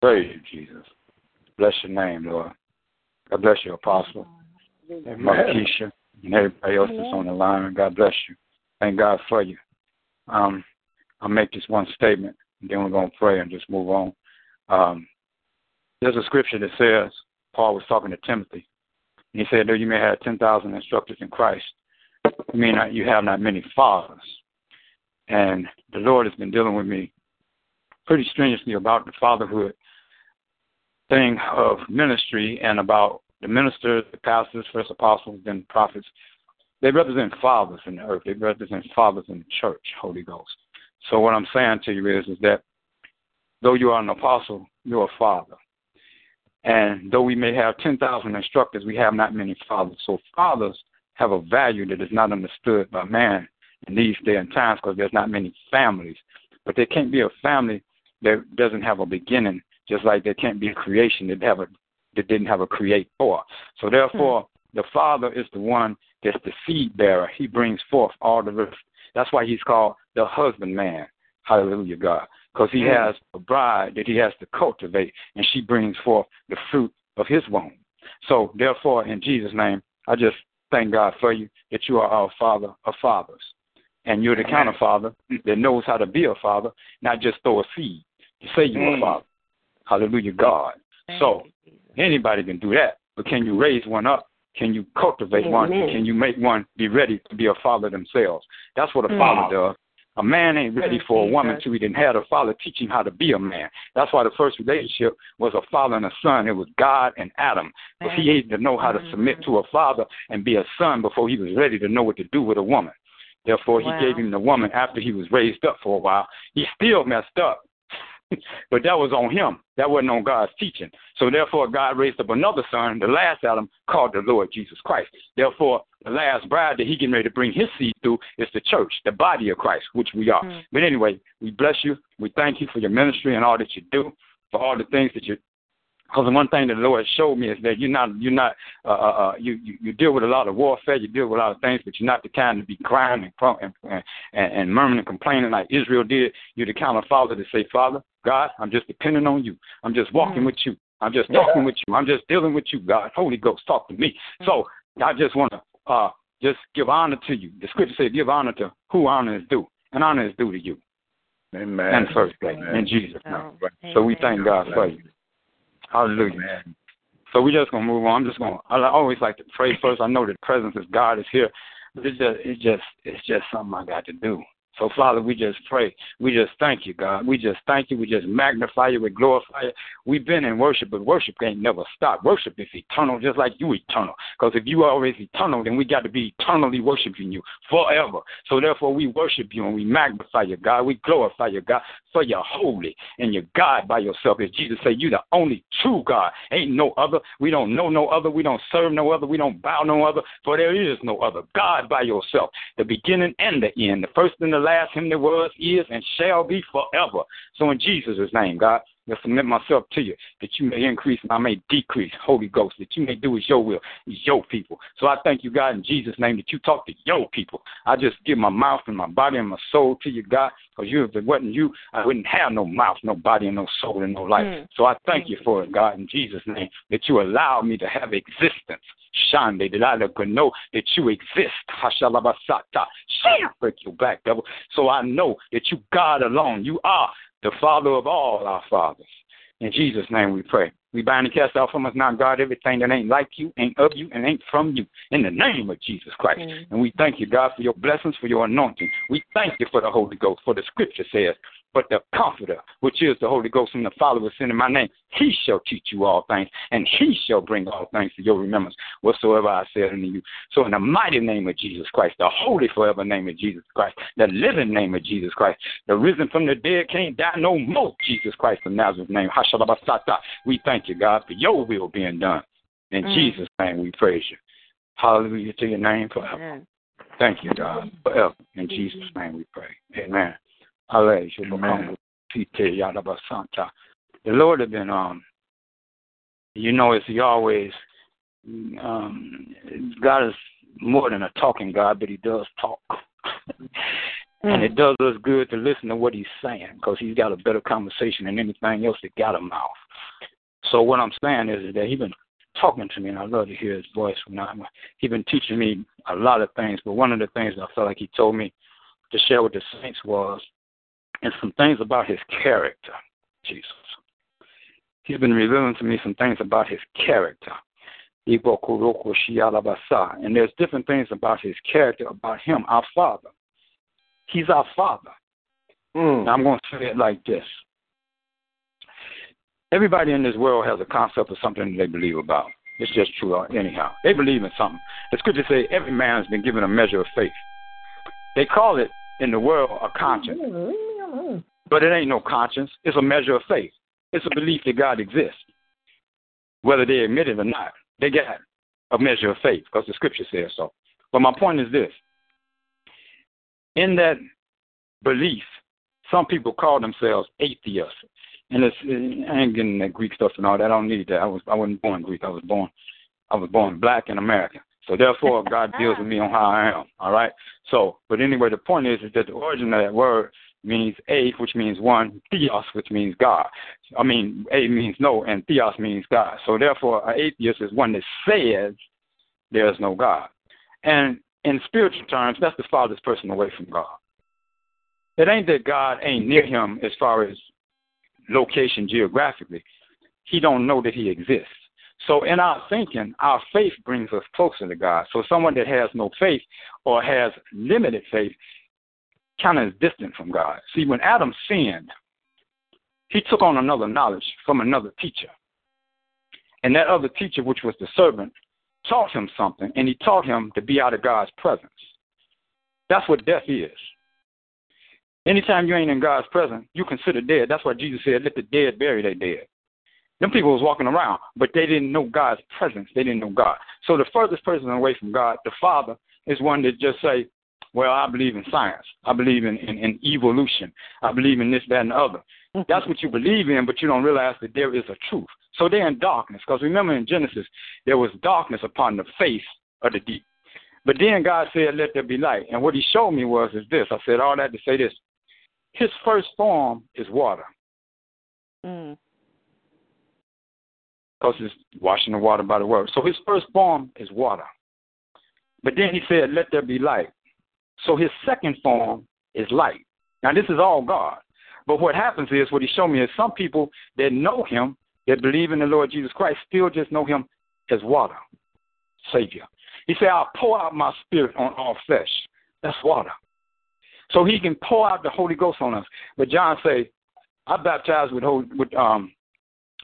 Praise you, Jesus. Bless your name, Lord. God bless you, Apostle. And Mother Kesha and everybody else that's on the line. God bless you. Thank God for you. Um, I'll make this one statement, and then we're going to pray and just move on. Um, there's a scripture that says, Paul was talking to Timothy. And he said, though you may have 10,000 instructors in Christ, you may not, you have not many fathers. And the Lord has been dealing with me pretty strenuously about the fatherhood thing of ministry and about the ministers, the pastors, first apostles, then prophets. They represent fathers in the earth. They represent fathers in the church, Holy Ghost. So what I'm saying to you is, is that though you are an apostle, you're a father. And though we may have 10,000 instructors, we have not many fathers. So fathers have a value that is not understood by man in these day and times because there's not many families. But there can't be a family that doesn't have a beginning just like there can't be a creation that have a that didn't have a creator. So therefore, the Father is the one that's the seed bearer. He brings forth all the rest. That's why he's called the husbandman. Hallelujah, God. Because he has a bride that he has to cultivate, and she brings forth the fruit of his womb. So therefore, in Jesus' name, I just thank God for you that you are our Father of fathers. And you're the kind of father that knows how to be a father, not just throw a seed to say you're mm. a father. Hallelujah, God. Thank so you, anybody can do that, but can you raise one up? Can you cultivate Amen. one? Can you make one be ready to be a father themselves? That's what a mm. father does. A man ain't ready for a woman to even have a father teaching how to be a man. That's why the first relationship was a father and a son. It was God and Adam. But he had to know how to submit to a father and be a son before he was ready to know what to do with a woman. Therefore, he wow. gave him the woman after he was raised up for a while. He still messed up, but that was on him. That wasn't on God's teaching. So therefore, God raised up another son, the last Adam, called the Lord Jesus Christ. Therefore, the last bride that he getting ready to bring his seed through is the church, the body of Christ, which we are. Mm-hmm. But anyway, we bless you. We thank you for your ministry and all that you do, for all the things that you because the one thing that the Lord showed me is that you're not you're not uh, uh, uh, you, you you deal with a lot of warfare, you deal with a lot of things, but you're not the kind to be crying and and, and, and murmuring and complaining like Israel did. You're the kind of father to say, Father, God, I'm just depending on you. I'm just walking mm with you. I'm just talking with you. I'm just dealing with you, God. Holy Ghost, talk to me. mm So I just want to uh, just give honor to you. The scripture says, give honor to who honor is due, and honor is due to you. Amen. And first place, in Jesus' name. Oh, so we thank God for you. Hallelujah. Amen. So we're just gonna move on. I'm just gonna. I always like to pray first. I know the presence of God is here. It's just, it's just, it's just something I got to do. So, Father, we just pray. We just thank you, God. We just thank you. We just magnify you. We glorify you. We've been in worship, but worship ain't never stop. Worship is eternal, just like you eternal. Because if you are always eternal, then we got to be eternally worshiping you forever. So, therefore, we worship you and we magnify you, God. We glorify you, God, for you're holy and you're God by yourself. As Jesus said, you're the only true God. Ain't no other. We don't know no other. We don't serve no other. We don't bow no other. For there is no other. God by yourself, the beginning and the end, the first and the last, him that was, is, and shall be forever. So in Jesus' name, God, I submit myself to you that you may increase and I may decrease, Holy Ghost, that you may do as your will, as your people. So I thank you, God, in Jesus' name, that you talk to your people. I just give my mouth and my body and my soul to you, God, because you, if it wasn't you, I wouldn't have no mouth, no body, and no soul, and no life. Mm. So I thank you for it, God, in Jesus' name, that you allow me to have existence. Shande, that I could know that you exist. Hashalabasata. Break your back, devil. So I know that you, God alone, you are the Father of all our fathers. In Jesus' name we pray. We bind and cast out from us now, God, everything that ain't like you, ain't of you, and ain't from you. In the name of Jesus Christ. Mm-hmm. And we thank you, God, for your blessings, for your anointing. We thank you for the Holy Ghost, for the scripture says, but the Comforter, which is the Holy Ghost and the Father sin in my name, he shall teach you all things, and he shall bring all things to your remembrance, whatsoever I said unto you. So in the mighty name of Jesus Christ, the holy forever name of Jesus Christ, the living name of Jesus Christ, the risen from the dead can't die no more, Jesus Christ of Nazareth name. We thank you, God, for your will being done. In mm. Jesus' name we praise you. Hallelujah to your name forever. Amen. Thank you, God, forever. In Jesus' name we pray. Amen. The Lord has been um you know as he always um God is more than a talking God, but he does talk. and it does us good to listen to what he's saying because he's got a better conversation than anything else that got a mouth. So what I'm saying is, is that he's been talking to me, and I love to hear his voice. When I, he's been teaching me a lot of things, but one of the things I felt like he told me to share with the saints was and some things about his character, Jesus. He's been revealing to me some things about his character. And there's different things about his character, about him, our Father. He's our Father. Mm. Now, I'm going to say it like this. Everybody in this world has a concept of something they believe about. It's just true, uh, anyhow. They believe in something. The scripture says every man has been given a measure of faith. They call it in the world a conscience. But it ain't no conscience. It's a measure of faith. It's a belief that God exists. Whether they admit it or not, they got a measure of faith because the scripture says so. But my point is this. In that belief, some people call themselves atheists. And it's, I ain't getting that Greek stuff and all that. I don't need that. I was I wasn't born Greek. I was born I was born black in America. So therefore God deals with me on how I am. All right. So but anyway the point is is that the origin of that word means a, which means one, theos, which means God. I mean, a means no, and theos means God. So therefore, an atheist is one that says there's no God. And in spiritual terms, that's the farthest person away from God. It ain't that God ain't near him as far as location geographically. He don't know that he exists. So in our thinking, our faith brings us closer to God. So someone that has no faith or has limited faith kind of is distant from God. See, when Adam sinned, he took on another knowledge from another teacher. And that other teacher, which was the servant, taught him something, and he taught him to be out of God's presence. That's what death is. Anytime you ain't in God's presence, you consider dead. That's why Jesus said, let the dead bury their dead. Them people was walking around, but they didn't know God's presence. They didn't know God. So the furthest person away from God, the Father, is one that just say, well, I believe in science. I believe in, in, in evolution. I believe in this, that, and the other. That's what you believe in, but you don't realize that there is a truth. So they're in darkness. Because remember in Genesis, there was darkness upon the face of the deep. But then God said, let there be light. And what he showed me was is this. I said all that to say this. His first form is water. Mm. Because it's washing the water by the word. So his first form is water. But then he said, let there be light. So his second form is light. Now this is all God. But what happens is, what he showed me is some people that know him, that believe in the Lord Jesus Christ, still just know him as water, Savior. He said, I'll pour out my spirit on all flesh. That's water. So he can pour out the Holy Ghost on us. But John say, I baptize with, Holy, with um,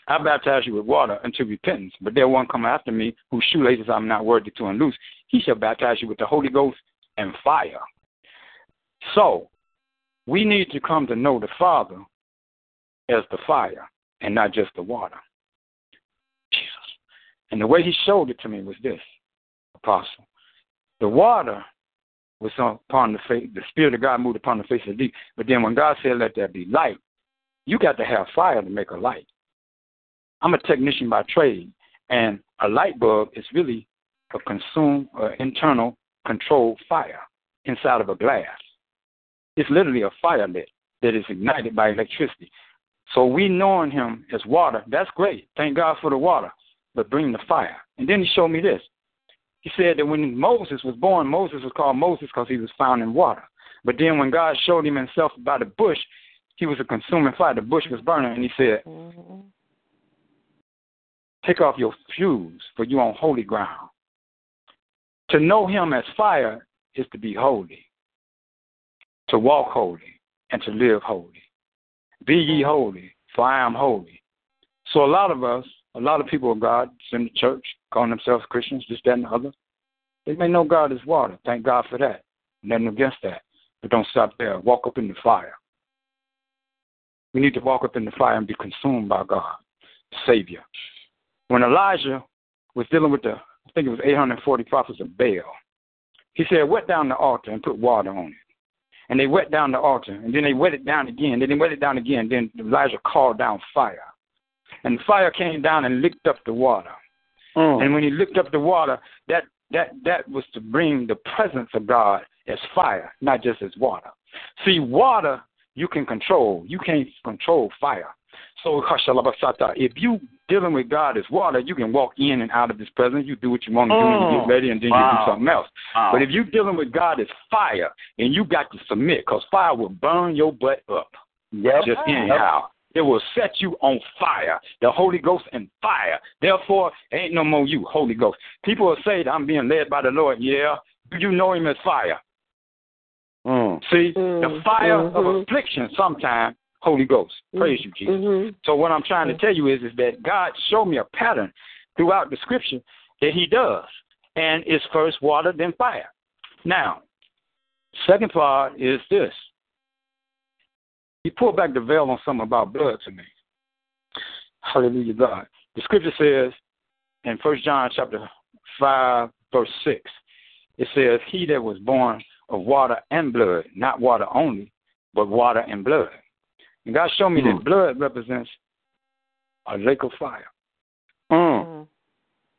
I baptize you with water unto repentance. But there one come after me whose shoelaces I'm not worthy to unloose. He shall baptize you with the Holy Ghost and fire. So we need to come to know the Father as the fire and not just the water. Jesus. And the way he showed it to me was this, Apostle. The water was upon the face, the Spirit of God moved upon the face of the deep. But then when God said, let there be light, you got to have fire to make a light. I'm a technician by trade, and a light bulb is really a consume, uh, internal controlled fire inside of a glass. It's literally a fire lit that is ignited by electricity. So we knowing him as water, that's great. Thank God for the water, but bring the fire. And then he showed me this. He said that when Moses was born, Moses was called Moses because he was found in water. But then when God showed him himself by the bush, he was a consuming fire. The bush was burning, and he said, mm-hmm. Take off your shoes, for you on holy ground. To know him as fire is to be holy to walk holy and to live holy. Be ye holy, for I am holy. So a lot of us, a lot of people of God in the church, calling themselves Christians, this, that, and the other, they may know God is water. Thank God for that. Nothing against that. But don't stop there. Walk up in the fire. We need to walk up in the fire and be consumed by God, Savior. When Elijah was dealing with the, I think it was 840 prophets of Baal, he said, wet down the altar and put water on it and they wet down the altar, and then they wet it down again, then they wet it down again, then Elijah called down fire. And the fire came down and licked up the water. Mm. And when he licked up the water, that that that was to bring the presence of God as fire, not just as water. See, water you can control. You can't control fire. So if you dealing with God as water, you can walk in and out of His presence. You do what you want to do and you get ready, and then wow. you do something else. Wow. But if you're dealing with God as fire, and you got to submit, because fire will burn your butt up. Yep. Just anyhow. It will set you on fire. The Holy Ghost and fire. Therefore, ain't no more you, Holy Ghost. People will say that I'm being led by the Lord. Yeah. Do you know him as fire? Mm. See, mm. the fire mm-hmm. of affliction sometimes Holy Ghost. Praise you, Jesus. Mm-hmm. So what I'm trying to tell you is, is that God showed me a pattern throughout the scripture that he does. And it's first water, then fire. Now, second part is this. He pulled back the veil on something about blood to me. Hallelujah, God. The scripture says in First John chapter 5, verse 6, it says, He that was born of water and blood, not water only, but water and blood. And God showed me mm. that hmm. blood represents a lake of fire. Mm.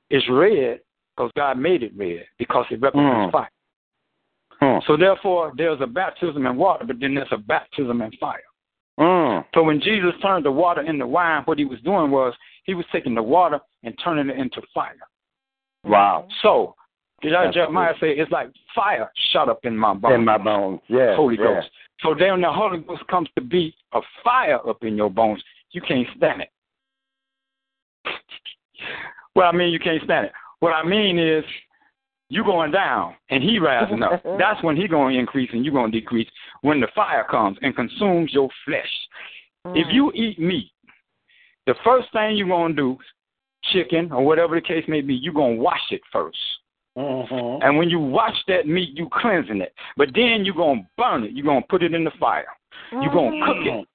It's red because God made it red because it represents mm. fire. Hmm. So therefore, there's a baptism in water, but then there's a baptism in fire. Hmm. So when Jesus turned the water into wine, what he was doing was he was taking the water and turning it into fire. Wow. So Did I That's Jeremiah say it's like fire shut up in my bones? In my bones. Yeah. Holy yeah. Ghost. So then the Holy Ghost comes to be a fire up in your bones. You can't stand it. well, I mean, you can't stand it. What I mean is, you going down and he rising up. That's when he going to increase and you going to decrease. When the fire comes and consumes your flesh. If mm. you eat meat, the first thing you're going to do, chicken or whatever the case may be, you're going to wash it first. Mm-hmm. And when you wash that meat, you cleansing it. But then you're going to burn it. You're going to put it in the fire. You're going to cook it.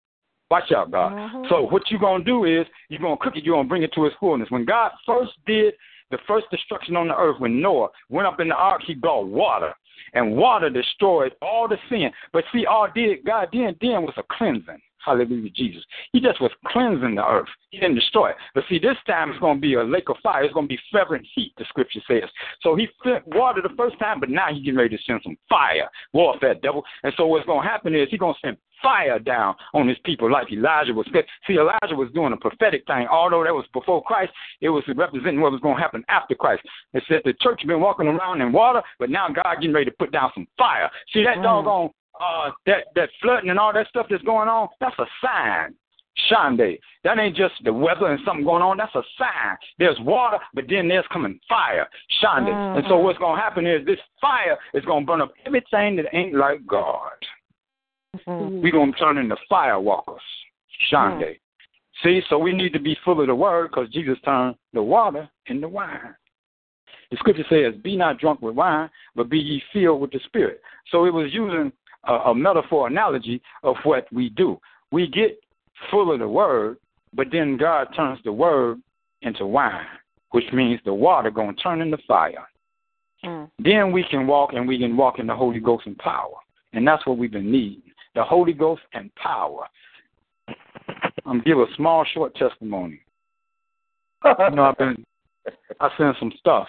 Watch out, God. Mhm. So what you're going to do is you're going to cook it. You're going to bring it to its fullness. When God first did the first destruction on the earth, when Noah went up in the ark, he brought water. And water destroyed all the sin. But see, all did God did then was a cleansing. Hallelujah, Jesus. He just was cleansing the earth. He didn't destroy it. But see, this time it's going to be a lake of fire. It's going to be fervent heat, the scripture says. So he sent water the first time, but now he's getting ready to send some fire. Warfare, devil. And so what's going to happen is he's going to send fire down on his people like Elijah was. See, Elijah was doing a prophetic thing. Although that was before Christ, it was representing what was going to happen after Christ. It said the church has been walking around in water, but now God getting ready to put down some fire. See, that mm. doggone uh, that that flooding and all that stuff that's going on, that's a sign. Shande. That ain't just the weather and something going on. That's a sign. There's water, but then there's coming fire. Shande. And so what's going to happen is this fire is going to burn up everything that ain't like God. Mhm. We're going to turn into firewalkers. Shande. See, so we need to be full of the word because Jesus turned the water into wine. The scripture says, Be not drunk with wine, but be ye filled with the Spirit. So it was using a, a metaphor analogy of what we do. We get full of the word, but then God turns the word into wine, which means the water going to turn into fire. Mm. Then we can walk and we can walk in the Holy Ghost and power. And that's what we've been needing the Holy Ghost and power. I'm give a small, short testimony. You know, I've been, I've seen some stuff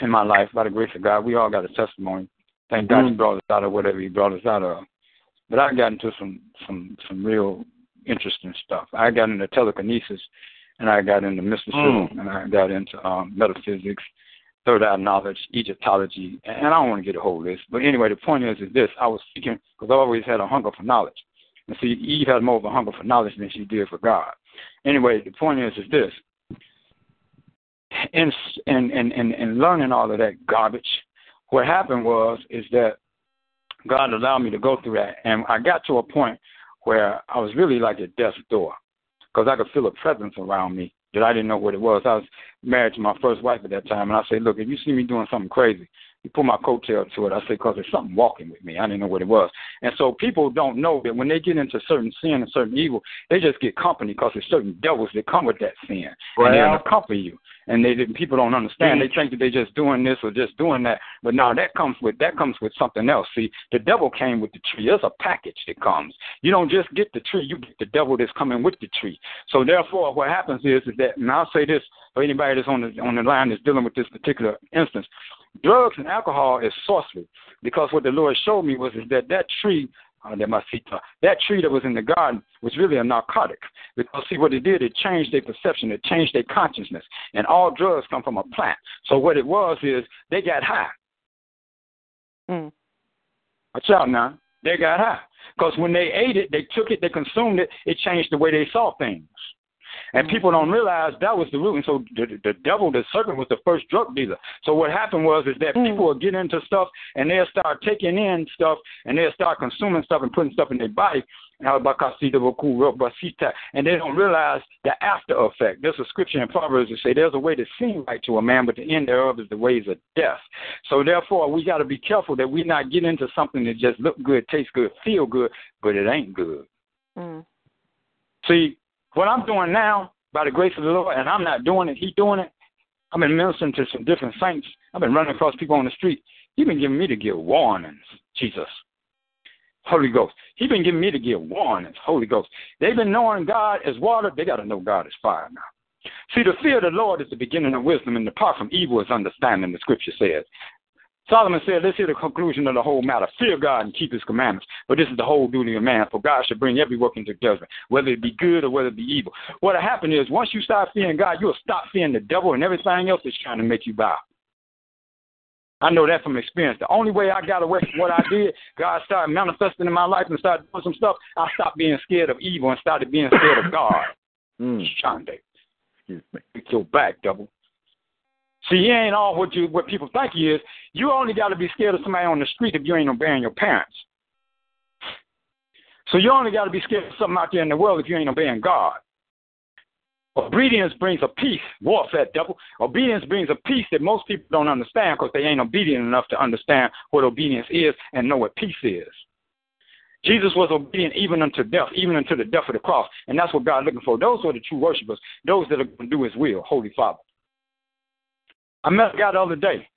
in my life by the grace of God. We all got a testimony. Thank God He brought us out of whatever He brought us out of. But I got into some some some real interesting stuff. I got into telekinesis, and I got into mysticism, Mm. and I got into um, metaphysics, third eye knowledge, Egyptology, and I don't want to get a hold of this. But anyway, the point is, is this: I was seeking because I always had a hunger for knowledge. And see, Eve had more of a hunger for knowledge than she did for God. Anyway, the point is, is this: in in in in, in learning all of that garbage, what happened was is that God allowed me to go through that, and I got to a point where I was really like at death's door because I could feel a presence around me that I didn't know what it was. I was married to my first wife at that time, and I said, "Look, if you see me doing something crazy, you pull my coattail to it." I say, "Because there's something walking with me. I didn't know what it was." And so people don't know that when they get into certain sin and certain evil, they just get company because there's certain devils that come with that sin, and they'll accompany you. And they people don't understand. They mm. think that they're just doing this or just doing that, but no, that comes with that comes with something else. See, the devil came with the tree. There's a package that comes. You don't just get the tree; you get the devil that's coming with the tree. So therefore, what happens is, is that, and I'll say this for anybody that's on the on the line that's dealing with this particular instance, drugs and alcohol is sorcery. Because what the Lord showed me was is that that tree, uh, that my that tree that was in the garden was really a narcotic. Because see what it did, it changed their perception, it changed their consciousness, and all drugs come from a plant. So what it was is they got high. Mm. Watch out now. They got high. Because when they ate it, they took it, they consumed it, it changed the way they saw things. And people don't realize that was the root. And so the, the devil, the serpent, was the first drug dealer. So what happened was is that people will get into stuff and they'll start taking in stuff and they'll start consuming stuff and putting stuff in their body. And they don't realize the after effect. There's a scripture in Proverbs that say there's a way to seem right to a man, but the end thereof is the ways of death. So therefore, we got to be careful that we not get into something that just look good, taste good, feel good, but it ain't good. Mm. See, what I'm doing now, by the grace of the Lord, and I'm not doing it, He doing it. I've been ministering to some different saints. I've been running across people on the street. He's been giving me to give warnings, Jesus. Holy Ghost. He's been giving me to give warnings, Holy Ghost. They've been knowing God as water. They got to know God as fire now. See, the fear of the Lord is the beginning of wisdom, and depart from evil is understanding, the scripture says. Solomon said, let's hear the conclusion of the whole matter. Fear God and keep his commandments. But this is the whole duty of man, for God should bring every work into judgment, whether it be good or whether it be evil. What'll happen is once you start fearing God, you'll stop fearing the devil and everything else that's trying to make you bow. I know that from experience. The only way I got away from what I did, God started manifesting in my life and started doing some stuff. I stopped being scared of evil and started being scared of God. Mm. Shande. Excuse me. Get your back, double. See, he ain't all what you what people think he is. You only got to be scared of somebody on the street if you ain't obeying your parents. So you only got to be scared of something out there in the world if you ain't obeying God. Obedience brings a peace. Warfare, devil. Obedience brings a peace that most people don't understand because they ain't obedient enough to understand what obedience is and know what peace is. Jesus was obedient even unto death, even unto the death of the cross. And that's what God's looking for. Those are the true worshipers, those that are going to do his will, Holy Father. I met a guy the other day.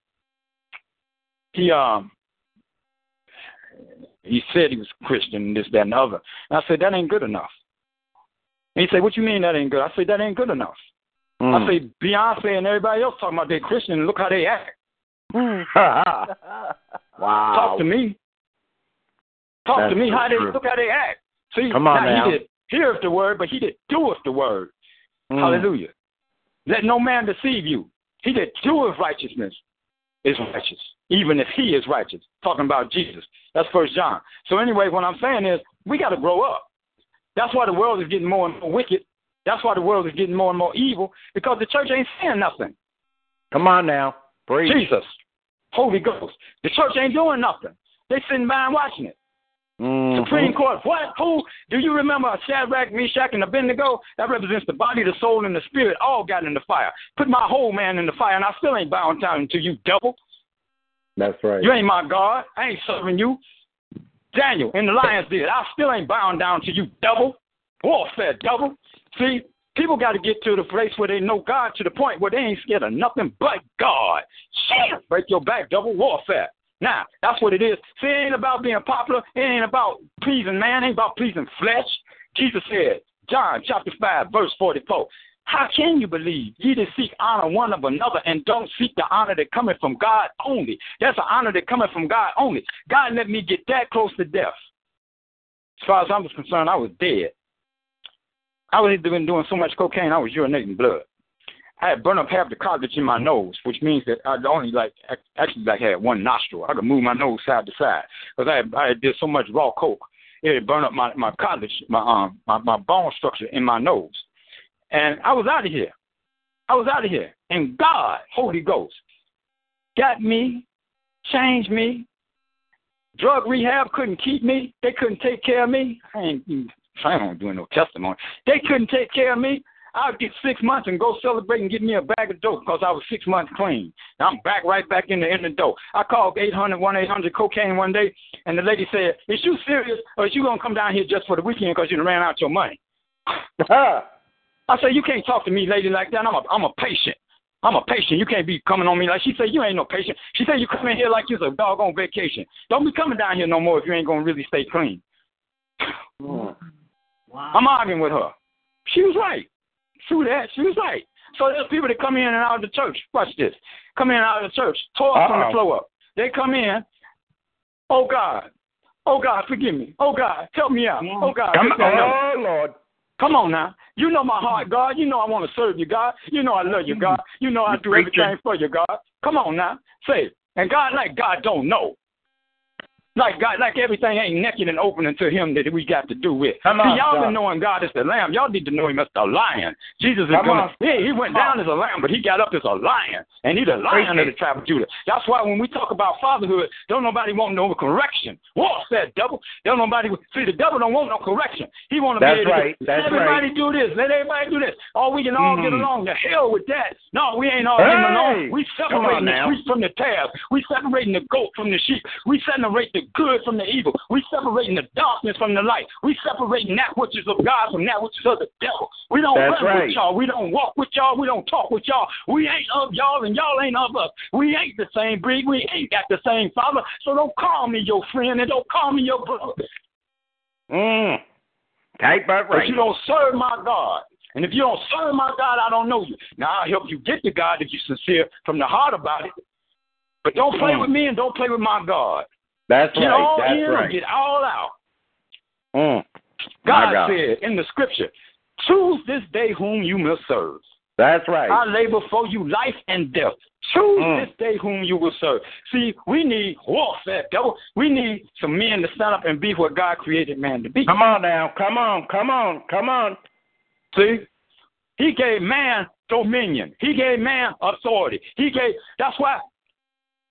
He um he said he was Christian, and this, that, and the other. And I said, that ain't good enough. And he said, what you mean that ain't good? I said, that ain't good enough. Mm. I say, Beyonce and everybody else talking about they're Christian, and look how they act. Wow. Talk to me. Talk That's to me so how they look how they act. See, Come on now, now. he did heareth the word, but he did do doeth the word. Mm. Hallelujah. Let no man deceive you. He that doeth righteousness is righteous, even if he is righteous. Talking about Jesus. That's First John. So anyway, what I'm saying is we got to grow up. That's why the world is getting more and more wicked. That's why the world is getting more and more evil because the church ain't saying nothing. Come on now. Preach. Jesus, Holy Ghost. The church ain't doing nothing. They sitting by and watching it. Mhm. Supreme Court. What? Who? Do you remember Shadrach, Meshach, and Abednego? That represents the body, the soul, and the spirit. All got in the fire. Put my whole man in the fire, and I still ain't bowing down to you, devil. That's right. You ain't my God. I ain't serving you. Daniel in the lion's den. I still ain't bowing down to you, devil. Warfare, devil. See, people got to get to the place where they know God to the point where they ain't scared of nothing but God. Shit, break your back, devil. Warfare. Now, that's what it is. See, it ain't about being popular. It ain't about pleasing man. It ain't about pleasing flesh. Jesus said, John chapter 5, verse 44. How can you believe ye that seek honor one of another and don't seek the honor that cometh from God only? That's an honor that cometh from God only. God let me get that close to death. As far as I was concerned, I was dead. I was been doing so much cocaine, I was urinating blood. I had burned up half the cartilage in my nose, which means that I only like actually like had one nostril. I could move my nose side to side because I had, I had did so much raw coke. It had burned up my my cartilage, my um my, my bone structure in my nose, and I was out of here. I was out of here, and God, Holy Ghost, got me, changed me. Drug rehab couldn't keep me. They couldn't take care of me. I ain't even planning on doing no testimony. They couldn't take care of me. I'd get six months and go celebrate and get me a bag of dope because I was six months clean. Now I'm back right back in the in the dope. I called 800 1 800 cocaine one day, and the lady said, "Is you serious, or is you gonna come down here just for the weekend because you ran out your money?" I said, "You can't talk to me, lady, like that. I'm a I'm a patient. I'm a patient. You can't be coming on me like she said. You ain't no patient. She said you come in here like you's a dog on vacation. Don't be coming down here no more if you ain't gonna really stay clean." Mm. I'm arguing with her. She was right. True that. She was right. So there's people that come in and out of the church. Watch this. Come in and out of the church. Tore from the floor up. They come in. Oh God. Oh God, forgive me. Oh God, help me out. Oh God. Come this, that, and the other. on. Oh, Lord. Come on now. You know my heart, God. You know I want to serve you, God. You know I love you, God. You know I do everything for you, God. Come on now. Say it. And God, like God don't know. Like God, like everything ain't naked and open unto him that we got to do with. Come See, on, y'all God. been knowing God as the lamb. Y'all need to know him as the lion. Jesus is Come gonna yeah, he went down as a lamb, but he got up as a lion. And he's a lion of the tribe of Judah. That's why when we talk about fatherhood, don't nobody want no correction. What's that devil? Don't nobody see the devil don't want no correction. He wanna That's be able right. to That's let everybody do this, let everybody do this. Oh, we can all get Mhm. along. The hell with that. No, we ain't all getting along. We separating the wheat from the tares. We separating the goat from the sheep. We separate the good from the evil. We separating the darkness from the light. We separating that which is of God from that which is of the devil. We don't That's run right. with y'all. We don't walk with y'all. We don't talk with y'all. We ain't of y'all and y'all ain't of us. We ain't the same breed. We ain't got the same father. So don't call me your friend and don't call me your brother. Mm. Tight but But right. you don't serve my God. And if you don't serve my God, I don't know you. Now I'll help you get to God if you're sincere from the heart about it. But don't play Mm. with me and don't play with my God. That's Get right. all That's in right. get all out. Mm. God, God. said in the scripture, choose this day whom you must serve. That's right. I lay before you life and death, Choose Mm. this day whom you will serve. See, we need warfare, devil. We need some men to stand up and be what God created man to be. Come on now. Come on. Come on. Come on. See? He gave man dominion. He gave man authority. He gave that's why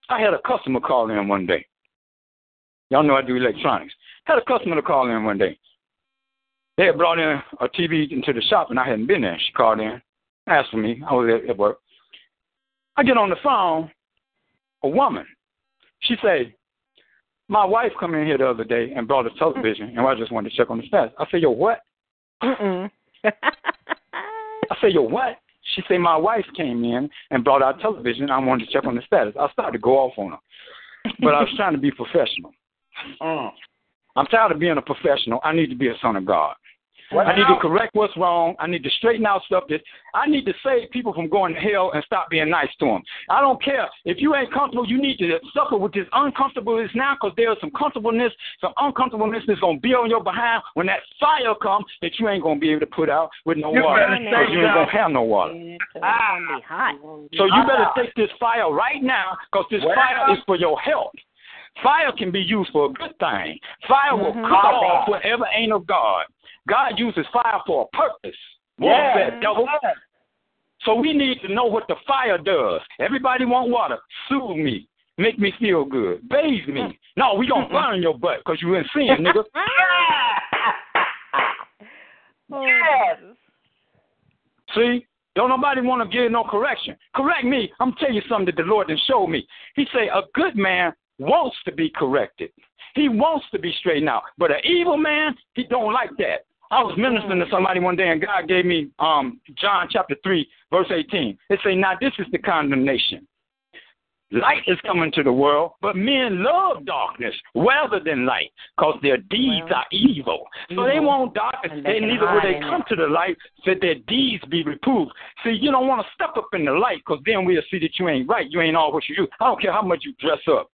I had a customer call in one day. Y'all know I do electronics. Had a customer to call in one day. They had brought in a TV into the shop and I hadn't been there. She called in, asked for me. I was at, work. I get on the phone, a woman. She say, My wife come in here the other day and brought a television and I just wanted to check on the status. I said, Yo, what? Mm-mm. I say, yo, what? She say, my wife came in and brought out television. I wanted to check on the status. I started to go off on her, but I was trying to be professional. Mm. I'm tired of being a professional. I need to be a son of God. What I need to correct what's wrong. I need to straighten out stuff that I need to save people from going to hell and stop being nice to them. I don't care if you ain't comfortable. You need to suffer with this uncomfortableness now, because there's some comfortableness, some uncomfortableness that's gonna be on your behind when that fire comes that you ain't gonna be able to put out with no You water, better because say you ain't so. gonna have no water. It's gonna be hot. So you better Ah. take this fire right now, because this Well- fire is for your health. Fire can be used for a good thing. Fire will Mhm. cut off whatever ain't of God. God uses fire for a purpose. What's Yeah. that, devil? So we need to know what the fire does. Everybody want water. Soothe me. Make me feel good. Bathe me. No, we gonna burn your butt because you in sin, nigga. Oh, Yes. See? Don't nobody want to give no correction. Correct me. I'm telling you something that the Lord done showed me. He say a good man wants to be corrected. He wants to be straightened out. But an evil man, he don't like that. I was ministering to somebody one day and God gave me um John chapter three, verse eighteen. It say, Now this is the condemnation. Light is coming to the world, but men love darkness rather than light, because their deeds Well, are evil. So they want darkness, And they and neither will they come it. to the light that their deeds be reproved. See, you don't want to step up in the light, because then we'll see that you ain't right. You ain't all what you do. I don't care how much you dress up.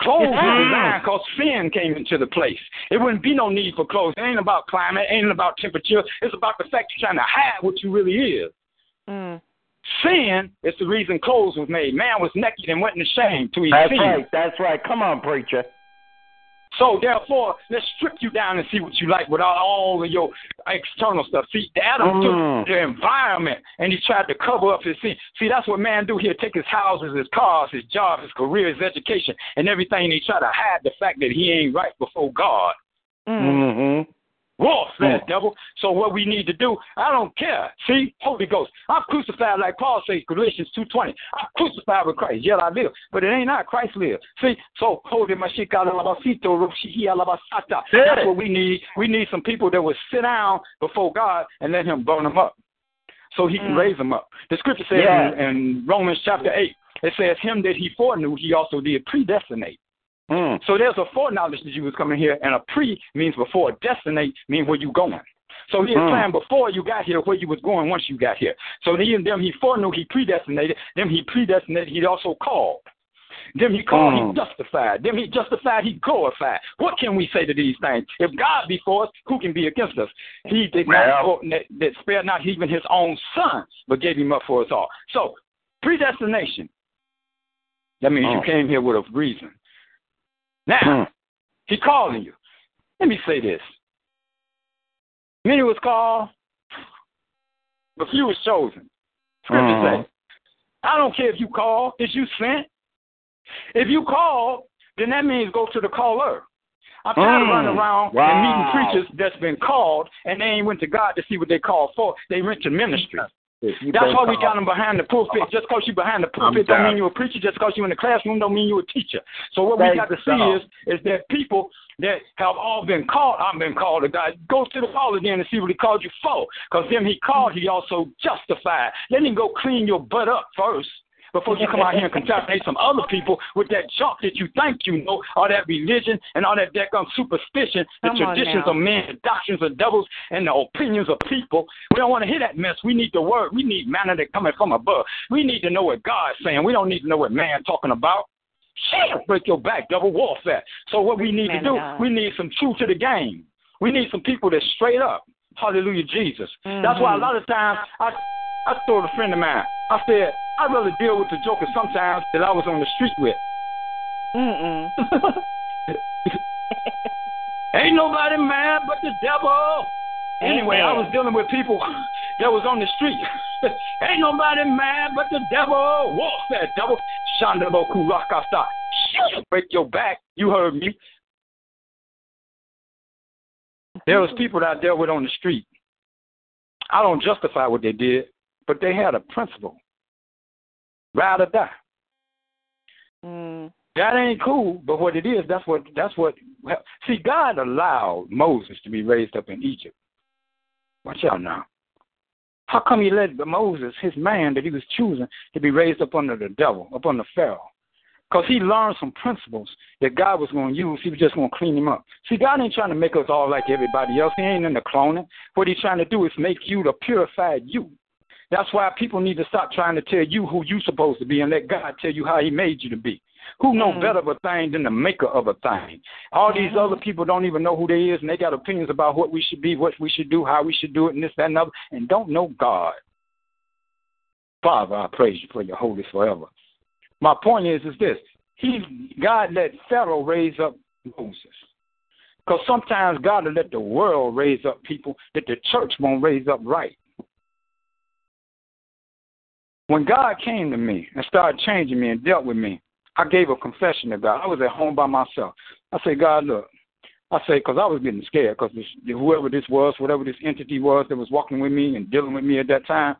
Clothes Yeah. were because sin came into the place. It wouldn't be no need for clothes. It ain't about climate. It ain't about temperature. It's about the fact you're trying to hide what you really is. Mm. Sin is the reason clothes was made. Man was naked and wasn't ashamed to his That's sin. right. That's right. Come on, preacher. So therefore, let's strip you down and see what you like without all of your external stuff. See, Adam Mm. took the environment and he tried to cover up his sin. See, that's what man do here. Take his houses, his cars, his job, his career, his education, and everything. And he try to hide the fact that he ain't right before God. Mm. Warfare, Mm. devil. So what we need to do, I don't care. See, Holy Ghost, I'm crucified like Paul says, Galatians two twenty. I'm crucified with Christ, yet I live. But it ain't I, Christ live. See, so holy mashika alabasito, roshihi alabasata. That's what we need. We need some people that will sit down before God and let him burn them up. So he can Mm. raise them up. The scripture says Yeah. in, in Romans chapter eight, it says, Him that he foreknew, he also did predestinate. Mm. So there's a foreknowledge that you was coming here, and a pre means before. Destinate means where you going. So he had Mm. planned before you got here where you was going once you got here. So he and them he foreknew, he predestinated. Them he predestinated, he also called. Them he called, Mm. he justified. Them he justified, he glorified. What can we say to these things? If God be for us, who can be against us? He did not Well. that, that spared not even his own son, but gave him up for us all. So predestination. That means you Mm. came here with a reason. Now, Mm. he calling you. Let me say this. Many was called, but few was chosen. Scripture Mhm. say, I don't care if you call, is you sent. If you call, then that means go to the caller. I'm tired of Mm. running around Wow. and meeting preachers that's been called and they ain't went to God to see what they called for. They went to ministry. That's why we got them behind the pulpit. Just because you behind the pulpit don't mean you're a preacher. Just because you're in the classroom don't mean you're a teacher. So what we got to see God. is is that people that have all been called, I've been called a God. Go to the caller then and see what he called you for. Because them he called, he also justified. Let him go clean your butt up first. Before you come out here and contaminate some other people with that junk that you think you know, all that religion and all that daggum superstition, the Come traditions of men, the doctrines of devils, and the opinions of people. We don't want to hear that mess. We need the word. We need manna that coming from above. We need to know what God's saying. We don't need to know what man talking about. Shit, break your back, double warfare. So what we need to do, God. we need some truth to the game. We need some people that straight up. Hallelujah, Jesus. That's why a Mhm. lot of times I I told a friend of mine, I said, I'd rather deal with the jokers sometimes that I was on the street with. Mm-mm. Ain't nobody mad but the devil. Anyway, I was dealing with people that was on the street. Ain't nobody mad but the devil. Warfare, devil. Shandabo Kurakasta. Break your back. You heard me. There was people that I dealt with on the street. I don't justify what they did, but they had a principle. Ride or die. Mm. That ain't cool, but what it is, that's what that's what see God allowed Moses to be raised up in Egypt. Watch out now. How come he let Moses, his man that he was choosing, to be raised up under the devil, up under Pharaoh? Because he learned some principles that God was going to use. He was just going to clean him up. See, God ain't trying to make us all like everybody else. He ain't in the cloning. What he's trying to do is make you the purified you. That's why people need to stop trying to tell you who you're supposed to be and let God tell you how he made you to be. Who know Mhm. better of a thing than the maker of a thing? All these Mhm. other people don't even know who they is, and they got opinions about what we should be, what we should do, how we should do it, and this, that, and other, and don't know God. Father, I praise you for your holy forever. My point is, is this: He, God, let Pharaoh raise up Moses, because sometimes God will let the world raise up people that the church won't raise up right. When God came to me and started changing me and dealt with me, I gave a confession to God. I was at home by myself. I said, God, look. I said, because I was getting scared because whoever this was, whatever this entity was that was walking with me and dealing with me at that time,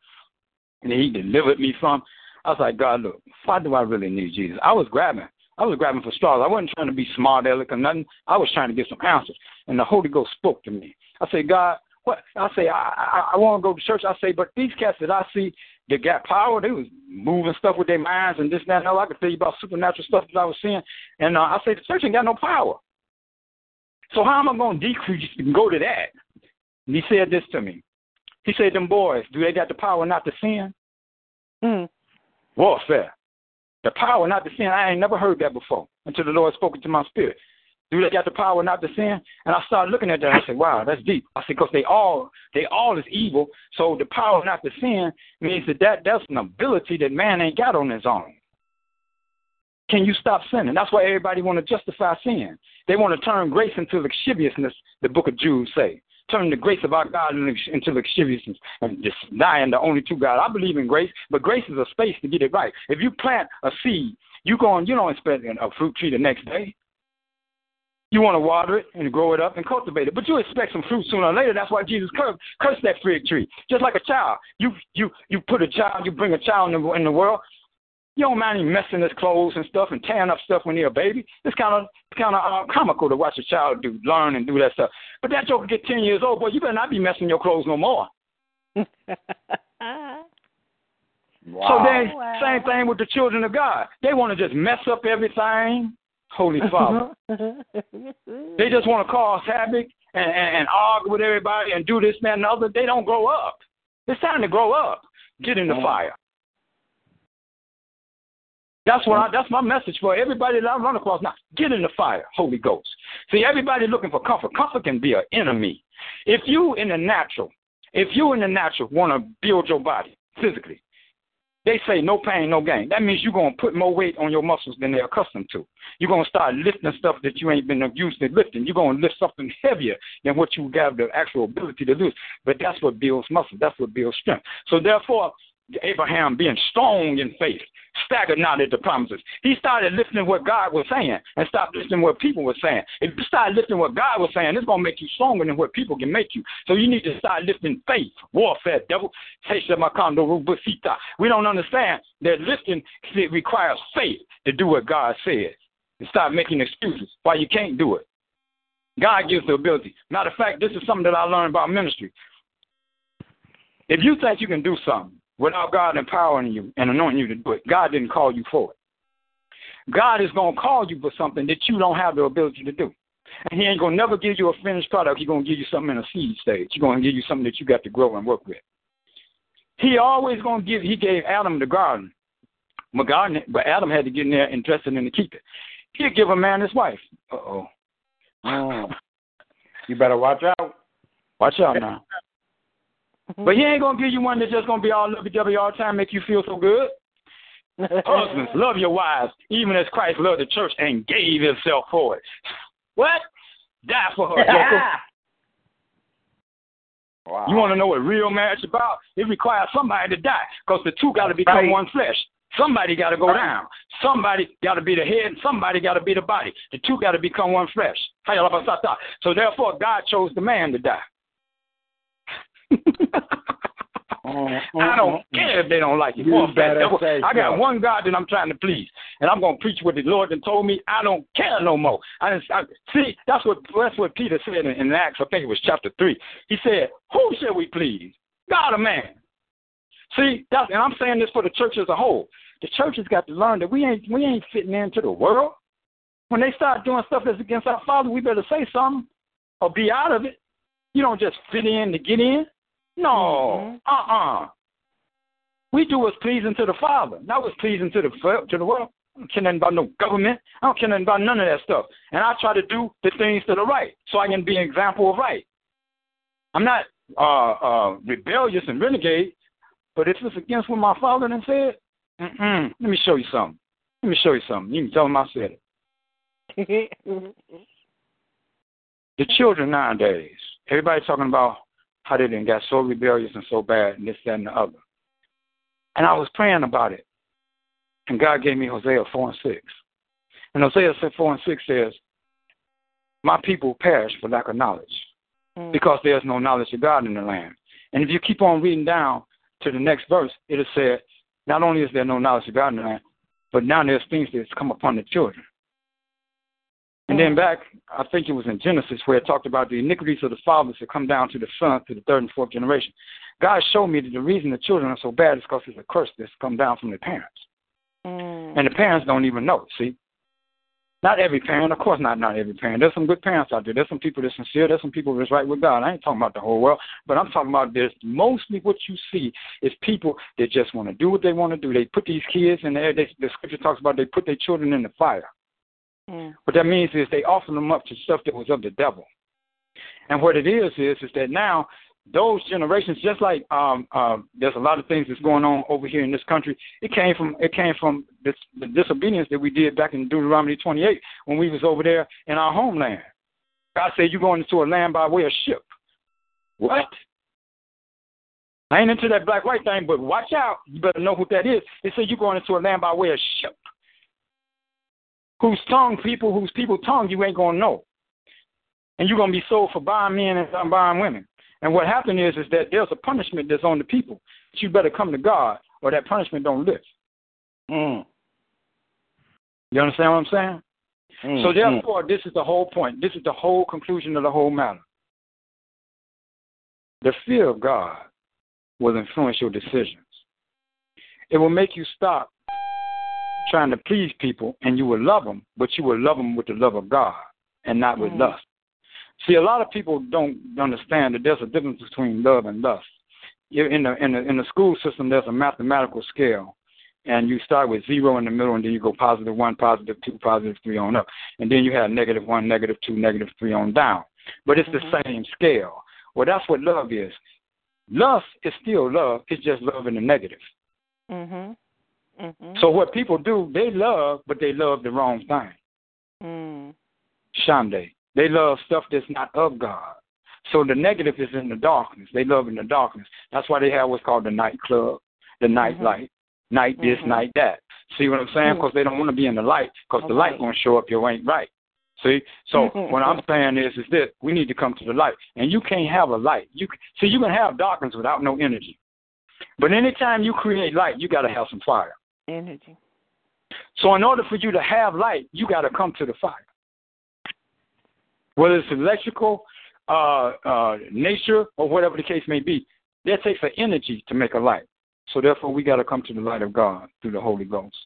and he delivered me from, I was like, God, look, why do I really need Jesus? I was grabbing. I was grabbing for straws. I wasn't trying to be smart aleck or nothing. I was trying to get some answers. And the Holy Ghost spoke to me. I said, God, what? I say, I, I, I want to go to church. I say, but these cats that I see that got power, they was moving stuff with their minds and this, and that, and other. I could tell you about supernatural stuff that I was seeing. And uh, I say, the church ain't got no power. So how am I going to decrease and go to that? And he said this to me. He said, them boys, do they got the power not to sin? Mm. Warfare. The power not to sin, I ain't never heard that before until the Lord spoke to my spirit. Do they got the power not to sin? And I started looking at that. I said, "Wow, that's deep." I said, "Because they all, they all is evil. So the power not to sin means that, that that's an ability that man ain't got on his own. Can you stop sinning? That's why everybody want to justify sin. They want to turn grace into lasciviousness. The Book of Jude say, turn the grace of our God into lasciviousness and just denying the only true God. I believe in grace, but grace is a space to get it right. If you plant a seed, you go and you don't expect a fruit tree the next day. You want to water it and grow it up and cultivate it, but you expect some fruit sooner or later. That's why Jesus cursed, cursed that fig tree, just like a child. You you you put a child, you bring a child in the, in the world. You don't mind him messing his clothes and stuff and tearing up stuff when he's a baby. It's kind of kind of uh, comical to watch a child do learn and do that stuff. But that joker get ten years old, boy, you better not be messing your clothes no more. Wow. So then, Wow. same thing with the children of God. They want to just mess up everything. Holy Father. Uh-huh. They just want to cause havoc and, and, and argue with everybody and do this, that, and the other. They don't grow up. It's time to grow up. Get in the uh-huh. fire. That's what I, uh-huh. that's my message for everybody that I run across now. Get in the fire, Holy Ghost. See, everybody looking for comfort. Comfort can be an enemy. If you in the natural, if you in the natural want to build your body physically, they say no pain, no gain. That means you're going to put more weight on your muscles than they're accustomed to. You're going to start lifting stuff that you ain't been used to lifting. You're going to lift something heavier than what you have the actual ability to lift. But that's what builds muscle. That's what builds strength. So therefore, Abraham being strong in faith, staggered not at the promises. He started listening what God was saying and stopped listening what people were saying. If you start listening what God was saying, it's going to make you stronger than what people can make you. So you need to start lifting faith. Warfare, devil. We don't understand that lifting requires faith to do what God says. And stop making excuses why you can't do it. God gives the ability. Matter of fact, this is something that I learned about ministry. If you think you can do something without God empowering you and anointing you to do it, God didn't call you for it. God is going to call you for something that you don't have the ability to do. And He ain't going to never give you a finished product. He's going to give you something in a seed stage. He's going to give you something that you got to grow and work with. He always going to give, He gave Adam the garden. But, garden, but Adam had to get in there and dress it and keep it. He'll give a man his wife. Uh oh. You better watch out. Watch out now. But he ain't gonna give you one that's just gonna be all lovey dovey all the time, make you feel so good. Husbands, love your wives, even as Christ loved the church and gave himself for it. What? Die for her, wow. You want to know what real marriage is about? It requires somebody to die because the two got to become Right. one flesh. Somebody got to go Right. down. Somebody got to be the head. and Somebody got to be the body. The two got to become one flesh. So therefore, God chose the man to die. Mm-hmm. I don't care if they don't like it. You Boy, better that- say I got one God that I'm trying to please, and I'm gonna preach what the Lord and told me. I don't care no more. I, didn't, I see. That's what that's what Peter said in, in Acts. I think it was chapter three. He said, "Who shall we please? God or man?" See, that's and I'm saying this for the church as a whole. The church has got to learn that we ain't we ain't fitting into the world. When they start doing stuff that's against our Father, we better say something or be out of it. You don't just fit in to get in. No, uh-uh. We do what's pleasing to the Father, not what's pleasing to the to the world. I don't care nothing about no government. I don't care nothing about none of that stuff. And I try to do the things that are right, so I can be an example of right. I'm not uh, uh, rebellious and renegade, but if it's against what my Father then said, mm-mm, let me show you something. Let me show you something. You can tell him I said it. The children nowadays, everybody talking about how they done got so rebellious and so bad and this, that, and the other. And I was praying about it. And God gave me Hosea 4 and 6. And Hosea 4 and 6 says, My people perish for lack of knowledge mm. because there's no knowledge of God in the land. And if you keep on reading down to the next verse, it'll say, Not only is there no knowledge of God in the land, but now there's things that's come upon the children. And then back, I think it was in Genesis where it talked about the iniquities of the fathers that come down to the son, to the third and fourth generation. God showed me that the reason the children are so bad is because there's a curse that's come down from the parents. Mm. And the parents don't even know, see? Not every parent, of course not not every parent. There's some good parents out there. There's some people that's sincere. There's some people that's right with God. I ain't talking about the whole world, but I'm talking about this. Mostly what you see is people that just want to do what they want to do. They put these kids in there. They, the scripture talks about they put their children in the fire. What that means is they offer them up to stuff that was of the devil. And what it is is is that now those generations, just like um, uh, there's a lot of things that's going on over here in this country. It came from it came from this, the disobedience that we did back in Deuteronomy 28 when we was over there in our homeland. God said you're going into a land by way of ship. What? I ain't into that black white thing, but watch out. You better know who that is. It said you're going into a land by way of ship whose tongue people, whose people tongue you ain't gonna know. And you're gonna be sold for buying men and buying women. And what happened is is that there's a punishment that's on the people. You better come to God or that punishment don't live. Mm. You understand what I'm saying? Mm. So Mm. therefore, this is the whole point. This is the whole conclusion of the whole matter. The fear of God will influence your decisions. It will make you stop trying to please people, and you will love them, but you will love them with the love of God and not with Mhm. lust. See, a lot of people don't understand that there's a difference between love and lust. You- In the in the in the school system, there's a mathematical scale, and you start with zero in the middle, and then you go positive one, positive two, positive three on up, and then you have negative one, negative two, negative three on down. But it's the same scale. Well, that's what love is. Lust is still love. It's just love in the negative. Mhm. Mhm. So what people do, they love, but they love the wrong thing. Mm. Shande. They love stuff that's not of God. So the negative is in the darkness. They love in the darkness. That's why they have what's called the nightclub, the night Mhm. light, night this, Mhm. night that. See what I'm saying? Because they don't want to be in the light, because the light to show up you ain't right. See? So what I'm saying is, is this: we need to come to the light, and you can't have a light. You see, you can have darkness without no energy, but anytime you create light, you got to have some fire. Energy. So in order for you to have light, you got to come to the fire. Whether it's electrical, uh, uh, nature, or whatever the case may be, that takes an energy to make a light. So therefore, we got to come to the light of God through the Holy Ghost.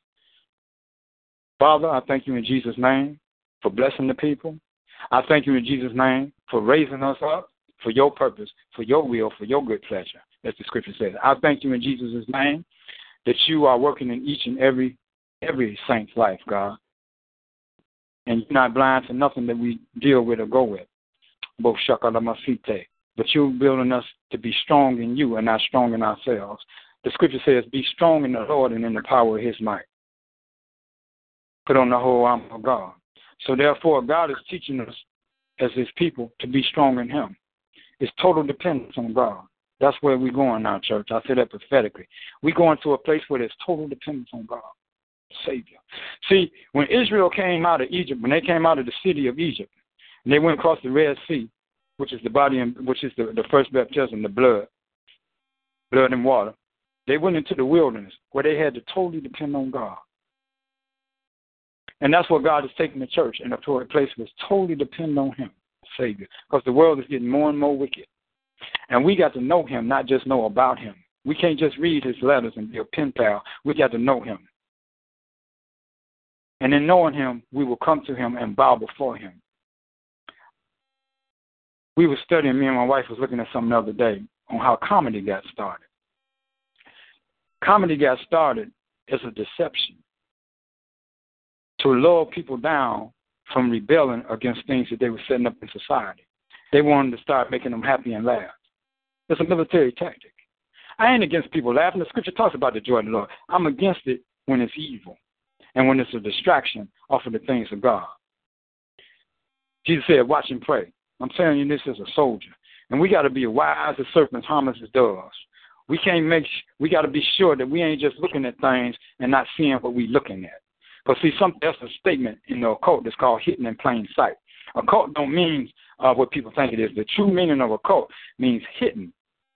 Father, I thank you in Jesus' name for blessing the people. I thank you in Jesus' name for raising us up for your purpose, for your will, for your good pleasure, as the scripture says. I thank you in Jesus' name that you are working in each and every every saint's life, God. And you're not blind to nothing that we deal with or go with. Both shakalamasite. But you're building us to be strong in you and not strong in ourselves. the scripture says, Be strong in the Lord and in the power of his might. Put on the whole armor of God. So therefore, God is teaching us as his people to be strong in him. It's total dependence on God. That's where we're going now, church. I say that prophetically. We're going to a place where there's total dependence on God, Savior. See, when Israel came out of Egypt, when they came out of the city of Egypt, and they went across the Red Sea, which is the body, and which is the, the first baptism, the blood, blood and water. They went into the wilderness where they had to totally depend on God. And that's what God is taking the church in a place where it's totally dependent on Him, Savior. Because the world is getting more and more wicked. And we got to know Him, not just know about Him. We can't just read His letters and be a pen pal. We got to know Him. And in knowing Him, we will come to Him and bow before Him. We were studying, me and my wife was looking at something the other day on how comedy got started. Comedy got started as a deception to lure people down from rebelling against things that they were setting up in society. They wanted to start making them happy and laugh. It's a military tactic. I ain't against people laughing. The scripture talks about the joy of the Lord. I'm against it when it's evil and when it's a distraction off of the things of God. Jesus said, Watch and pray. I'm telling you this as a soldier. And we got to be wise as serpents, harmless as doves. We can't make. We got to be sure that we ain't just looking at things and not seeing what we're looking at. Because see, some that's a statement in the occult that's called hidden in plain sight. Occult don't mean uh, what people think it is. The true meaning of occult means hidden,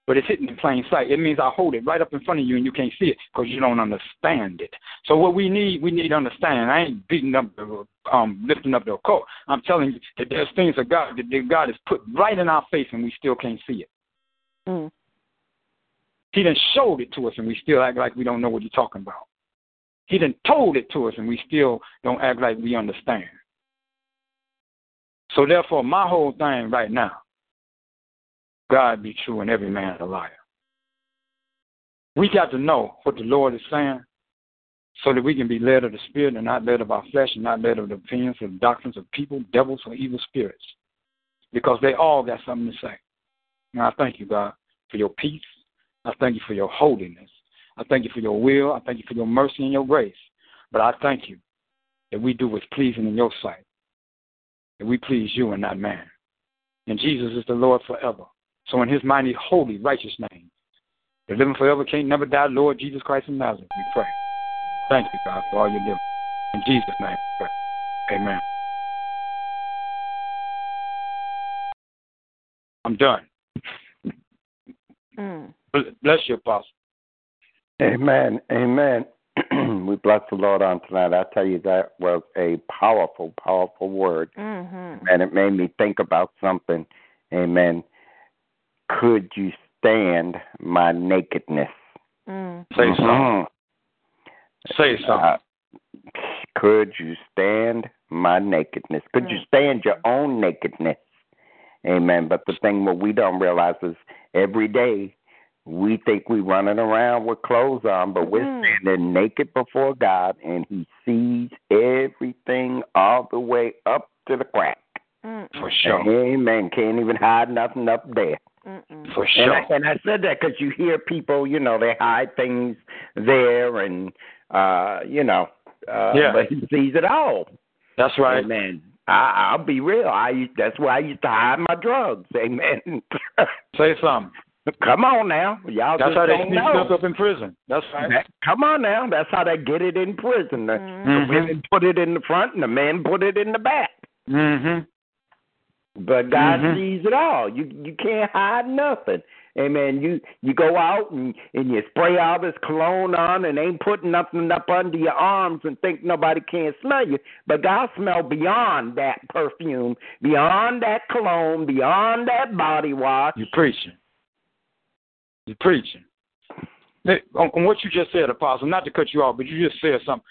but it's hidden in plain sight. It means I hold it right up in front of you and you can't see it because you don't understand it. So what we need, we need understanding. I ain't beating up, the, um, lifting up the occult. I'm telling you that there's things of God that God has put right in our face and we still can't see it. Mm. He done showed it to us and we still act like we don't know what you're talking about. He done told it to us and we still don't act like we understand. So therefore, my whole thing right now, God be true and every man a liar. We got to know what the Lord is saying so that we can be led of the Spirit and not led of our flesh and not led of the opinions and doctrines of people, devils, or evil spirits. Because they all got something to say. And I thank you, God, for your peace. I thank you for your holiness. I thank you for your will. I thank you for your mercy and your grace. But I thank you that we do what's pleasing in your sight, that we please you and not man. And Jesus is the Lord forever. So in his mighty, holy, righteous name, the living forever can't never die, Lord Jesus Christ of Nazareth, we pray. Thank you, God, for all you're doing. In Jesus' name, we pray. Amen. I'm done. Mm. Bless you, Apostle. Amen. Amen. we bless the Lord on tonight. I tell you, that was a powerful, powerful word. Mm-hmm. And it made me think about something. Amen. Could you stand my nakedness? Mm. Say something. Mhm. Say something. Uh, could you stand my nakedness? Could you stand your own nakedness? Amen. But the thing what we don't realize is every day we think we running around with clothes on, but we're Mhm. standing naked before God, and He sees everything all the way up to the crack. Mm-mm. For sure. Amen. Can't even hide nothing up there. Mm-mm. For And sure. I, and I said that because you hear people, you know, they hide things there, and uh, you know, uh, Yeah. but He sees it all. That's right. Amen. I, I'll be real. I used- that's why I used to hide my drugs. Amen. Say something. Come on now, y'all That's just how they don't sneak stuff up in prison. That's right. That- come on now, that's how they get it in prison. The, Mhm. the women put it in the front, and the men put it in the back. Mm-hmm. But God Mhm. sees it all. You you can't hide nothing. Amen. You you go out and and you spray all this cologne on and ain't putting nothing up under your arms and think nobody can't smell you. But God smell beyond that perfume, beyond that cologne, beyond that body wash. You're preaching. You're preaching. Hey, On, on what you just said, Apostle, not to cut you off, but you just said something.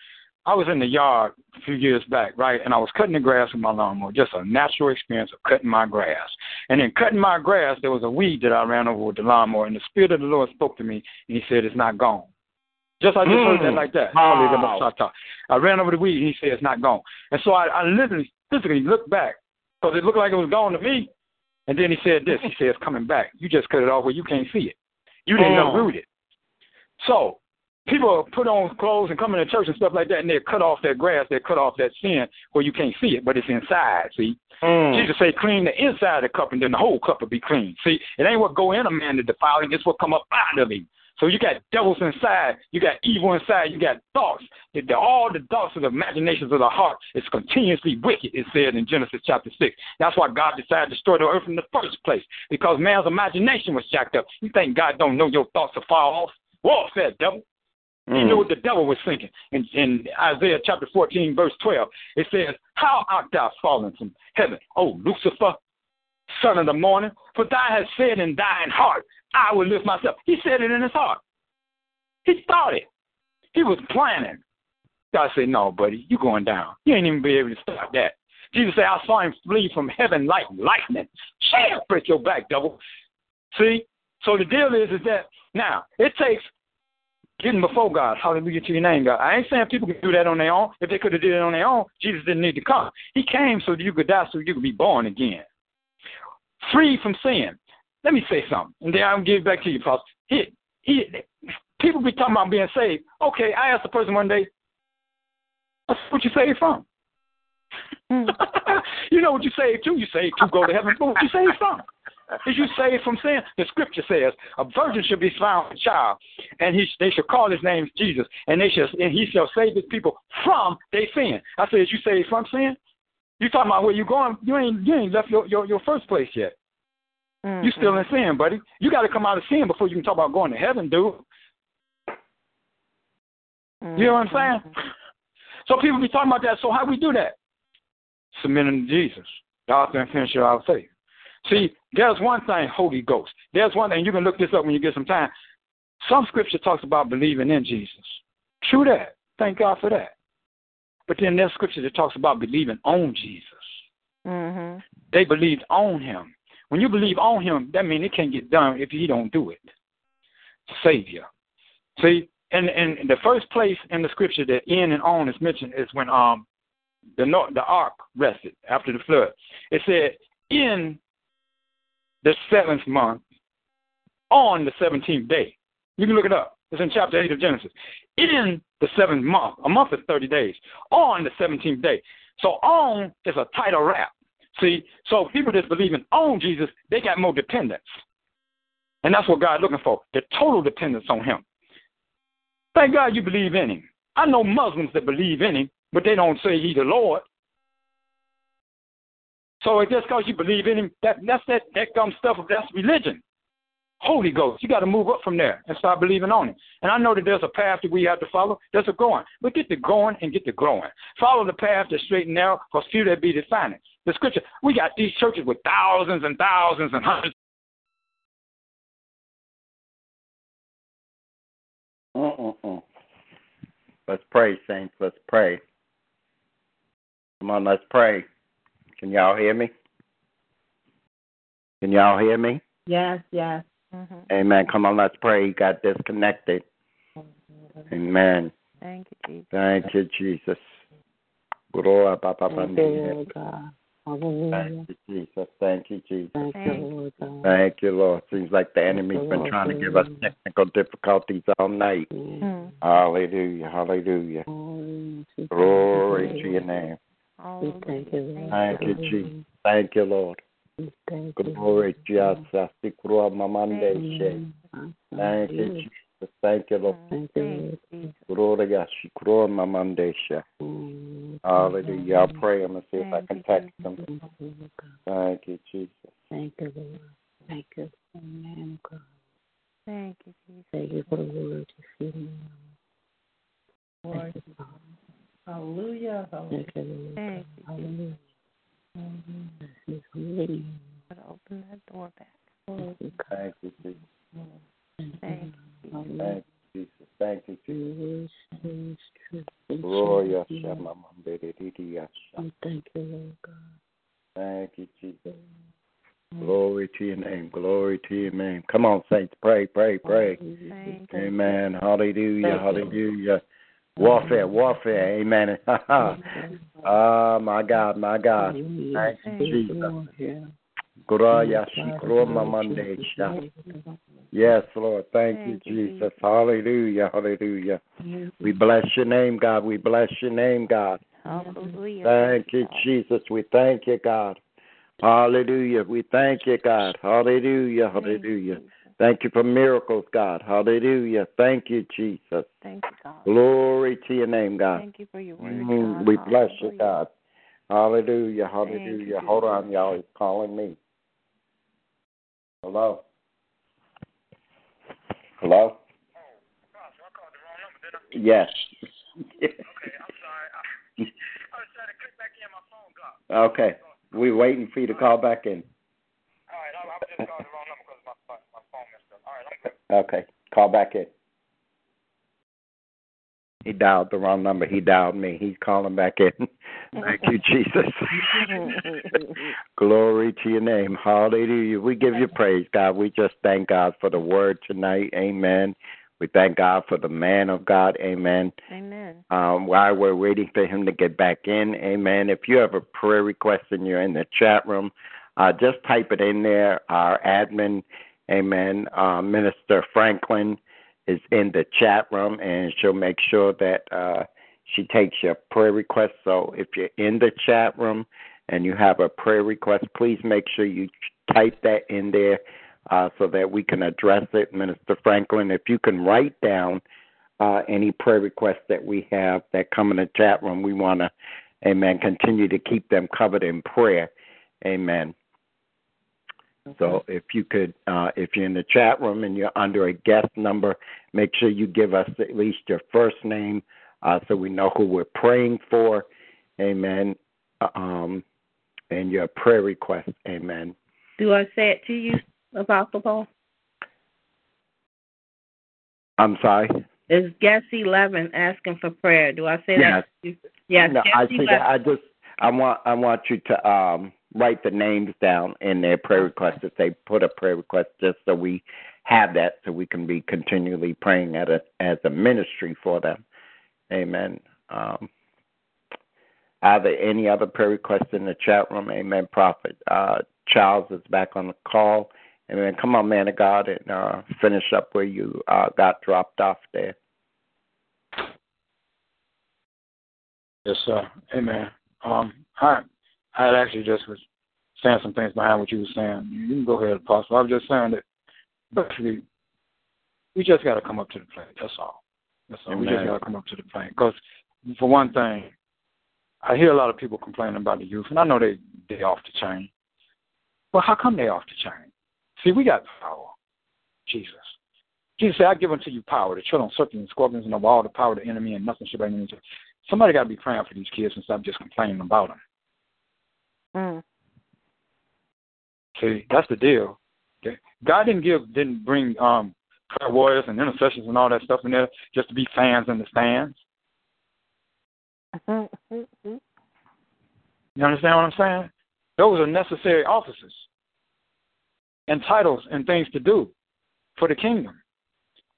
I was in the yard a few years back, right, and I was cutting the grass with my lawnmower, just a natural experience of cutting my grass. And in cutting my grass, there was a weed that I ran over with the lawnmower, and the Spirit of the Lord spoke to me, and He said, It's not gone. Just I just heard that Mm. like that. Wow. I ran over the weed, and He said, It's not gone. And so I, I literally, physically looked back, because it looked like it was gone to me. And then He said this He said, It's coming back. You just cut it off where you can't see it. You didn't Mm. uproot it. So people put on clothes and come into church and stuff like that, and they cut off their grass, they cut off that sin where you can't see it, but it's inside. See, Mm. Jesus say, clean the inside of the cup, and then the whole cup will be clean. See, it ain't what go in a man to defile him; it's what come up out of him. So you got devils inside, you got evil inside, you got thoughts. All the thoughts of the imaginations of the heart is continuously wicked. It said in Genesis chapter six. That's why God decided to destroy the earth in the first place because man's imagination was jacked up. You think God don't know your thoughts are far off? Said devil. He Mm. knew what the devil was thinking. In, in Isaiah chapter 14, verse 12, it says, How art thou fallen from heaven, O Lucifer, son of the morning? For thou hast said in thine heart, I will lift myself. He said it in his heart. He thought it. He was planning. God said, No, buddy, you're going down. You ain't even be able to stop that. Jesus said, I saw him flee from heaven like lightning. Sham, break your back, devil. See? So the deal is, is that now it takes getting before God. Hallelujah to your name, God. I ain't saying people can do that on their own. If they could have did it on their own, Jesus didn't need to come. He came so that you could die, so you could be born again. Free from sin. Let me say something, and then I'll give it back to you, Pastor. He, he, people be talking about being saved. Okay, I asked a person one day, "What's what you saved from?" Mm. you know what you saved to? You saved to go to heaven. But what you saved from? Is you saved from sin? The scripture says, "A virgin should be found a child, and he they shall call his name Jesus, and they shall and he shall save his people from their sin." I said, is "You saved from sin? You talking about where you going? You ain't you ain't left your your, your first place yet. Mm-hmm. You still in sin, buddy. You got to come out of sin before you can talk about going to heaven, dude. You know what I'm saying? So people be talking about that. So how we do that? Submitting to Jesus, the author and finisher of our faith. See, there's one thing, Holy Ghost. There's one thing, you can look this up when you get some time. Some scripture talks about believing in Jesus. True that. Thank God for that. But then there's scripture that talks about believing on Jesus. Mm-hmm. They believed on him. When you believe on him, that means it can't get done if he don't do it. Savior. See, and and the first place in the scripture that in and on is mentioned is when um the the ark rested after the flood. It said in the seventh month on the seventeenth day. You can look it up. It's in chapter eight of Genesis. In the seventh month, a month is thirty days. On the seventeenth day. So on is a title wrap. See, so people that's believing on Jesus, they got more dependence. And that's what God's looking for, the total dependence on him. Thank God you believe in him. I know Muslims that believe in him, but they don't say he's the Lord. So just because you believe in him, that that's that that comes stuff of that's religion. Holy Ghost, you got to move up from there and start believing on him. And I know that there's a path that we have to follow. There's a going, but get the going and get the growing. Follow the path that's straight and narrow, because few that be it. The scripture, we got these churches with thousands and thousands and hundreds. Mm-mm-mm. Let's pray, saints. Let's pray. Come on, let's pray. Can y'all hear me? Can y'all hear me? Yes, yes. Mm-hmm. Amen. Come on, let's pray. You got disconnected. Amen. Thank you, Jesus. Thank you, Jesus. Glory, Papa, Thank you, Lord God. Thank you, Jesus. Thank you, Jesus. Thank Thank you, Lord God. Thank you, Lord. Seems like the enemy's been trying to give us technical difficulties all night. Mm. Hallelujah. Hallelujah. Hallelujah. Glory to your name. We thank you, Lord. Thank you, Jesus. Thank you, Lord. We thank you. Glory to Jesus. Sikura mamande she. Thank you, Jesus. Thank you, Lord. Thank you, Jesus. Glory to Shikura mamande she. Lord. Hallelujah. I'll pray. I'm going to see if I can text them. Thank you, Lord God. Thank you, Jesus. Thank you, Lord. Thank you, Amen, God. Thank you, Jesus. Thank you for the word you feed me. Lord. Lord. Thank you, Father. Hallelujah. Hallelujah. Thank you, Lord. Thank God. Hallelujah. Mhm. Bless His holy name. Lord, open that door back. Thank you, Thank you, Jesus. Thank Thank you. you. Thank you, Jesus. Thank you, Jesus. True is, is true. It's Glory true. to Shama mamande di yasha. We thank you, Lord God. Thank you, Jesus. Glory to your name. Glory to your name. Come on, saints. Pray, pray, pray. Thank. Amen. Hallelujah. Thank you. Hallelujah. Warfare, warfare. Amen. Ah, my God, my God. Thank you, Jesus. Gloria, Shikroma Mandesha. Yes, Lord. Thank, you, Jesus. Hallelujah. Hallelujah. We bless your name, God. We bless your name, God. Hallelujah. Thank you, Jesus. We thank you, God. Hallelujah. We thank you, God. Hallelujah. Hallelujah. Jesus. Thank you for miracles, God. Hallelujah. Thank you, Jesus. Thank you, God. Glory to your name, God. Thank you for your word, Mm, God. we bless you, God. Hallelujah. Hallelujah. you, Hold Jesus. on, y'all. He's calling me. Hello? Hello? Yes. okay. i'm sorry okay We're waiting for you to call back in. Okay. Call back in. He dialed the wrong number. He dialed me. He's calling back in. Thank you, Jesus. Glory to your name. Hallelujah. We give you praise, God. We just thank God for the word tonight. Amen. We thank God for the man of God. Amen. Amen. Um, while we're waiting for him to get back in, amen. If you have a prayer request and you're in the chat room, uh, just type it in there. Our admin, amen, uh, Minister Franklin is in the chat room and she'll make sure that uh, she takes your prayer request. So if you're in the chat room and you have a prayer request, please make sure you type that in there uh, so that we can address it. Minister Franklin, if you can write down uh, any prayer requests that we have that come in the chat room, we want to, amen, continue to keep them covered in prayer. Amen. So if you could, uh, if you're in the chat room and you're under a guest number, make sure you give us at least your first name uh, so we know who we're praying for. Amen. Um, and your prayer request. Amen. Do I say it to you, Apostle Paul? I'm sorry. Is guest eleven asking for prayer? Do I say that? to you? Yes. no, I see 11. that. I just I want I want you to um write the names down in their prayer request if they put a prayer request just so we have that so we can be continually praying at a as a ministry for them. Amen. Um are there any other prayer requests in the chat room? Amen. Prophet uh, Charles is back on the call. Amen. Come on, man of God, and uh, finish up where you uh, got dropped off there. Yes, sir. Amen. Um, I I actually just was saying some things behind what you were saying. You can go ahead, Apostle. I was just saying that basically we just got to come up to the plate. That's all. That's all. We just got to come up to the plate. Because for one thing, I hear a lot of people complaining about the youth, and I know they they off the chain. But how come they off the chain? See, we got power. Jesus. Jesus said, I give unto you power to tread on serpents and scorpions and of all the power of the enemy, and nothing shall by any means. Somebody got to be praying for these kids and stop just complaining about them. Mm. See, that's the deal. Okay? God didn't give, didn't bring um prayer warriors and intercessions and all that stuff in there just to be fans in the stands. You understand what I'm saying? Those are necessary offices and titles and things to do for the kingdom.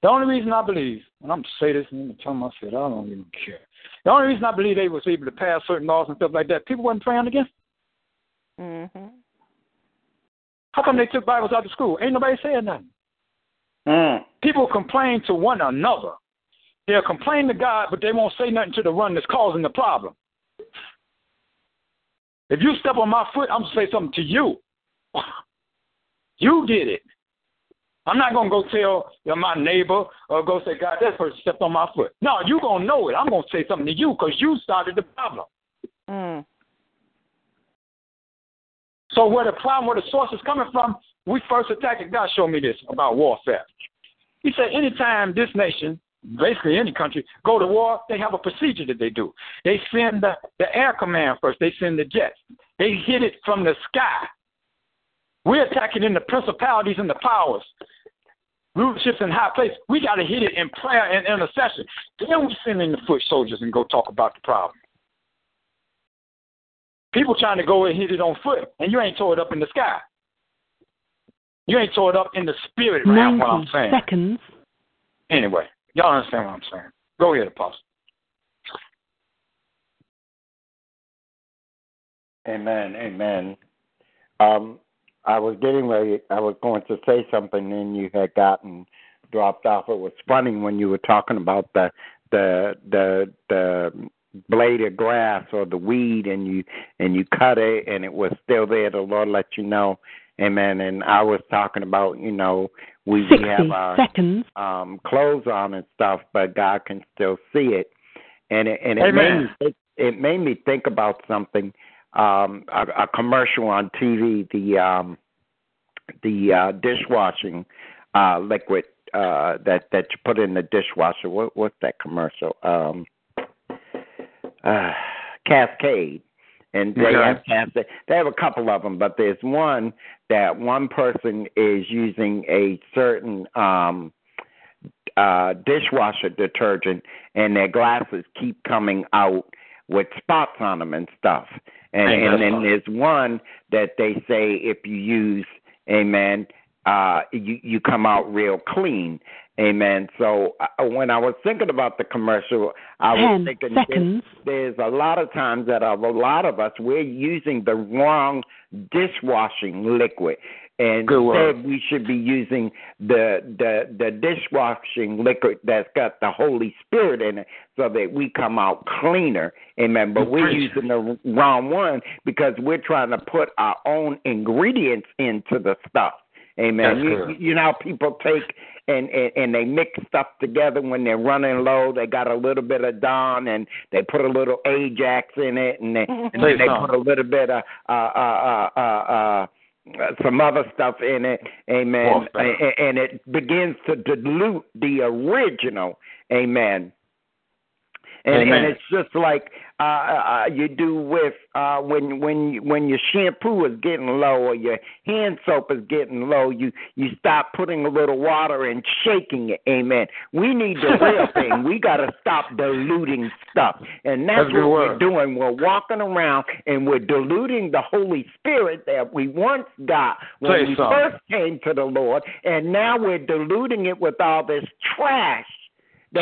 The only reason I believe, and I'm say this and I'm tell myself I don't even care. The only reason I believe they was able to pass certain laws and stuff like that, people wasn't praying against. it. Mm-hmm. How come they took Bibles out of school? Ain't nobody saying nothing. Mm. People complain to one another. They'll complain to God, but they won't say nothing to the one that's causing the problem. If you step on my foot, I'm going to say something to you. You did it. I'm not going to go tell you know, my neighbor or go say, God, that person stepped on my foot. No, you're going to know it. I'm going to say something to you because you started the problem. Mm. So where the problem, where the source is coming from, we first attack it. God showed me this about warfare. He said anytime this nation, basically any country, go to war, they have a procedure that they do. They send the, the air command first. They send the jets. They hit it from the sky. We're attacking in the principalities and the powers, rulerships in high place. We got to hit it in prayer and intercession. Then we send in the foot soldiers and go talk about the problem. People trying to go and hit it on foot, and you ain't tore it up in the sky. You ain't tore it up in the spirit realm, what I'm 90 saying. seconds. Anyway, y'all understand what I'm saying. Go ahead, Apostle. Amen. Amen. Um, I was getting ready. I was going to say something, and you had gotten dropped off. It was funny when you were talking about the the the the blade of grass or the weed, and you and you cut it, and it was still there. The Lord let you know, Amen. And I was talking about, you know, we, we have our seconds. um clothes on and stuff, but God can still see it, and it and it made me think, it made me think about something. Um, a, a commercial on TV, the um, the uh, dishwashing uh, liquid uh, that that you put in the dishwasher. What what's that commercial? Um, uh, Cascade, and they Okay. have Cascade. They have a couple of them, but there's one that one person is using a certain um, uh, dishwasher detergent, and their glasses keep coming out with spots on them and stuff. And and then there's one that they say if you use, amen, uh, you you come out real clean, amen. So uh, when I was thinking about the commercial, I was thinking there's, seconds. there's a lot of times that of a lot of us we're using the wrong dishwashing liquid. And Good word. instead, we should be using the the the dishwashing liquid that's got the Holy Spirit in it, so that we come out cleaner. Amen. But we're using the wrong one because we're trying to put our own ingredients into the stuff. Amen. You, you know how people take and, and and they mix stuff together when they're running low. They got a little bit of Dawn and they put a little Ajax in it, and they and then they put a little bit of uh uh uh uh. uh some other stuff in it, amen, and, and it begins to dilute the original, amen. And, Amen. and it's just like uh, uh, you do with uh, when when when your shampoo is getting low or your hand soap is getting low. You you stop putting a little water and shaking it. Amen. We need the real thing. We got to stop diluting stuff, and that's, That's what we're doing. We're walking around and we're diluting the Holy Spirit that we once got when Say we something. first came to the Lord, and now we're diluting it with all this trash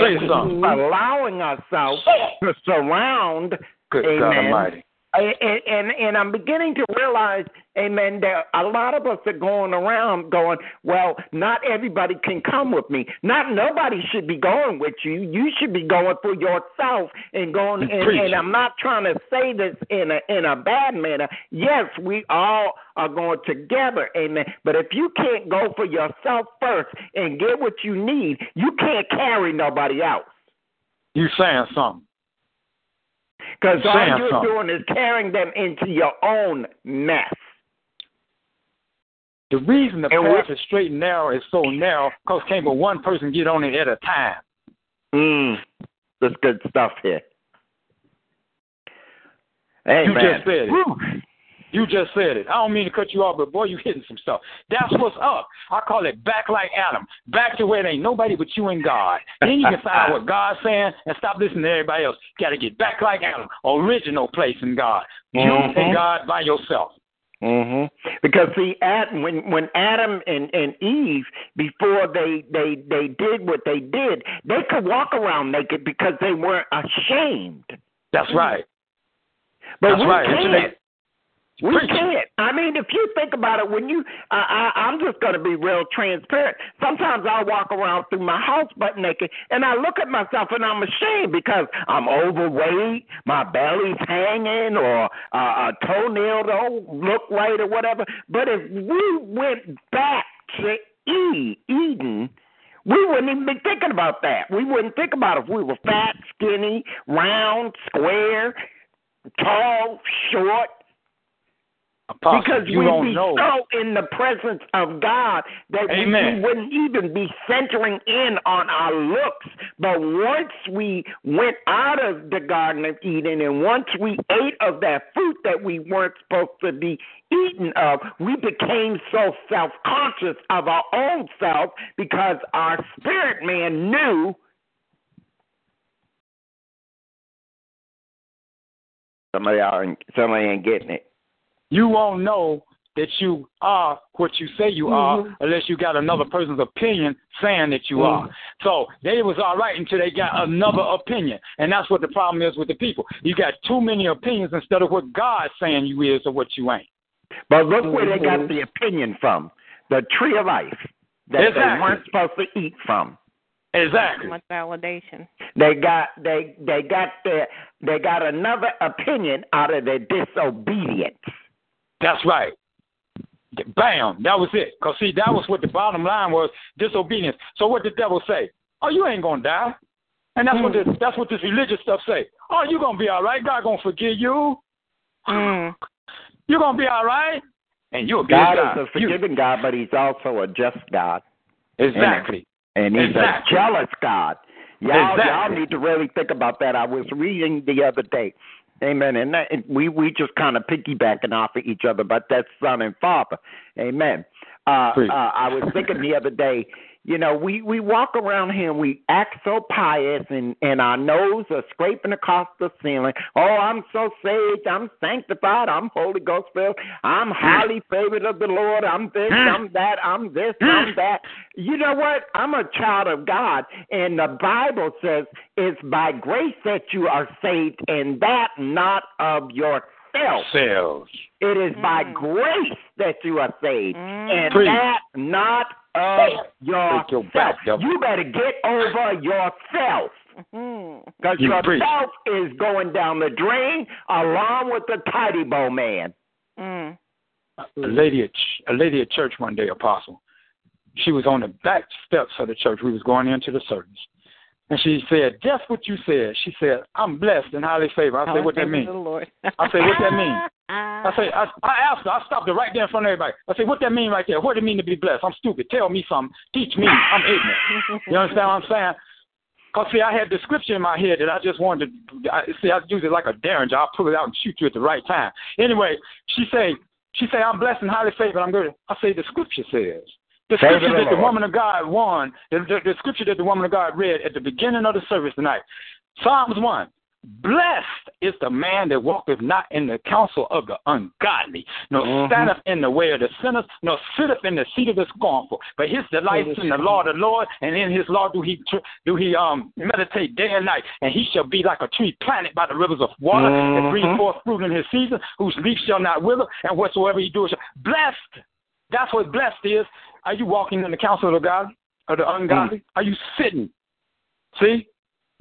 Say we something. allowing ourselves to surround. Good God Amen. And, and and I'm beginning to realize, Amen, that a lot of us are going around going, well, not everybody can come with me. Not nobody should be going with you. You should be going for yourself and going. And, and I'm not trying to say this in a in a bad manner. Yes, we all are going together, Amen. But if you can't go for yourself first and get what you need, you can't carry nobody else. You saying something. Because all you're something. doing is carrying them into your own mess. The reason the And path is straight and narrow is so narrow because can't but one person get on it at a time. Mm, that's good stuff here. Hey, You man. just said it. Whew. You just said it. I don't mean to cut you off, but boy, you hitting some stuff. That's what's up. I call it back like Adam. Back to where it ain't nobody but you and God. Then you can find what God's saying and stop listening to everybody else. Got to get back like Adam. Original place in God. You Mhm. and God by yourself. hmm Because see, Adam, when when Adam and and Eve before they they they did what they did, they could walk around naked because they weren't ashamed. That's right. But That's we right. can't. We can't. I mean, if you think about it, when you, I, I, I'm just going to be real transparent. Sometimes I walk around through my house butt naked, and I look at myself and I'm ashamed because I'm overweight, my belly's hanging, or uh, a toenail don't look right, or whatever. But if we went back to E, Eden, we wouldn't even be thinking about that. We wouldn't think about if we were fat, skinny, round, square, tall, short. Apostle, Because you we'd don't be know. so in the presence of God that we, Amen. we wouldn't even be centering in on our looks. But once we went out of the Garden of Eden and once we ate of that fruit that we weren't supposed to be eaten of, we became so self conscious of our own self because our spirit man knew. Somebody somebody ain't getting it. You won't know that you are what you say you are Mm-hmm. unless you got another person's opinion saying that you Mm-hmm. are. So they was all right until they got another opinion. And that's what the problem is with the people. You got too many opinions instead of what God's saying you is or what you ain't. But look where they Mm-hmm. got the opinion from. The tree of life that they weren't supposed to eat from. Exactly. Much validation. They got they they got their they got another opinion out of their disobedience. That's right. Bam. That was it. Because, see, that was what the bottom line was disobedience. So, what did the devil say? Oh, you ain't going to die. And that's what this, that's what this religious stuff say. Oh, you going to be all right. God going to forgive you. Mm. You're going to be all right. And you'll be God God. is a You- forgiving God, but He's also a just God, exactly. and He's Exactly. a jealous God. Y'all, Exactly. y'all need to really think about that. I was reading the other day, Amen. And that, and we we just kind of piggybacking off of each other, but that's son and father, Amen. Uh, uh, I was thinking the other day, you know, we we walk around here and we act so pious, and and our nose are scraping across the ceiling. Oh, I'm so saved, I'm sanctified, I'm Holy Ghost filled, I'm highly favored of the Lord, I'm this, I'm that, I'm this, I'm that. You know what? I'm a child of God, and the Bible says it's by grace that you are saved, and that not of yourself. Selves. It is by Mm. grace that you are saved, Mm. and Preach. that not of yourself. You better get over yourself. Mm. Because You preach. yourself is going down the drain along with the tidy bow man. Mm. a lady at ch- a lady at church one day, apostle. She was on the back steps of the church. We was going into the service, and she said, "Just what you said." She said, "I'm blessed and highly favored." I said, "What that mean?" I said, "What that mean?" I say, I, I asked her. I stopped her right there in front of everybody. I said, "What that mean right there? What it mean to be blessed?" I'm stupid. Tell me something. Teach me. I'm ignorant. You understand what I'm saying? Cause see, I had the scripture in my head that I just wanted to. I, see, I use it like a derringer. I'll pull it out and shoot you at the right time. Anyway, she say, she say, I'm blessed and highly favored. I'm good. I say, the scripture says. The scripture the that the woman of God won, the, the, the scripture that the woman of God read at the beginning of the service tonight, Psalms 1. Blessed is the man that walketh not in the counsel of the ungodly, nor Mhm. standeth in the way of the sinners, nor sitteth in the seat of the scornful. But his delight is in the law of the Lord, and in his law do he do he um meditate day and night. And he shall be like a tree planted by the rivers of water, and bring forth fruit in his season, whose leaf shall not wither, and whatsoever he doeth shall blessed. That's what blessed is. Are you walking in the counsel of the God or the ungodly? Are you sitting? See?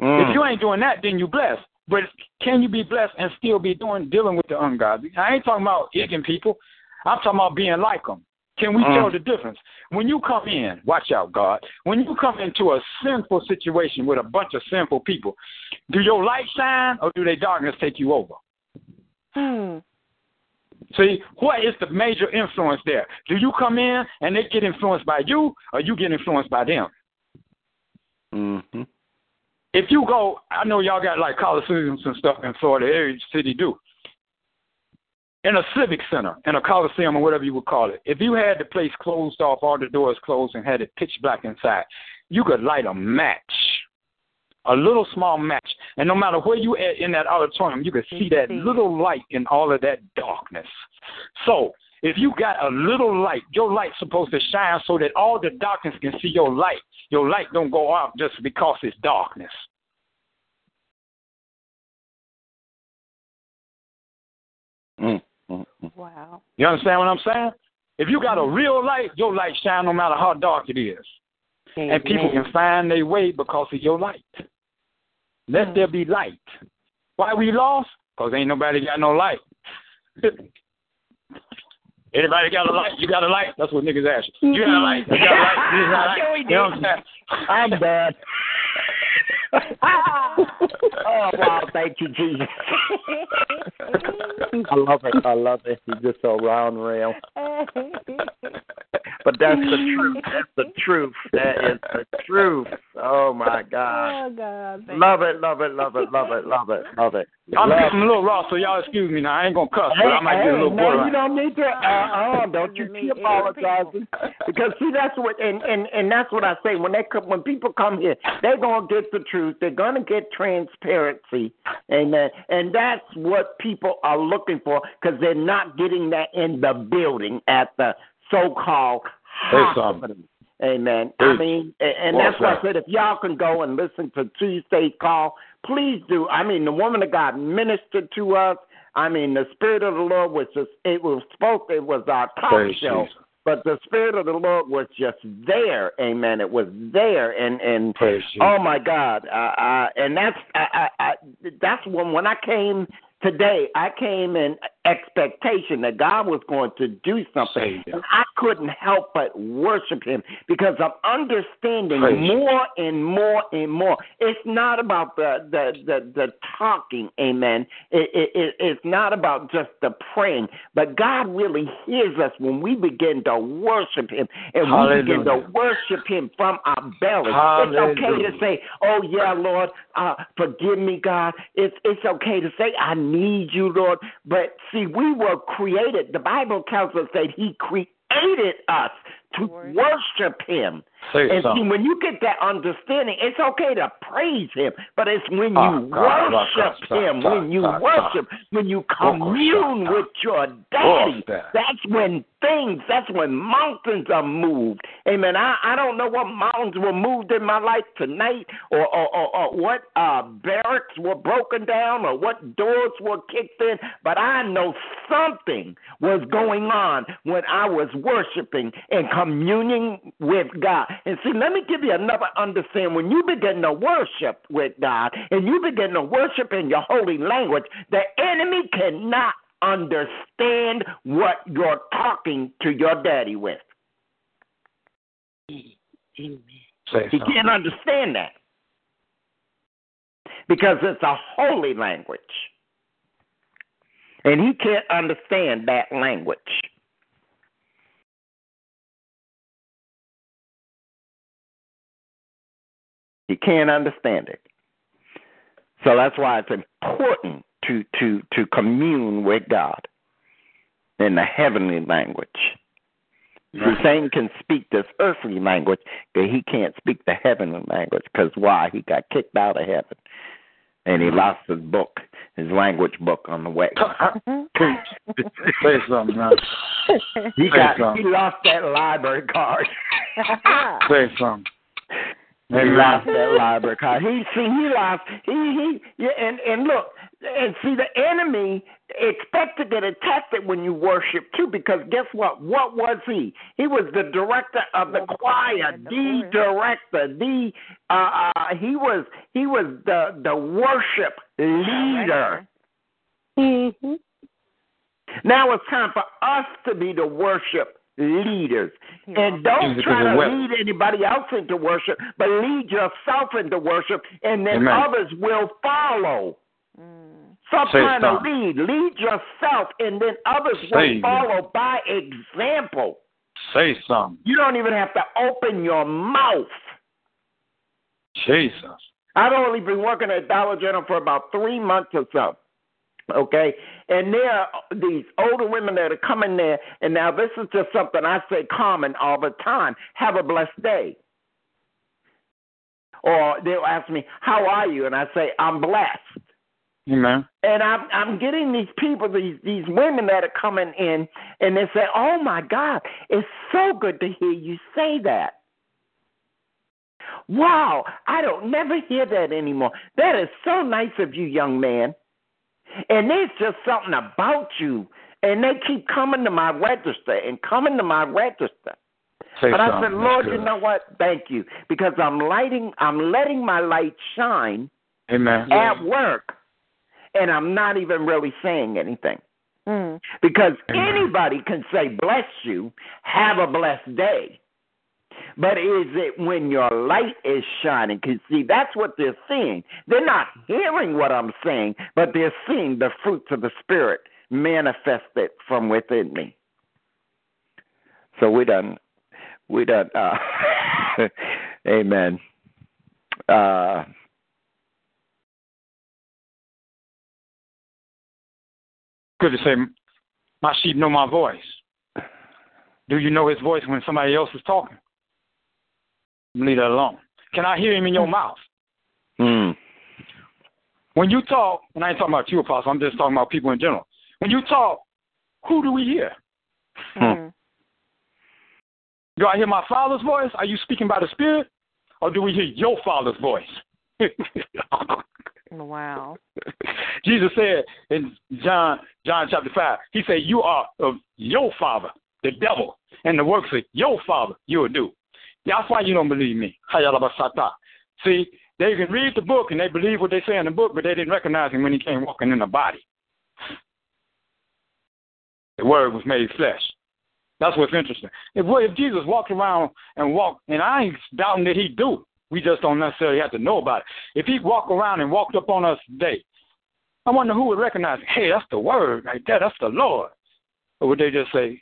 Mm. If you ain't doing that, then you blessed. But can you be blessed and still be doing dealing with the ungodly? I ain't talking about igging people. I'm talking about being like them. Can we Mm. tell the difference? When you come in, watch out, God. When you come into a sinful situation with a bunch of sinful people, do your light shine or do their darkness take you over? Mm. See, what is the major influence there? Do you come in and they get influenced by you or you get influenced by them? Mhm. if you go, I know y'all got like coliseums and stuff in Florida, every city do. In a civic center, in a coliseum or whatever you would call it, if you had the place closed off, all the doors closed, and had it pitch black inside, you could light a match, a little small match, and no matter where you at in that auditorium, you can see that little light in all of that darkness. So if you got a little light, your light's supposed to shine so that all the darkness can see your light. Your light don't go out just because it's darkness. Mm. Mm. Mm. Wow. You understand what I'm saying? If you got a real light, your light shine no matter how dark it is. And people can find their way because of your light. Let mm. there be light. Why we lost? Because ain't nobody got no light. Anybody got a light? You got a light? That's what niggas ask you. You got a light? You got a light? You got a light? Yeah, we You know what I'm saying? I'm bad. oh wow, thank you, Jesus. I love it. I love it. He's just so round real. But that's the truth. That's the truth. That is the truth. Oh my God. Oh God. Love it, love it, love it, love it, love it, love it. I'm Love getting a little raw, so y'all excuse me now. I ain't gonna cuss, but I might Hey, get a little no, borderline. you don't need to. Uh, uh, don't you keep apologizing because see that's what and, and and that's what I say when they come when people come here they're gonna get the truth they're gonna get transparency amen and that's what people are looking for because they're not getting that in the building at the so-called Hey, hospital. son. Amen. I mean, a- and that's why I said. said if y'all can go and listen to Tuesday call, please do. I mean, the woman of God ministered to us. I mean, the Spirit of the Lord was just, it was spoke, it was our show. Jesus. But the Spirit of the Lord was just there, Amen. It was there, and and Praise oh my God, uh, uh, and that's I, I, I, that's when when I came today, I came in expectation that God was going to do something, Savior. and I couldn't help but worship Him because I'm understanding Praise more and more and more. It's not about the the the, the talking, Amen. It, it, it, it's not about just the praying, but God really hears us when we begin to worship Him and we begin to worship Him from our belly. It's okay to say, "Oh yeah, Lord, uh, forgive me, God." It's it's okay to say, "I need you, Lord." But see, we were created. The Bible tells us that He created us to Worship. worship Him. Say And see, something. when you get that understanding, it's okay to praise Him, but it's when Ah, you God, worship Him, when you worship, when you commune with your daddy, that's when things, that's when mountains are moved. Amen. I, I don't know what mountains were moved in my life tonight or, or, or, or what uh, barracks were broken down or what doors were kicked in, but I know something was going on when I was worshiping and communing with God. And see, let me give you another understanding. When you begin to worship with God and you begin to worship in your holy language, the enemy cannot understand what you're talking to your daddy with. Say He can't understand that because it's a holy language. And he can't understand that language. He can't understand it. So that's why it's important to, to, to commune with God in the heavenly language. See, Satan can speak this earthly language, but he can't speak the heavenly language. Because why? He got kicked out of heaven, and he mm-hmm. lost his book, his language book on the way. Say something. He Say got something. he lost that library card. Say something. He lost that library card. He see he lost he he yeah and and look and see the enemy expect to get attacked when you worship too because guess what? What was he? He was the director of the choir, the director, the uh, uh he was he was the the worship leader. Mm-hmm. Now it's time for us to be the worship leaders. And don't Music try to weapon. lead anybody else into worship, but lead yourself into worship, and then Amen. others will follow. Mm. Stop Say trying to lead. Lead yourself, and then others will Savior. follow by example. Say something. You don't even have to open your mouth. Jesus. I've only been working at Dollar General for about three months or so. Okay, and there are these older women that are coming there, and now this is just something I say common all the time. Have a blessed day. Or they'll ask me, "How are you?" And I say, "I'm blessed." Amen. And I'm I'm getting these people, these these women that are coming in, and they say, "Oh my God, it's so good to hear you say that." Wow, I don't never hear that anymore. That is so nice of you, young man. And there's just something about you, and they keep coming to my register and coming to my register. Say But I said, Lord, you know what? Thank you, because I'm lighting, I'm letting my light shine Amen. at work, and I'm not even really saying anything. Mm. Because Amen. anybody can say, bless you, have a blessed day. But is it when your light is shining? Because, see, that's what they're seeing. They're not hearing what I'm saying, but they're seeing the fruits of the Spirit manifested from within me. So we done, we done, uh, amen. Uh, Good to say, my sheep know my voice. Do you know his voice when somebody else is talking? Leave that alone. Can I hear him in your mouth? mm, When you talk, and I ain't talking about you, Apostle, I'm just talking about people in general. When you talk, who do we hear? Mm. Do I hear my Father's voice? Are you speaking by the Spirit? Or do we hear your Father's voice? Wow. Jesus said in John John chapter five, he said, You are of your father, the devil, and the works of your father you will do. That's why you don't believe me. Hayalabasata. See, they can read the book and they believe what they say in the book, but they didn't recognize him when he came walking in the body. The word was made flesh. That's what's interesting. If, if Jesus walked around and walked, and I ain't doubting that he do, we just don't necessarily have to know about it. If he walked around and walked up on us today, I wonder who would recognize, hey, that's the word right there, that's the Lord. Or would they just say,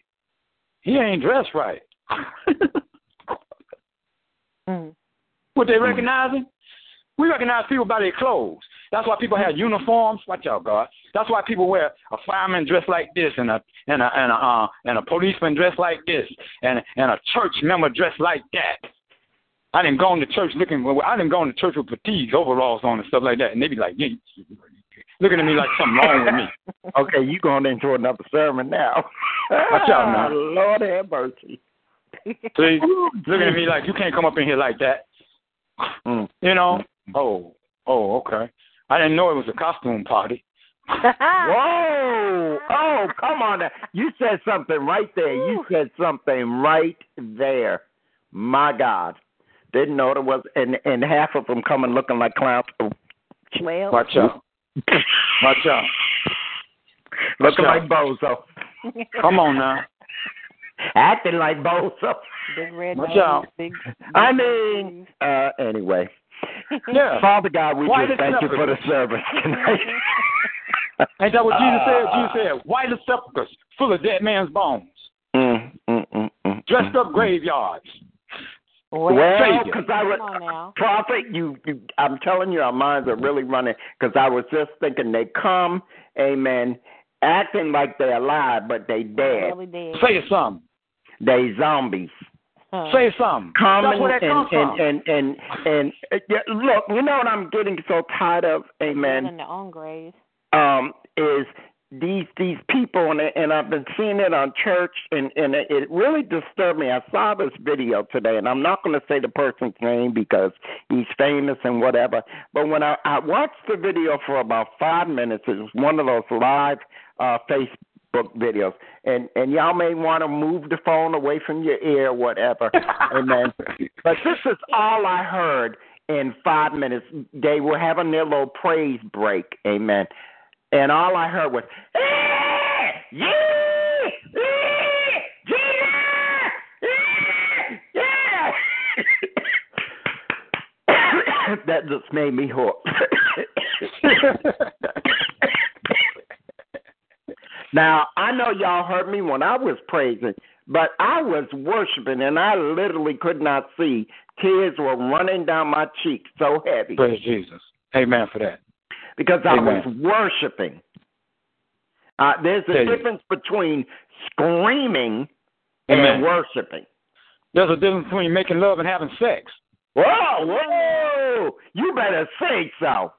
he ain't dressed right? Mm. Would they recognize him? We recognize people by their clothes. That's why people have uniforms. Watch out, God. That's why people wear a fireman dressed like this, and a and a and a uh, and a policeman dressed like this, and and a church member dressed like that. I didn't go into church looking. I didn't go into church with fatigues, overalls on, and stuff like that, and they be like, yeah, looking at me like something wrong with me. Okay, you going into another sermon now. Watch out now. Lord have mercy. See, looking at me like you can't come up in here like that. Mm. You know? Oh, oh, okay. I didn't know it was a costume party. Whoa! Oh, come on! Now. You said something right there. You said something right there. My God, didn't know there was, and and half of them coming looking like clowns. well, Watch out. Watch out. looking out. like bozo, Come on now. Acting like bozo. big red Watch out. big. I mean, uh, anyway, Yeah. Father God, we White just thank you for the service tonight. Ain't that what Jesus said? Jesus said, white as sepulchres, full of dead man's bones, Mm, mm, mm, mm, dressed mm, up graveyards. well, Well, because I was come on now. prophet, you, you, I'm telling you, our minds are really running. Because I was just thinking, they come, amen, acting like they're alive, but they dead. Really dead. Say something. They zombies. Huh. Say something. Coming That's where that and, comes and, from. and and and yeah, look, you know what I'm getting so tired of, amen. in their own graves. um, is these these people, and and I've been seeing it on church, and and it really disturbed me. I saw this video today, and I'm not going to say the person's name because he's famous and whatever. But when I, I watched the video for about five minutes, it was one of those live uh, Facebook videos, and and y'all may want to move the phone away from your ear, or whatever. Amen. But this is all I heard in five minutes. They were having their little praise break. Amen. And all I heard was, "Eh, yeah, eh, Jesus, eh, yeah." that just made me hooked. now I know y'all heard me when I was praising, but I was worshiping and I literally could not see. Tears were running down my cheeks so heavy Praise Jesus. Amen for that. because I Amen. was worshiping. Uh, there's a you. difference between screaming Amen. and worshiping. There's a difference between making love and having sex. Whoa, whoa! You better say so.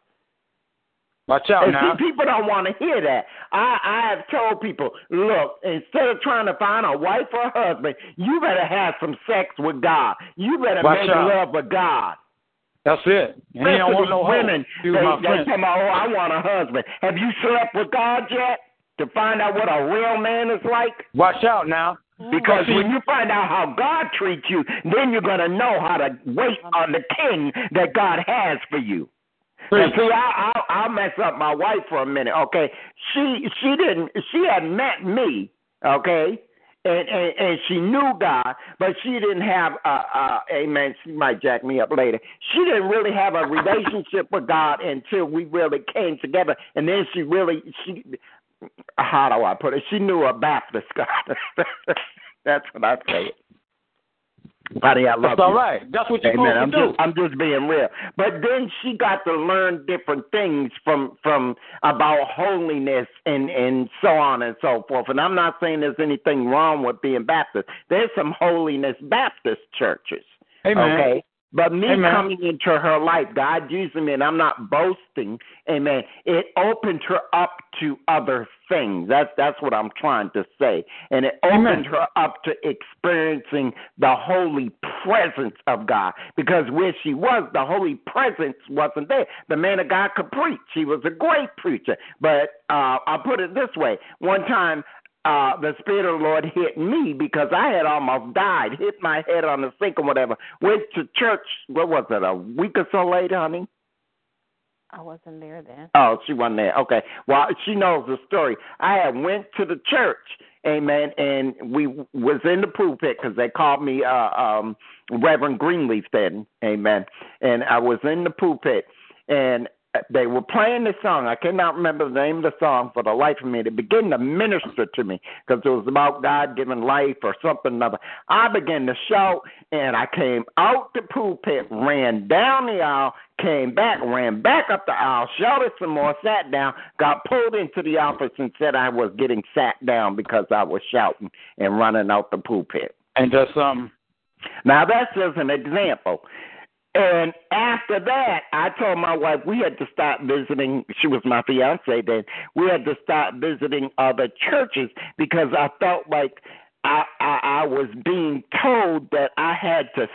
Watch out And now. see, people don't want to hear that. I, I have told people, look, instead of trying to find a wife or a husband, you better have some sex with God. You better Watch make out. love with God. That's it. And he don't want no women. He They, was my they tell me, oh, I want a husband. Have you slept with God yet to find out what a real man is like? Watch out now. Oh, because See- when you find out how God treats you, then you're going to know how to wait uh-huh. on the king that God has for you. See, I, I, I'll mess up my wife for a minute. Okay, she she didn't she had met me. Okay, and and, and she knew God, but she didn't have a, uh, amen. She might jack me up later. She didn't really have a relationship with God until we really came together, and then she really she. How do I put it? She knew a Baptist God. That's what I say. Honey, I love That's you. all right. That's what you're Amen. I'm supposed to do. just I'm just being real. But then she got to learn different things from from about holiness and and so on and so forth. And I'm not saying there's anything wrong with being Baptist. There's some holiness Baptist churches. Amen. Okay. But me Amen. coming into her life, God using me, and I'm not boasting, amen. It opened her up to other things. That's that's what I'm trying to say. And it opened Amen. her up to experiencing the holy presence of God. Because where she was, the holy presence wasn't there. The man of God could preach. He was a great preacher. But uh I'll put it this way. One time uh, the Spirit of the Lord hit me because I had almost died, hit my head on the sink or whatever. Went to church, what was it, a week or so later, honey? I wasn't there then. Oh, she wasn't there. Okay. Well, she knows the story. I had went to the church, amen, and we was in the pulpit because they called me uh, um, Reverend Greenleaf then, amen. And I was in the pulpit, and they were playing the song. I cannot remember the name of the song for the life of me. It began to minister to me because it was about God giving life or something another. I began to shout, and I came out the pulpit, ran down the aisle, came back, ran back up the aisle, shouted some more, sat down, got pulled into the office, and said I was getting sat down because I was shouting and running out the pulpit. And just something? Now that's just an example. And after that, I told my wife we had to stop visiting. She was my fiance then. We had to stop visiting other churches because I felt like I I, I was being told that I had to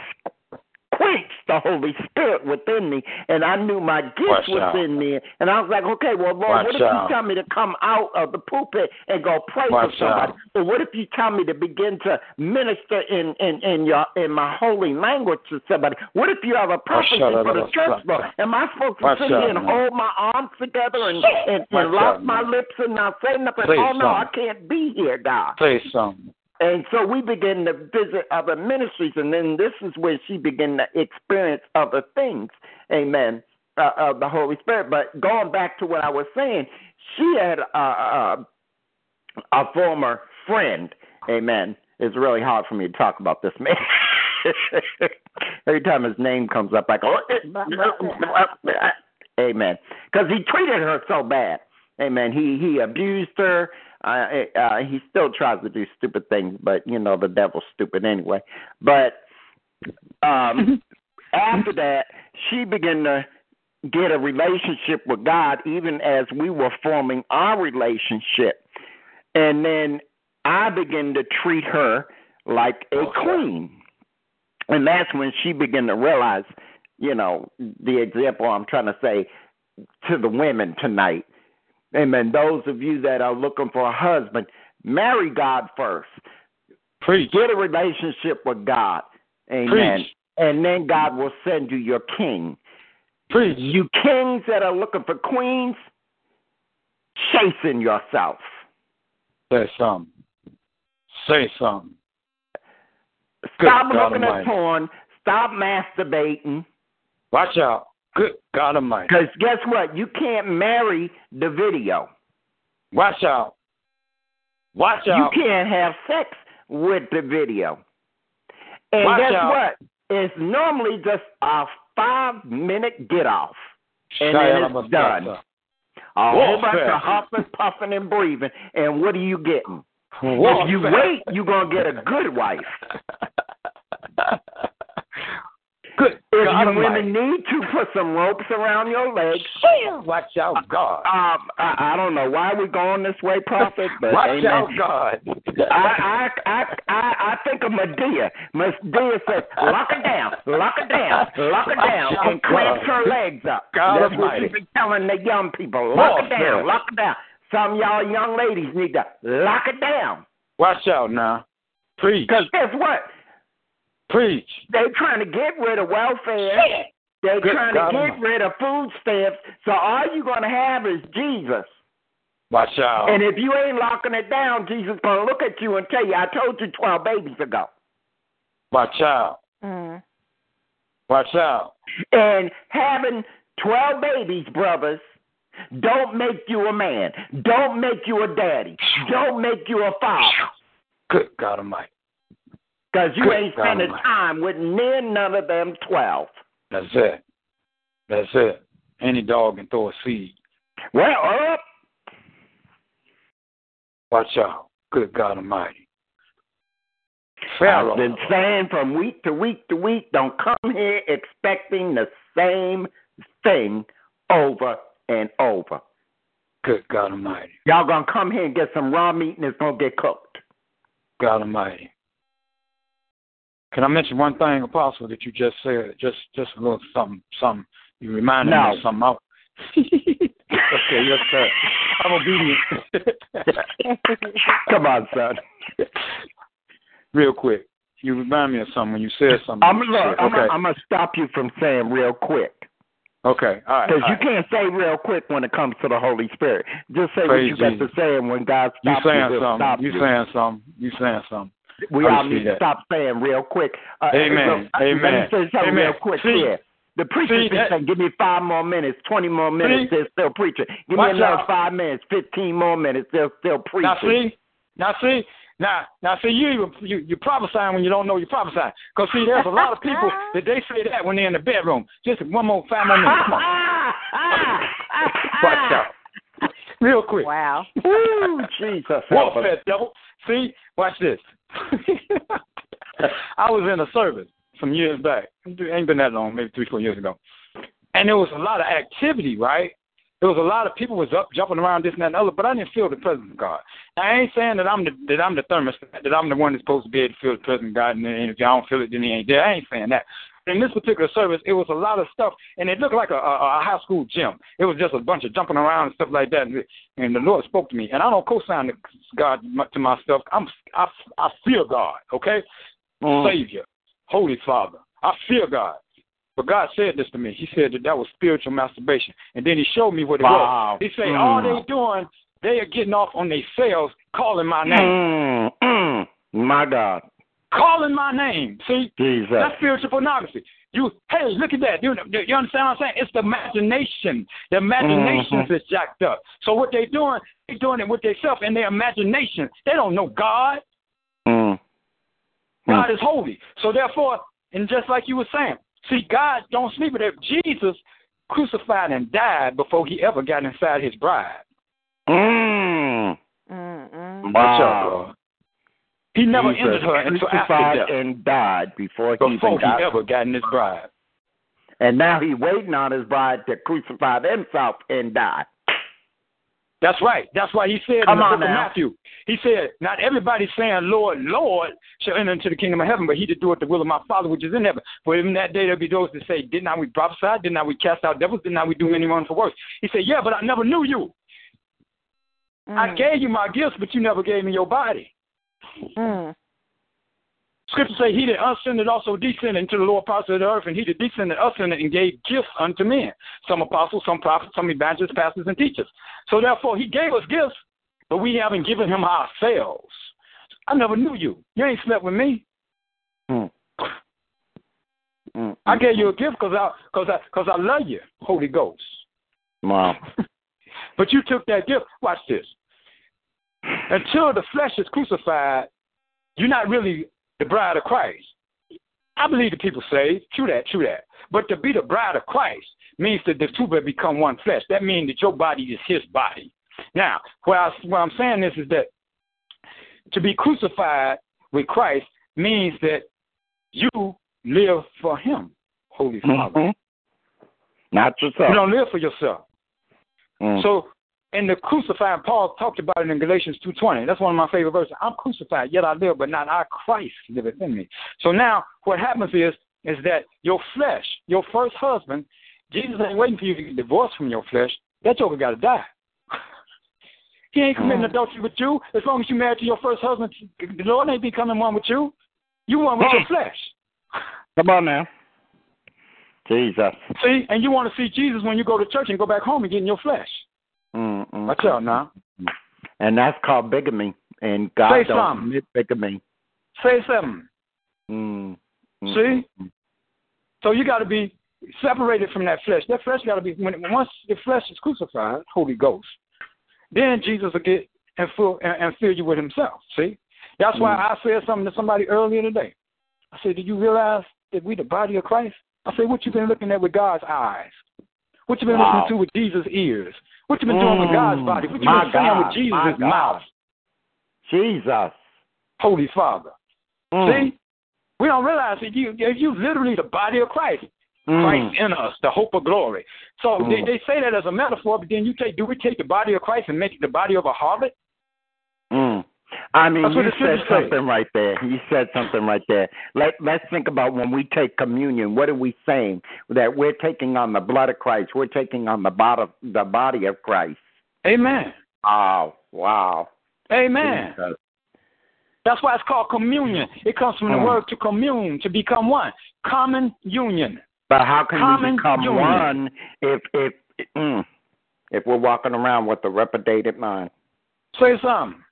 quench the Holy Spirit within me, and I knew my gift Watch out. within me. And I was like, okay, well, Lord, Watch what if out. you tell me to come out of the pulpit and go pray Watch for somebody? out. Or what if you tell me to begin to minister in in in your in my holy language to somebody? What if you have a prophecy for the church, Lord? Am I supposed to sit here and hold my arms together and and, and lock my lips and not say nothing? Say oh no, I can't be here, God. Say something. And so we began to visit other ministries, and then this is where she began to experience other things. Amen. Uh, of the Holy Spirit. But going back to what I was saying, she had a, uh, a former friend. Amen. It's really hard for me to talk about this man. Every time his name comes up, I go, Amen. Because he treated her so bad. Amen. He he abused her. Uh, uh, he still tries to do stupid things, but you know the devil's stupid anyway. But um, after that, she began to get a relationship with God, even as we were forming our relationship. And then I began to treat her like a queen. And that's when she began to realize, you know, the example I'm trying to say to the women tonight. Amen. Those of you that are looking for a husband, marry God first. Preach. Get a relationship with God. Amen. Preach. And then God will send you your king. Preach. You kings that are looking for queens, chasing yourself. Say something. Say something. Good Stop God looking at porn. Stop masturbating. Watch out. Good God Almighty. Because guess what? You can't marry the video. Watch out. Watch out. You can't have sex with the video. And Watch guess out. what? It's normally just a five minute get off. And Shia then it's done. A whole bunch of huffing, puffing, and breathing. And what are you getting? Warfare. If you wait, you're going to get a good wife. Good If God you women need to put some ropes around your legs, Watch out, God. um, I, I don't know why we're going this way, Prophet, but Watch amen. out, God. I, I I I I think of Madea. Madea says, "Lock her down, lock her down, lock her down," and clamps her legs up. God That's what she's been telling the young people. Lock her down, lock her down. Some of y'all young ladies need to lock it down. Watch out now. Preach. Because guess what? Preach. They're trying to get rid of welfare. They're Good trying God to get Almighty. rid of food stamps. So all you're going to have is Jesus. Watch out. And if you ain't locking it down, Jesus going to look at you and tell you, I told you 12 babies ago. Watch out. Mm. Watch out. And having 12 babies, brothers, don't make you a man. Don't make you a daddy. Don't make you a father. Good God Almighty. Because you ain't spending time with near none of them 12. That's it. That's it. Any dog can throw a seed. Well, up. Watch out. Good God Almighty. Pharaoh. I've been saying from week to week to week, don't come here expecting the same thing over and over. Good God Almighty. Y'all gonna come here and get some raw meat and it's gonna get cooked. God Almighty. Can I mention one thing, Apostle, that you just said? Just just a little something, something. You reminded No. me of something. else. okay, yes, sir. I'm obedient. Come on, son. Real quick. You remind me of something when you said something. I'm you said. I'm. I'm gonna stop you from saying real quick. okay. All right. Because you right. can't say real quick when it comes to the Holy Spirit. Just say Praise what you got to say, and when God You stops you, saying he'll something. stop You you. saying something. You saying something. We all need to stop saying real quick. Uh, Amen. look, uh, Let me Amen. say something Amen. real quick See- here. The preacher's been saying, give me five more minutes, 20 more minutes, See? they're still preaching. Give me another out. five minutes, 15 more minutes, they're still preaching. Now see, now see, now now see you you you prophesying when you don't know you're prophesying. Cause see, there's a lot of people that they say that when they're in the bedroom. Just one more five more minutes. Come on, watch out, real quick. Wow. Woo, Jesus. Whoa, help us. devil. See, watch this. I was in a service some years back. It ain't been that long, maybe three, four years ago. And there was a lot of activity, right? There was a lot of people was up jumping around this and that and other, but I didn't feel the presence of God. Now, I ain't saying that I'm the that I'm the thermostat, that I'm the one that's supposed to be able to feel the presence of God, and then if I don't feel it, then he ain't there. I ain't saying that. In this particular service, it was a lot of stuff, and it looked like a, a, a high school gym. It was just a bunch of jumping around and stuff like that. And, and the Lord spoke to me, and I don't co-sign God to myself. I'm I, I fear God, okay, Mm. Savior, Holy Father. I fear God. But God said this to me. He said that that was spiritual masturbation. And then he showed me what it Wow. was. He said, Mm. all they doing, they are getting off on their cells calling my name. Mm, mm, my God. Calling my name. See? Jesus. That's spiritual pornography. You, hey, look at that. You, you understand what I'm saying? It's the imagination. The imagination Mhm. is jacked up. So what they're doing, they're doing it with themselves and their imagination. They don't know God. Mm. God is holy. So therefore, and just like you were saying, see, God don't sleep with it. Jesus crucified and died before he ever got inside his bride. Mm. Mm-mm. Watch out, Wow. He never Jesus entered her until after crucified death, and died before he before he ever got in his bride. And now he waiting on his bride to crucify himself and die. That's right. That's why he said Come in the book of. Matthew, he said, Not everybody saying, Lord, Lord, shall enter into the kingdom of heaven, but he did that doeth the will of my Father which is in heaven. For in that day there'll be those that say, Did not we prophesy? Did not we cast out devils? Did not we do any wonderful works? He said, Yeah, but I never knew you. I Mm. gave you my gifts, but you never gave me your body. Mm. Scripture say, He that ascended also descended into the lower parts of the earth, and he that descended ascended and gave gifts unto men. Some apostles, some prophets, some evangelists, pastors, and teachers. So therefore, he gave us gifts, but we haven't given him ourselves. I never knew you. You ain't slept with me. Mm. Mm. I gave you a gift because I, cause I, cause I love you, Holy Ghost. Wow. But you took that gift. Watch this. Until the flesh is crucified, you're not really the bride of Christ. I believe the people say, true that, true that. But to be the bride of Christ means that the two will become one flesh. That means that your body is his body. Now, what, I, what I'm saying is, is that to be crucified with Christ means that you live for him, Holy Father. Mhm. Not yourself. You don't live for yourself. Mm. So in the crucified, Paul talked about it in Galatians two twenty. That's one of my favorite verses. I'm crucified, yet I live, but not I. Christ liveth in me. So now what happens is is that your flesh, your first husband, Jesus ain't waiting for you to get divorced from your flesh. That joker got to die. he ain't committing Mm. adultery with you as long as you married to your first husband. The Lord ain't becoming one with you. You one with your Mm. flesh. Come on now. Jesus. See, and you want to see Jesus when you go to church and go back home and get in your flesh. Mm, mm, Watch out now. And that's called bigamy. And God Say don't something. commit bigamy. Say something. Mm, mm, See? mm. So you got to be separated from that flesh. That flesh got to be when once the flesh is crucified, Holy Ghost. Then Jesus will get and fill and, and fill you with Himself. See, that's why I said something to somebody earlier today. I said, "Do you realize that we the body of Christ?" I said, "What you been looking at with God's eyes? What you been Wow. listening to with Jesus' ears? What you been doing with God's Mm, body? What you been saying with Jesus' mouth? Jesus. Holy Father." Mm. See, we don't realize that you you literally the body of Christ. Mm. Christ in us, the hope of glory. So Mm. they, they say that as a metaphor, but then you take do we take the body of Christ and make it the body of a harlot? I mean, you said something right there. You said something right there. Let Let's think about when we take communion. What are we saying? That we're taking on the blood of Christ. We're taking on the body, the body of Christ. Amen. Oh, wow. Amen. Jesus. That's why it's called communion. It comes from the Mm. word to commune, to become one. Common union. But how can Common we become union. one if if mm, if we're walking around with a reprobated mind? Say something.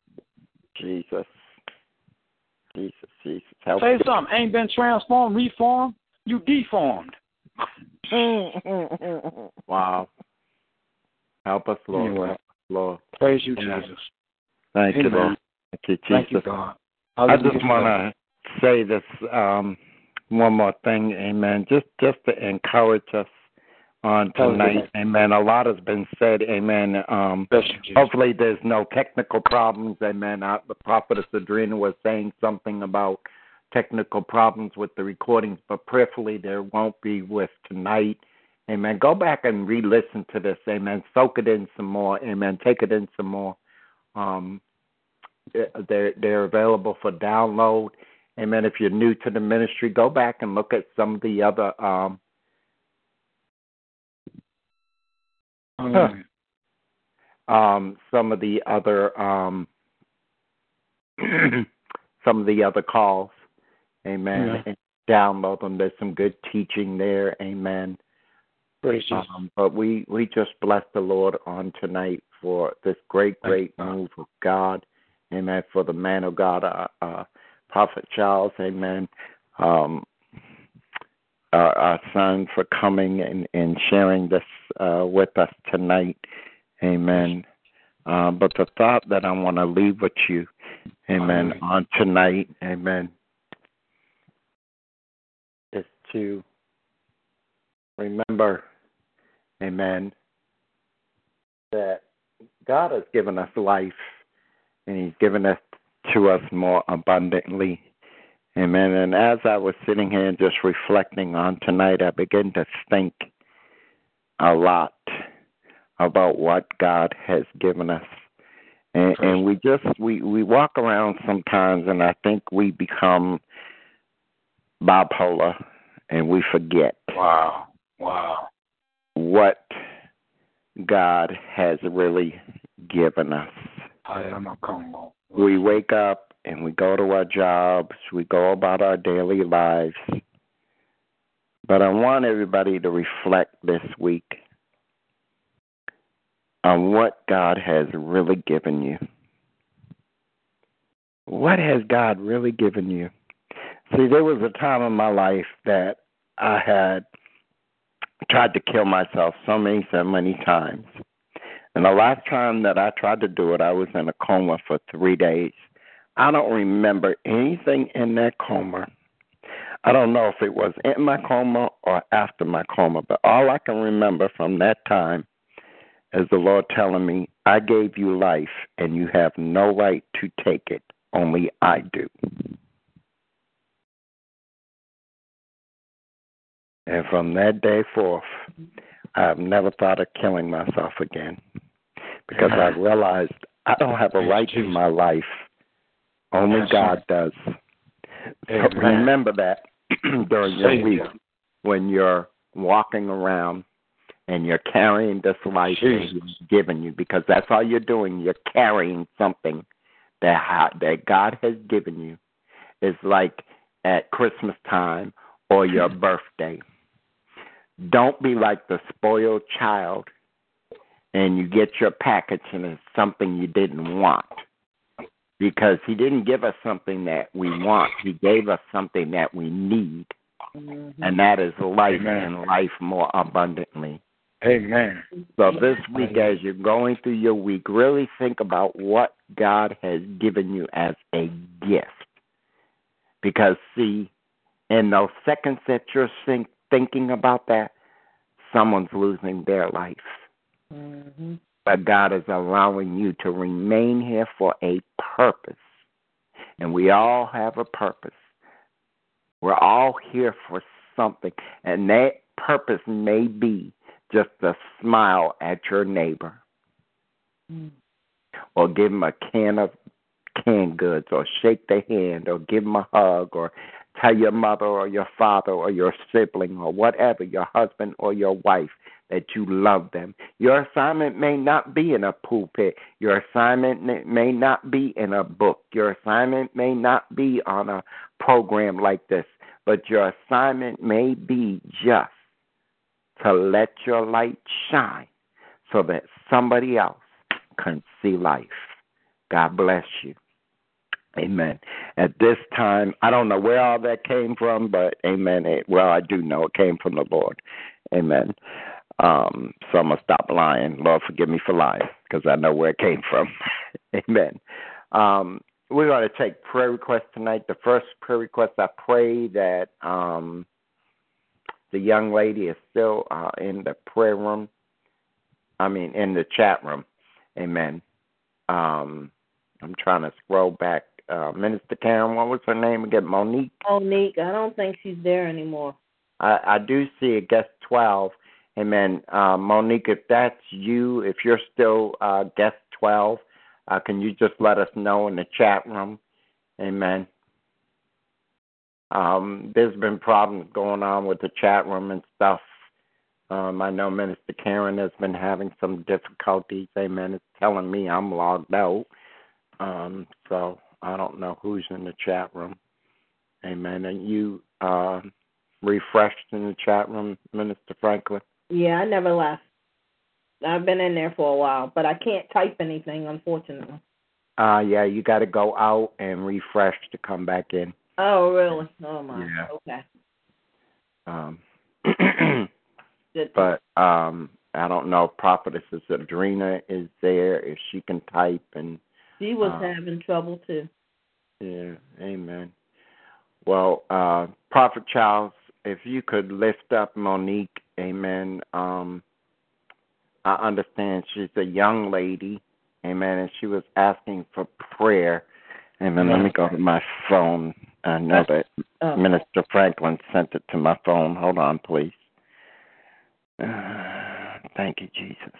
Jesus, Jesus, Jesus, help Say me. something. Ain't been transformed, reformed. You deformed. Wow. Help us, Lord. Anyway. Help us, Lord. Praise you, Yeah. Jesus. Thank you, Lord. Thank you, Jesus. Thank you, God. I just want to say this um, one more thing, Amen. Just just to encourage us on tonight, Amen. A lot has been said, Amen. Um, hopefully, there's no technical problems, Amen. Uh, the prophetess Adrena was saying something about technical problems with the recordings, but prayerfully there won't be with tonight. Amen. Go back and re-listen to this, Amen. Soak it in some more, Amen. Take it in some more. Um, they're they're available for download. Amen. If you're new to the ministry, go back and look at some of the other um, Hallelujah. um, some of the other um, some of the other calls. Amen. Yeah. And download them. There's some good teaching there. Amen. Praise Um, but we we just bless the Lord on tonight for this great great move of God. Amen. For the man of God, uh, uh, Prophet Charles. Amen. Um, our, our son for coming and, and sharing this uh, with us tonight. Amen. Uh, but the thought that I want to leave with you, Amen, Hallelujah. on tonight, Amen, is to remember, Amen, that God has given us life and He's given us to us more abundantly. Amen. And as I was sitting here and just reflecting on tonight, I began to think a lot about what God has given us. And, and we just we we walk around sometimes, and I think we become bipolar, and we forget Wow. Wow. what God has really given us. I am a Congo. We wake up and we go to our jobs, we go about our daily lives. But I want everybody to reflect this week on what God has really given you. What has God really given you? See, there was a time in my life that I had tried to kill myself so many, so many times. And the last time that I tried to do it, I was in a coma for three days. I don't remember anything in that coma. I don't know if it was in my coma or after my coma, but all I can remember from that time is the Lord telling me, I gave you life and you have no right to take it, only I do. And from that day forth, I've never thought of killing myself again because I realized I don't have a right to my life. Only Yes, God does. So remember that during your week when you're walking around and you're carrying this life that He's given you because that's all you're doing. You're carrying something that ha- that God has given you. It's like at Christmas time or your birthday. Don't be like the spoiled child and you get your package and it's something you didn't want. Because he didn't give us something that we want. He gave us something that we need. And that is life Amen. and life more abundantly. Amen. So this week, as you're going through your week, really think about what God has given you as a gift. Because see, in those seconds that you're think, thinking about that, someone's losing their life. Mm-hmm. But God is allowing you to remain here for a purpose. And we all have a purpose. We're all here for something, and that purpose may be just to smile at your neighbor, Mm. or give them a can of canned goods, or shake their hand, or give them a hug, or tell your mother or your father or your sibling or whatever, your husband or your wife, that you love them. Your assignment may not be in a pulpit. Your assignment may not be in a book. Your assignment may not be on a program like this, but your assignment may be just to let your light shine so that somebody else can see life. God bless you. Amen. At this time, I don't know where all that came from, but amen. It, well, I do know it came from the Lord. Amen. Um, so I'm going to stop lying. Lord, forgive me for lying because I know where it came from. amen. Um, we're going to take prayer requests tonight. The first prayer request, I pray that um, the young lady is still uh, in the prayer room. I mean, in the chat room. Amen. Um, I'm trying to scroll back uh, Minister Karen, what was her name again? Monique. Monique, I don't think she's there anymore. I, I do see a guest twelve. Amen. Uh, Monique, if that's you, if you're still uh, guest twelve, uh, can you just let us know in the chat room? Amen. Um, there's been problems going on with the chat room and stuff. Um, I know Minister Karen has been having some difficulties. Amen. It's telling me I'm logged out. Um, so I don't know who's in the chat room. Amen. And you uh, refreshed in the chat room, Minister Franklin? Yeah, I never left. I've been in there for a while, but I can't type anything, unfortunately. Uh, yeah, you got to go out and refresh to come back in. Oh, really? Oh, my. Yeah. Okay. Um, but um, I don't know if Prophetess Adrena is there, if she can type and she was uh, having trouble, too. Yeah, amen. Well, uh, Prophet Charles, if you could lift up Monique, amen. Um, I understand she's a young lady, amen, and she was asking for prayer. Amen. Let me go to my phone. I know that Oh. Minister Franklin sent it to my phone. Hold on, please. Uh, thank you, Jesus.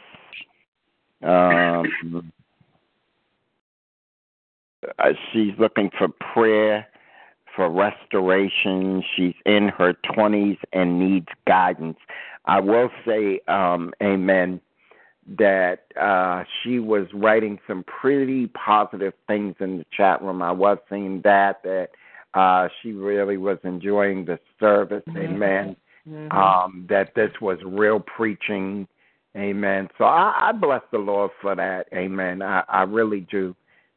Um, uh, she's looking for prayer for restoration. She's in her 20s and needs guidance. I will say, um, amen, that uh, she was writing some pretty positive things in the chat room. I was seeing that, that uh, she really was enjoying the service. Amen. Mhm. Um, that this was real preaching. Amen. So I, I bless the Lord for that. Amen. I, I really do.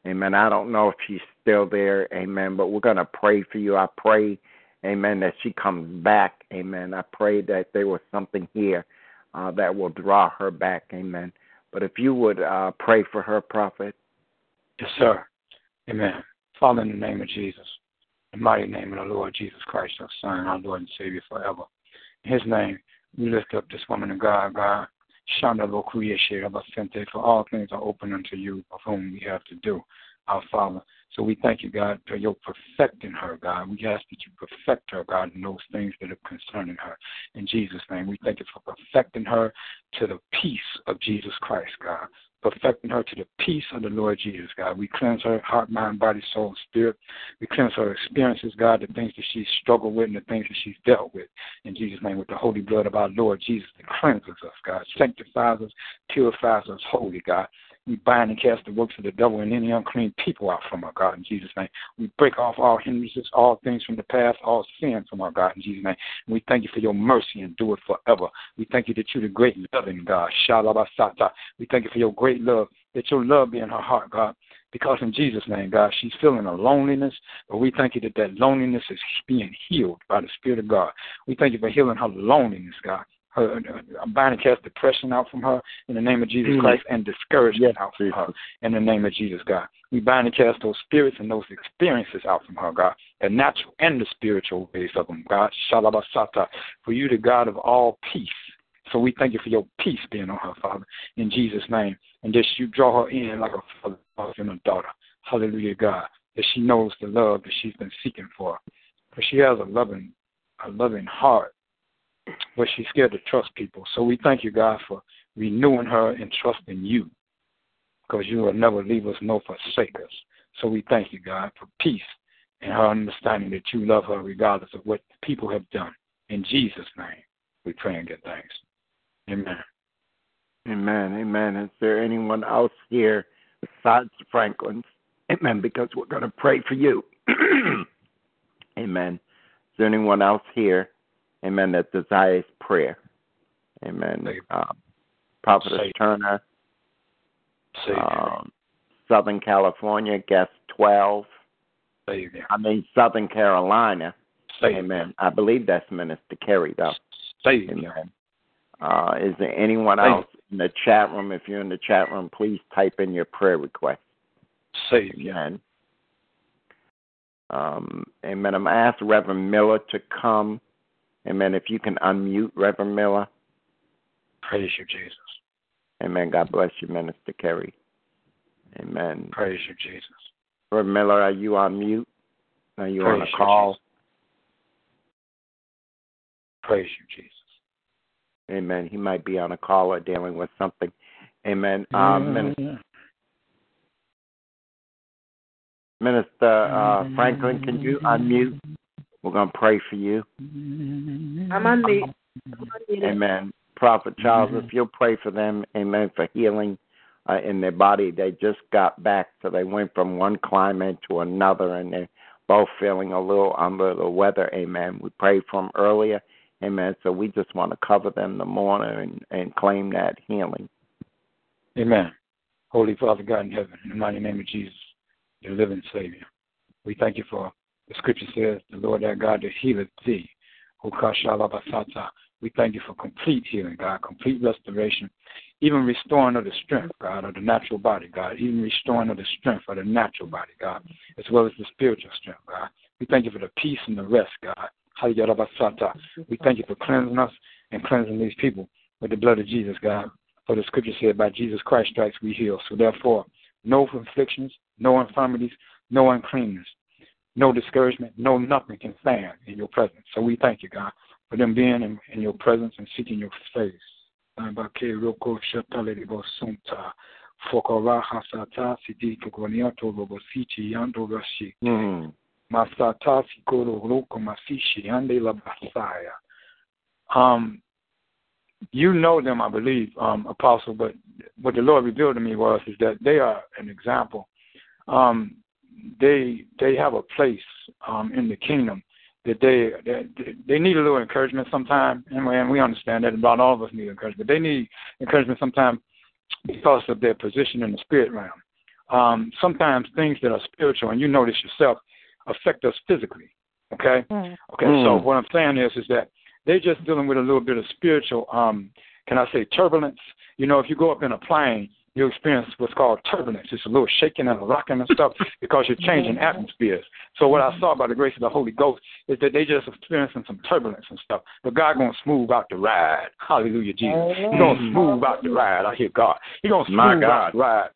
Amen. I don't know if she's still there. Amen. But we're going to pray for you. I pray, amen, that she comes back. Amen. I pray that there was something here uh, that will draw her back. Amen. But if you would uh, pray for her, prophet. Yes, sir. Amen. Father, in the name of Jesus, the mighty name of the Lord Jesus Christ, our Son, our Lord and Savior forever. In His name, we lift up this woman of God, God. Shanda Lokuye Sente, for all things are open unto you, of whom we have to do, our Father. So we thank you, God, for your perfecting her, God. We ask that you perfect her, God, in those things that are concerning her. In Jesus' name, we thank you for perfecting her to the peace of Jesus Christ, God. Perfecting her to the peace of the Lord Jesus, God. We cleanse her heart, mind, body, soul, and spirit. We cleanse her experiences, God, the things that she's struggled with and the things that she's dealt with. In Jesus' name, with the holy blood of our Lord Jesus that cleanses us, God. Sanctifies us, purifies us holy, God. We bind and cast the works of the devil and any unclean people out from our God in Jesus' name. We break off all hindrances, all things from the past, all sin from our God in Jesus' name. And we thank you for your mercy and do it forever. We thank you that you're the great loving God. Shalabasata. We thank you for your great love, that your love be in her heart, God. Because in Jesus' name, God, she's feeling a loneliness, but we thank you that that loneliness is being healed by the Spirit of God. We thank you for healing her loneliness, God. Her, uh, bind and cast depression out from her in the name of Jesus Mm. Christ and discouragement Yes, out from her in the name of Jesus, God. We bind and cast those spirits and those experiences out from her, God, the natural and the spiritual ways of them, God. Shalabasata. For you, the God of all peace. So we thank you for your peace being on her, Father, in Jesus' name. And that you draw her in like a father and a daughter. Hallelujah, God. That she knows the love that she's been seeking for. Because she has a loving, a loving heart, but she's scared to trust people. So we thank you, God, for renewing her and trusting you, because you will never leave us nor forsake us. So we thank you, God, for peace and her understanding that you love her regardless of what people have done. In Jesus' name, we pray and give thanks. Amen. Amen. Amen. Is there anyone else here besides the Franklins? Amen. Because we're going to pray for you. Amen. Is there anyone else here? Amen. That desires prayer. Amen. Um, Prophetess Savior. Turner, um, Southern California, guest 12. Savior. I mean, Southern Carolina. Savior. Amen. I believe that's Minister Kerry, though. Savior. Amen. Uh, is there anyone Thank else in the chat room? If you're in the chat room, please type in your prayer request. Savior. Amen. Um, amen. I'm asked Reverend Miller to come. Amen. If you can unmute Reverend Miller. Praise you, Jesus. Amen. God bless you, Minister Kerry. Amen. Praise you, Jesus. Reverend Miller, are you on mute? Are you on Praise a you, call? Jesus. Praise you, Jesus. Amen. He might be on a call or dealing with something. Amen. Um, Minister, Minister uh, Franklin, can you unmute? We're going to pray for you. I'm unmuted. I'm. Amen. Prophet Charles, if you'll pray for them, amen, for healing uh, in their body. They just got back, so they went from one climate to another, and they're both feeling a little under the weather. Amen. We prayed for them earlier. Amen. So we just want to cover them the morning and, and claim that healing. Amen. Holy Father God in heaven, in the mighty name of Jesus, the living Savior. We thank you for the scripture says, the Lord our God that healeth thee. Oh, Hukashalabasata. We thank you for complete healing, God, complete restoration, even restoring of the strength, God, of the natural body, God, even restoring of the strength of the natural body, God, as well as the spiritual strength, God. We thank you for the peace and the rest, God. We thank you for cleansing us and cleansing these people with the blood of Jesus, God. For the scripture said, by Jesus Christ's stripes we heal. So therefore, no afflictions, no infirmities, no uncleanness, no discouragement, no nothing can stand in your presence. So we thank you, God, for them being in, in your presence and seeking your face. Mm. Masata Sikoro Roko Masishi Ande La Basaya. Um you know them, I believe, um, Apostle, but what the Lord revealed to me was is that they are an example. Um, they they have a place um, in the kingdom that they, they they need a little encouragement sometimes, and we, and we understand that about all of us need encouragement. They need encouragement sometimes because of their position in the spirit realm. Um, sometimes things that are spiritual, and you notice yourself, affect us physically. Okay. Mm. Okay. Mm. So what I'm saying is, is that they're just dealing with a little bit of spiritual, um, can I say, turbulence. You know, if you go up in a plane, you experience what's called turbulence. It's a little shaking and a rocking and stuff because you're changing atmospheres. So what I saw by the grace of the Holy Ghost is that they just experiencing some turbulence and stuff. But God gonna smooth out the ride. Hallelujah, Jesus. He's gonna smooth out the ride. I hear God. He's gonna My smooth God. out the ride.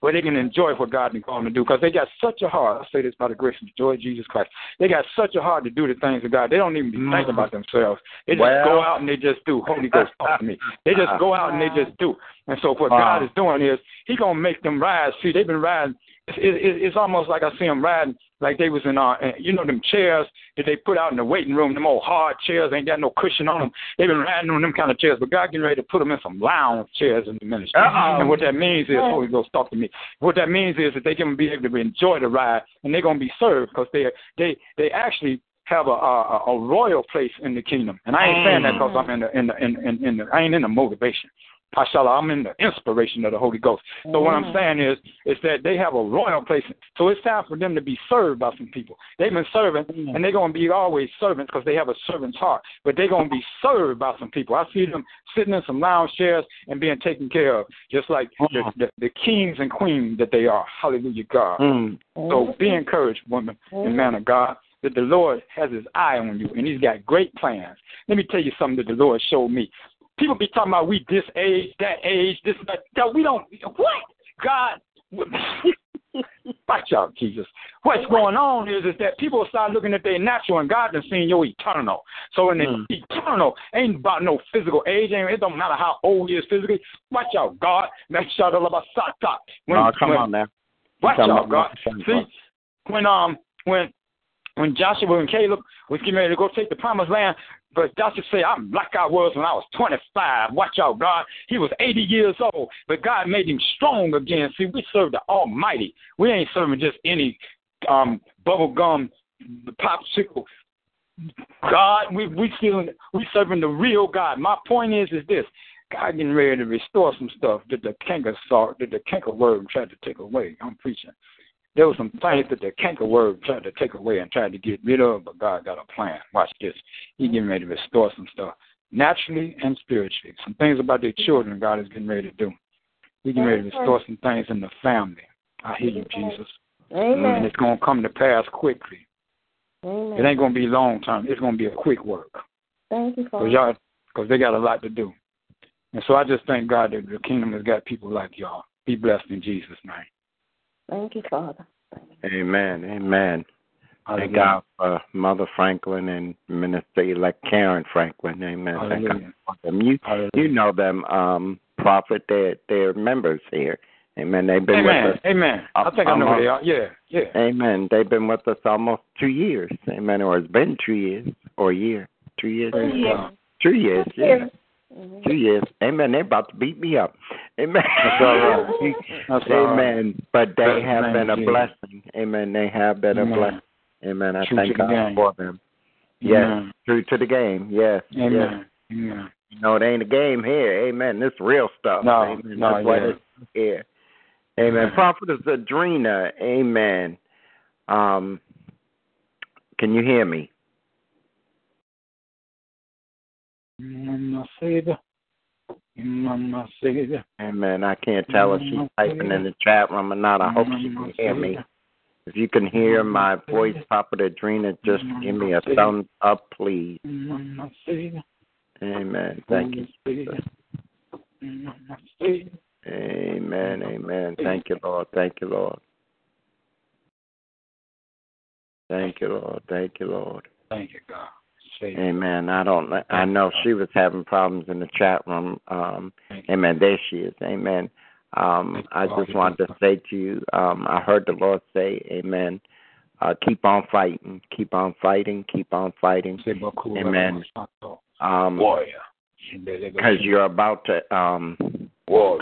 Where they can enjoy what God has called them to do. Because they got such a heart. I say this by the grace and joy of Jesus Christ. They got such a heart to do the things of God. They don't even be Mm. thinking about themselves. They just Well. go out and they just do. Holy Ghost, talk to me. They just go out and they just do. And so what Wow. God is doing is He gonna make them rise. See, they've been riding. It's, it, it's almost like I see them riding like they was in uh, you know them chairs that they put out in the waiting room. Them old hard chairs ain't got no cushion on them. They've been riding on them kind of chairs, but God getting ready to put them in some lounge chairs in the ministry. Uh-oh. And what that means is, Holy Ghost, talk to me. What that means is that they can be able to enjoy the ride, and they're gonna be served because they they they actually have a, a a royal place in the kingdom. And I ain't saying that because I'm in the in the in, in, in the I ain't in the motivation. Pashala, I'm in the inspiration of the Holy Ghost. So what I'm mm. saying is, is that they have a royal place. So it's time for them to be served by some people. They've been serving, mm. and they're going to be always servants because they have a servant's heart. But they're going to be served by some people. I see them sitting in some lounge chairs and being taken care of, just like the, mm. the, the kings and queens that they are. Hallelujah, God. Mm. So be encouraged, woman and man of God, that the Lord has his eye on you and he's got great plans. Let me tell you something that the Lord showed me. People be talking about we this age, that age, this, that. that we don't, what? God, Watch out, Jesus. What's going on is is that people start looking at their natural and God done seen your eternal. So in the Mm. eternal ain't about no physical age. Ain't, it don't matter how old he is physically. Watch out, God. That shut all about Sata. When, oh, come when, on now. Watch out, God. See, when um when when Joshua and Caleb was getting ready to go take the promised land, but Joshua said, I'm like I was when I was 25. Watch out, God. He was 80 years old, but God made him strong again. See, we serve the Almighty. We ain't serving just any um bubble gum popsicle. God, we we still we serving the real God. My point is is this. God getting ready to restore some stuff that the canker saw, that the cankerworm tried to take away. I'm preaching. There were some things that the cankerworm tried to take away and tried to get rid of, but God got a plan. Watch this. He getting ready to restore some stuff, naturally and spiritually. Some things about their children God is getting ready to do. He getting ready to restore some things in the family. I hear you, Jesus. Amen. And it's going to come to pass quickly. Amen. It ain't going to be long term. It's going to be a quick work. Thank you, Cause Father. y'all, cause they got a lot to do. And so I just thank God that the kingdom has got people like y'all. Be blessed in Jesus' name. Thank you, Father. Amen. Amen. Thank God for Mother Franklin and Minister elect Karen Franklin. Amen. Thank God for them. You Hallelujah. you know them, um, Prophet, they're they're members here. Amen. They've been Amen. with us. Amen. I think I know who they are. Yeah. Yeah. Amen. They've been with us almost two years. Amen. Or it's been two years or a year. Two years. Praise God. Two years, yeah. Mhm. Two years. Amen. They're about to beat me up. Amen. That's all right. That's all right. Amen. But they Bless have name been a Jesus. blessing. Amen. They have been a Amen. blessing. Amen. I True thank to the God game. for them. Yes. Amen. True to the game. Yes. Yes. Amen. Amen. No, it ain't a game here. Amen. This real stuff. No, Amen. no, That's what yeah. it's here. Amen. Amen. Prophetess Adrena. Amen. Um, can you hear me? Amen. I can't tell if she's typing in the chat room or not. I hope she can hear me. If you can hear my voice, Prophet Adrena, just give me a thumbs up, please. Amen. Thank you. Amen. Amen. Thank you, Lord. Thank you, Lord. Thank you, Lord. Thank you, Lord. Thank you, God. Amen. I don't. I know she was having problems in the chat room. Um, amen. There she is. Amen. Um, I just wanted to say to you, um, I heard the Lord say, Amen. Uh, keep on fighting. Keep on fighting. Keep on fighting. Amen. Um, because you're about to um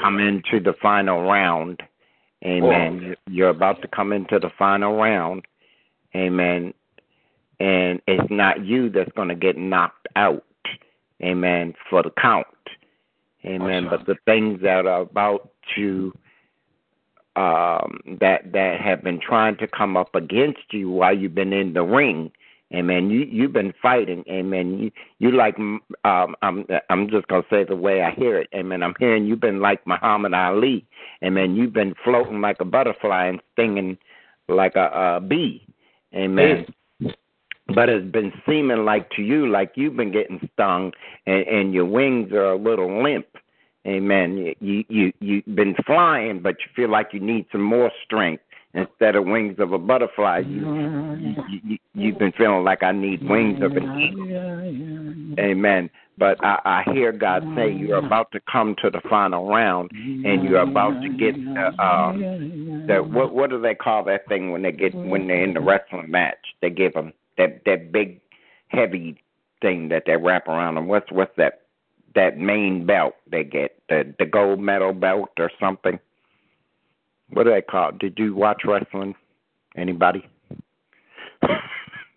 come into the final round. Amen. You're about to come into the final round. Amen. And it's not you that's going to get knocked out. Amen. For the count. Amen. But the things that are about to um that that have been trying to come up against you while you've been in the ring. Amen. You you've been fighting. Amen. You you like um I'm I'm just gonna say the way I hear it. Amen. I'm hearing you've been like Muhammad Ali. Amen. You've been floating like a butterfly and stinging like a, a bee. Amen. But it's been seeming like to you like you've been getting stung and, and your wings are a little limp. Amen. You you you've been flying, but you feel like you need some more strength instead of wings of a butterfly. You, mm-hmm. you, you you've been feeling like I need wings of an eagle. Amen. But I, I hear God say mm-hmm. you're about to come to the final round, and you're mm-hmm. about to get the um the what what do they call that thing when they get when they're in the wrestling match? They give them that that big heavy thing that they wrap around them. What's what's that that main belt they get the the gold medal belt or something? What do they call? it? Did you watch wrestling? Anybody?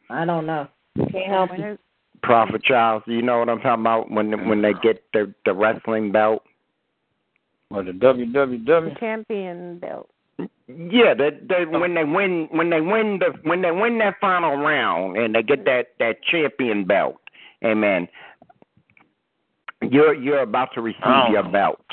I don't know. Can't help you. Prophet Charles, you know what I'm talking about when when they get the the wrestling belt. or the WWW. champion belt. Yeah, they, they when they win when they win the when they win that final round and they get that that champion belt. Amen. You're you're about to receive Oh. your belt.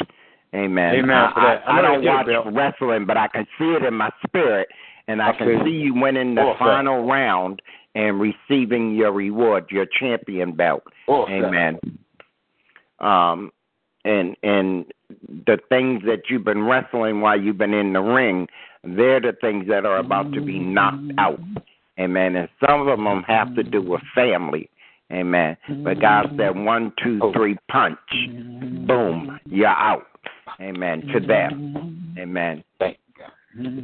Amen. Amen I. I, I don't they get a watch belt. wrestling, but I can see it in my spirit, and I I can see. you winning the Oh, final round and receiving your reward, your champion belt. Oh, Amen. Um, and and the things that you've been wrestling while you've been in the ring, they're the things that are about to be knocked out. Amen. And some of them have to do with family. Amen. But God said, one, two, three, punch. Boom, you're out. Amen. To them. Amen. Thank God.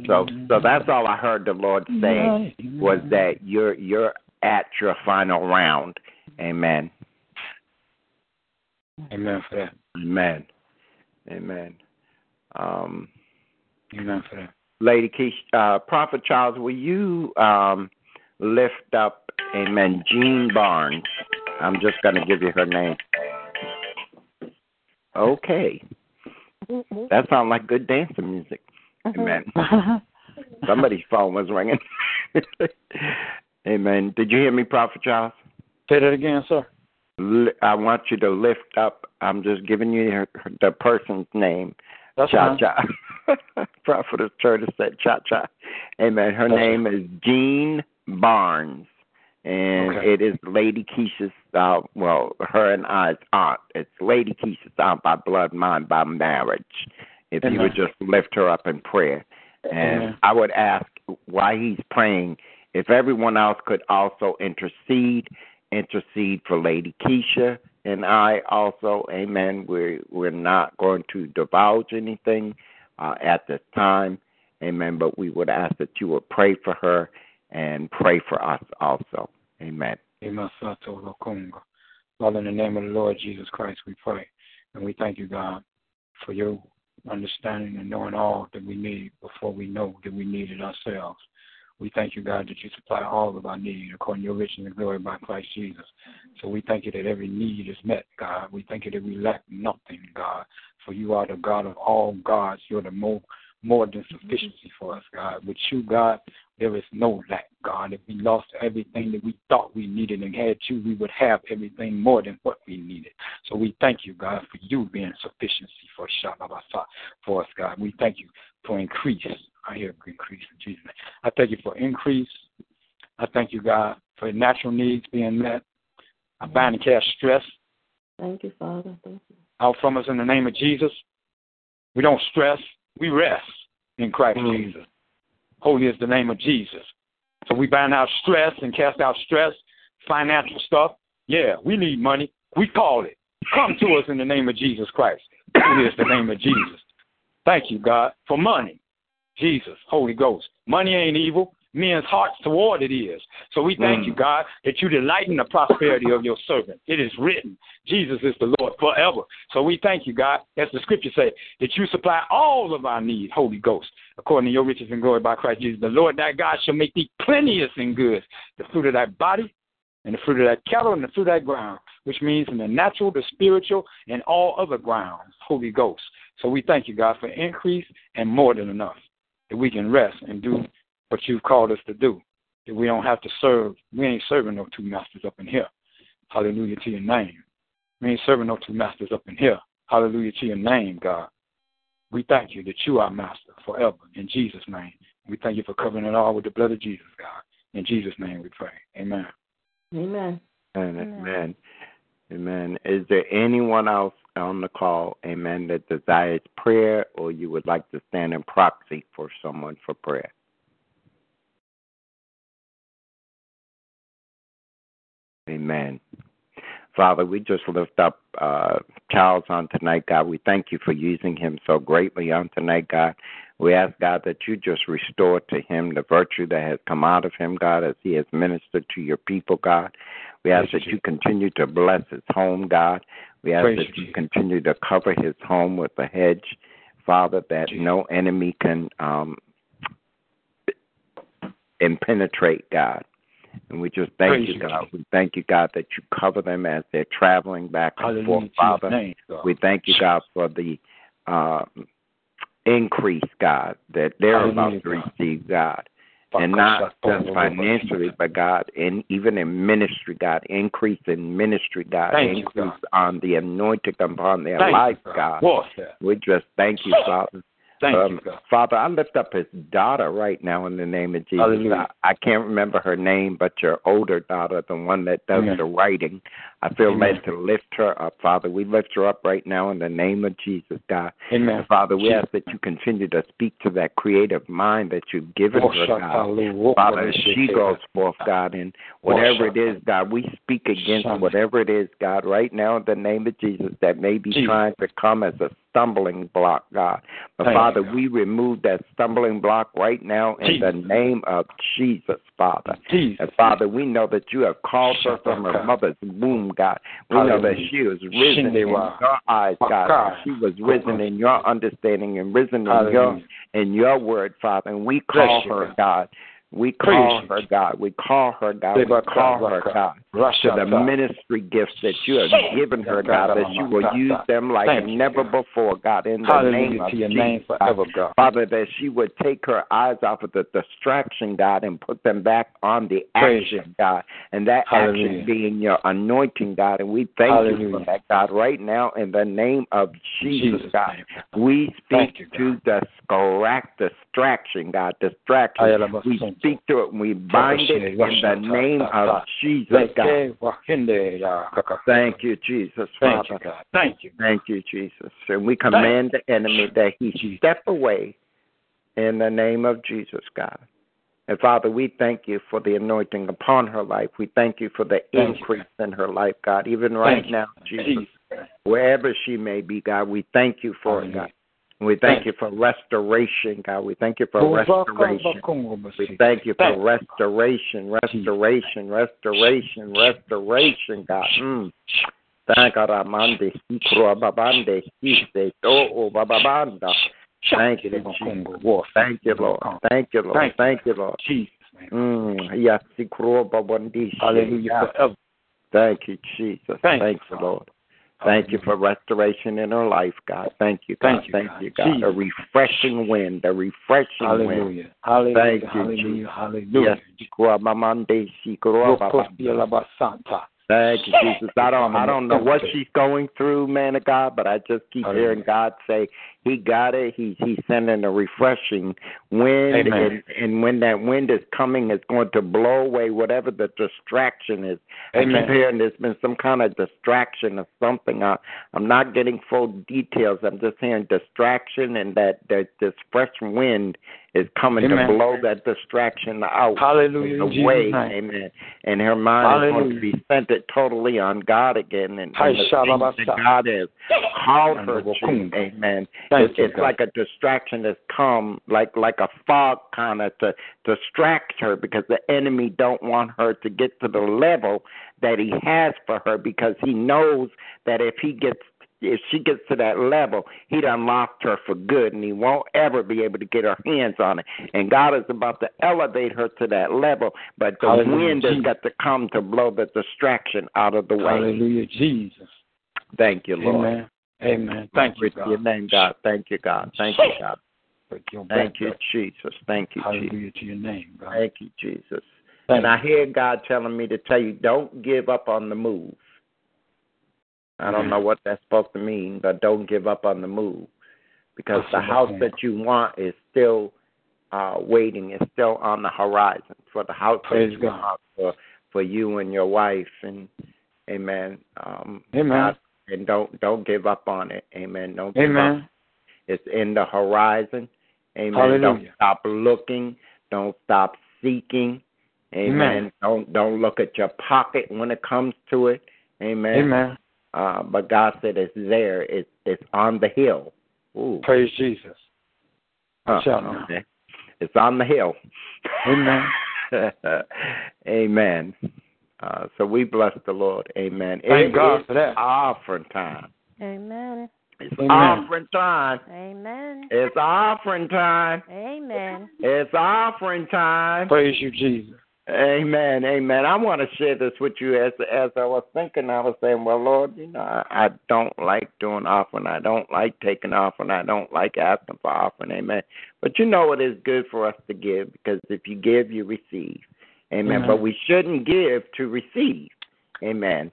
So, so that's all I heard the Lord saying was that you're you're at your final round. Amen. Amen for that. Amen. Amen. Um, Amen for that. Lady Keish, uh, Prophet Charles, will you um, lift up, Amen, Jean Barnes? I'm just going to give you her name. Okay. That sounds like good dancing music. Amen. Somebody's phone was ringing. Amen. Did you hear me, Prophet Charles? Say that again, sir. I want you to lift up. I'm just giving you her, the person's name. That's Cha. Cha. Prophetess Curtis said Cha Cha. Amen. Her That's name is Jean Barnes. And Okay. it is Lady Kesha's, uh, well, her and I's aunt. It's Lady Kesha's aunt by blood, mine by marriage. If you would just lift her up in prayer. And Amen. I would ask why he's praying, if everyone else could also intercede, intercede for Lady Kesha and I also. Amen. We're we're not going to divulge anything uh, at this time. Amen. But we would ask that you would pray for her and pray for us also. Amen. Amen. Father, in the name of the Lord Jesus Christ, we pray. And we thank you, God, for your understanding and knowing all that we need before we know that we need it ourselves. We thank you, God, that you supply all of our need according to your riches and glory by Christ Jesus. So we thank you that every need is met, God. We thank you that we lack nothing, God. For you are the God of all gods. You're the more more than mm-hmm. sufficiency for us, God. With you, God, there is no lack, God. If we lost everything that we thought we needed and had you, we would have everything more than what we needed. So we thank you, God, for you being sufficiency for Shabbat for us, God. We thank you for increase. I hear increase in Jesus' name. I thank you for increase. I thank you, God, for natural needs being met. I bind and cast stress Thank you, Father. Thank you. out from us in the name of Jesus. We don't stress, we rest in Christ Mm. Jesus. Holy is the name of Jesus. So we bind out stress and cast out stress, financial stuff. Yeah, we need money. We call it. Come to us in the name of Jesus Christ. Holy is the name of Jesus. Thank you, God, for money. Jesus, Holy Ghost. Money ain't evil. Men's hearts toward it is. So we thank Mm. you, God, that you delight in the prosperity of your servant. It is written, Jesus is the Lord forever. So we thank you, God, as the scripture say, that you supply all of our need, Holy Ghost, according to your riches and glory by Christ Jesus. The Lord thy God shall make thee plenteous in goods, the fruit of thy body, and the fruit of that cattle, and the fruit of that ground, which means in the natural, the spiritual, and all other grounds, Holy Ghost. So we thank you, God, for increase and more than enough, that we can rest and do what you've called us to do, that we don't have to serve. We ain't serving no two masters up in here. Hallelujah to your name. We ain't serving no two masters up in here. Hallelujah to your name, God. We thank you that you are master forever in Jesus' name. We thank you for covering it all with the blood of Jesus, God. In Jesus' name we pray. Amen. Amen. Amen. Amen. Amen. Is there anyone else on the call, amen, that desires prayer or you would like to stand in proxy for someone for prayer? Amen. Father, we just lift up uh, Charles on tonight, God. We thank you for using him so greatly on tonight, God. We ask, God, that you just restore to him the virtue that has come out of him, God, as he has ministered to your people, God. We ask Praise that you, continue to bless his home, God. We ask Praise that you, continue to cover his home with a hedge, Father, that Jesus. no enemy can um, impenetrate, God. And we just thank Praise you, God. We thank you, God, that you cover them as they're traveling back and Hallelujah forth, to Father. name. We thank you, God, for the uh, increase, God, that they're about to receive, God. And not just financially, but God, and even in ministry, God, increase in ministry, God, Thank you, increase God. on the anointing upon their Thank life, you, God. We just thank you, Father. Thank Um, you, God. Father, I lift up his daughter right now in the name of Jesus. Hallelujah. I, I can't remember her name, but your older daughter, the one that does Amen. the writing. I feel Amen. led to lift her up, Father. We lift her up right now in the name of Jesus, God. Amen. And Father, we ask that you continue to speak to that creative mind that you've given Oh, her, God. Father, as she goes forth, God, and whatever it is, God, we speak against whatever it is, God, right now in the name of Jesus that may be trying to come as a stumbling block, God. But Thank Father, God. we remove that stumbling block right now in the name of Jesus, Father. Jesus. And Father, we know that you have called her from her mother's womb, God. We know that she was risen in your eyes, God. She was risen in your understanding and risen in your in your word, Father. And we call her, God. We call her, God. We call her, God. We call her, God, to Russia. the ministry gifts that you have given her, God, that you will use them like never before, God, in the name of your Jesus. name forever, God. Father, that she would take her eyes off of the distraction, God, and put them back on the action, God. And that action being your anointing, God. And we thank you for that, God, right now in the name of Jesus, God. We speak to the scarac- distraction, God, distraction. Ayala We Basunto. Speak to it and we bind it in the name of Jesus, God. Leke Wakinde Ya Kaka. Thank you, Jesus, Thank Father. you, God. Thank you. Thank you, Jesus. And we command the enemy that he step away in the name of Jesus, God. And Father, we thank you for the anointing upon her life. We thank you for the Thank you. increase in her life, God. Even right Thank now, Jesus, Jesus. wherever she may be, God, we thank you for it, God. We thank you for restoration, God. We thank you for restoration. We thank you for restoration, restoration, restoration, restoration, God. Mm. Thank you, Ramande, Sikro, Babande, Sise, Bababanda. Thank you, Jesus. Thank you, Lord. Thank you, Lord. Thank you. Lord. Jesus. Mm. Yes. Hallelujah. Thank you, Jesus. Thank you, Lord. Thank you for restoration in her life, God. Thank you, God. Thank you, Thank God. you, God. A refreshing wind, a refreshing wind. Hallelujah. Hallelujah. Thank you, Hallelujah. Jesus. Hallelujah. Yes, Sikro, Babande, Sikro, Babanda. Rokosia Labasanta. Thank you, Jesus. I don't I don't know what she's going through, man of God, but I just keep Hallelujah. hearing God say He got it. He's He's sending a refreshing wind, Amen. and and when that wind is coming, it's going to blow away whatever the distraction is. Amen. keep hearing there's been some kind of distraction or something. I, I'm not getting full details. I'm just hearing distraction, and that that this fresh wind is coming Amen. to blow that distraction out Hallelujah. Away. Amen. And her mind is going to be centered totally on God again and, and the things that God has called her to. Amen. It's, God. like a distraction that's come, like like a fog kind of to distract her because the enemy don't want her to get to the level that he has for her because he knows that if he gets if she gets to that level, he done lost her for good, and he won't ever be able to get her hands on it. And God is about to elevate her to that level, but the Hallelujah, wind has got to come to blow the distraction out of the way. Hallelujah. Jesus. Thank you, Lord. Amen. Amen. Thank you, God. your name, God. Thank you, God. Thank you, God. Thank you. Jesus. Thank you, Jesus. To your name, God. Thank you, Jesus. Thank and I hear God telling me to tell you, don't give up on the move. I don't know what that's supposed to mean, but don't give up on the move. Because the house that you want is still uh waiting, is still on the horizon for the house Praise that you God. want for for you and your wife and amen. Um Amen. God- and don't don't give up on it. Amen. Don't give up. Amen. It's in the horizon. Amen. Hallelujah. Don't stop looking. Don't stop seeking. Amen. Amen. Don't don't look at your pocket when it comes to it. Amen. Amen. Uh, but God said it's there. It's it's on the hill. Ooh. Praise Jesus. Huh. Shout now. Okay. It's on the hill. Amen. Amen. Uh, so we bless the Lord. Amen. Thank It God is for that. offering time. Amen. It's Amen. offering time. Amen. It's offering time. Amen. It's offering time. Praise you, Jesus. Amen, amen. I want to share this with you as as I was thinking. I was saying, well, Lord, you know, I, I don't like doing offering. I don't like taking offering. I don't like asking for offering. Amen. But you know, it is good for us to give because if you give, you receive. Amen. Amen. But we shouldn't give to receive. Amen.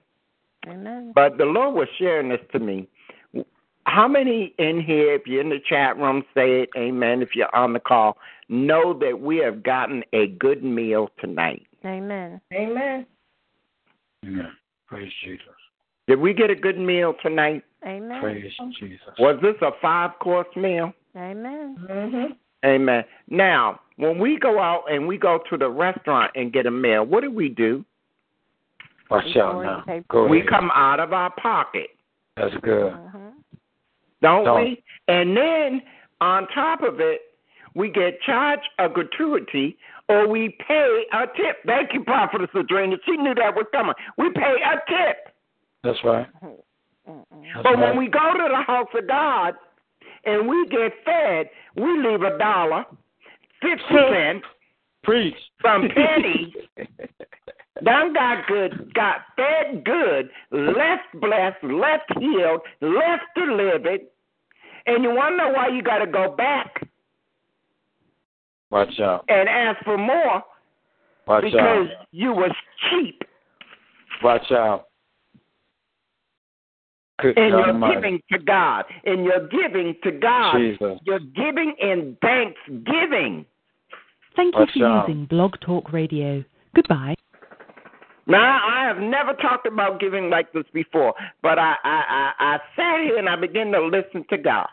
Amen. But the Lord was sharing this to me. How many in here, if you're in the chat room, say it, amen, if you're on the call, know that we have gotten a good meal tonight? Amen. Amen. Amen. Praise Jesus. Did we get a good meal tonight? Amen. Praise Jesus. Was this a five course meal? Amen. Mhm. Amen. Now, when we go out and we go to the restaurant and get a meal, what do we do? Watch out now. Go We ahead. come out of our pocket, That's good. Don't, Don't. we? And then on top of it, we get charged a gratuity or we pay a tip. Thank you, Prophetess Adrena. She knew that was coming. We pay a tip. That's right. That's But when we go to the house of God and we get fed, we leave a dollar, fifty cents, Preach. some pennies. Done got good, got fed good, left blessed, left healed, left delivered. And you want to know why you got to go back Watch out. and ask for more? Watch because out. you was cheap Watch out. Good and God you're Almighty. giving to God. And you're giving to God. Jesus. You're giving in thanksgiving. Thank you for out. using Blog Talk Radio. Goodbye. Now I have never talked about giving like this before, but I I I, I sat here and I began to listen to God.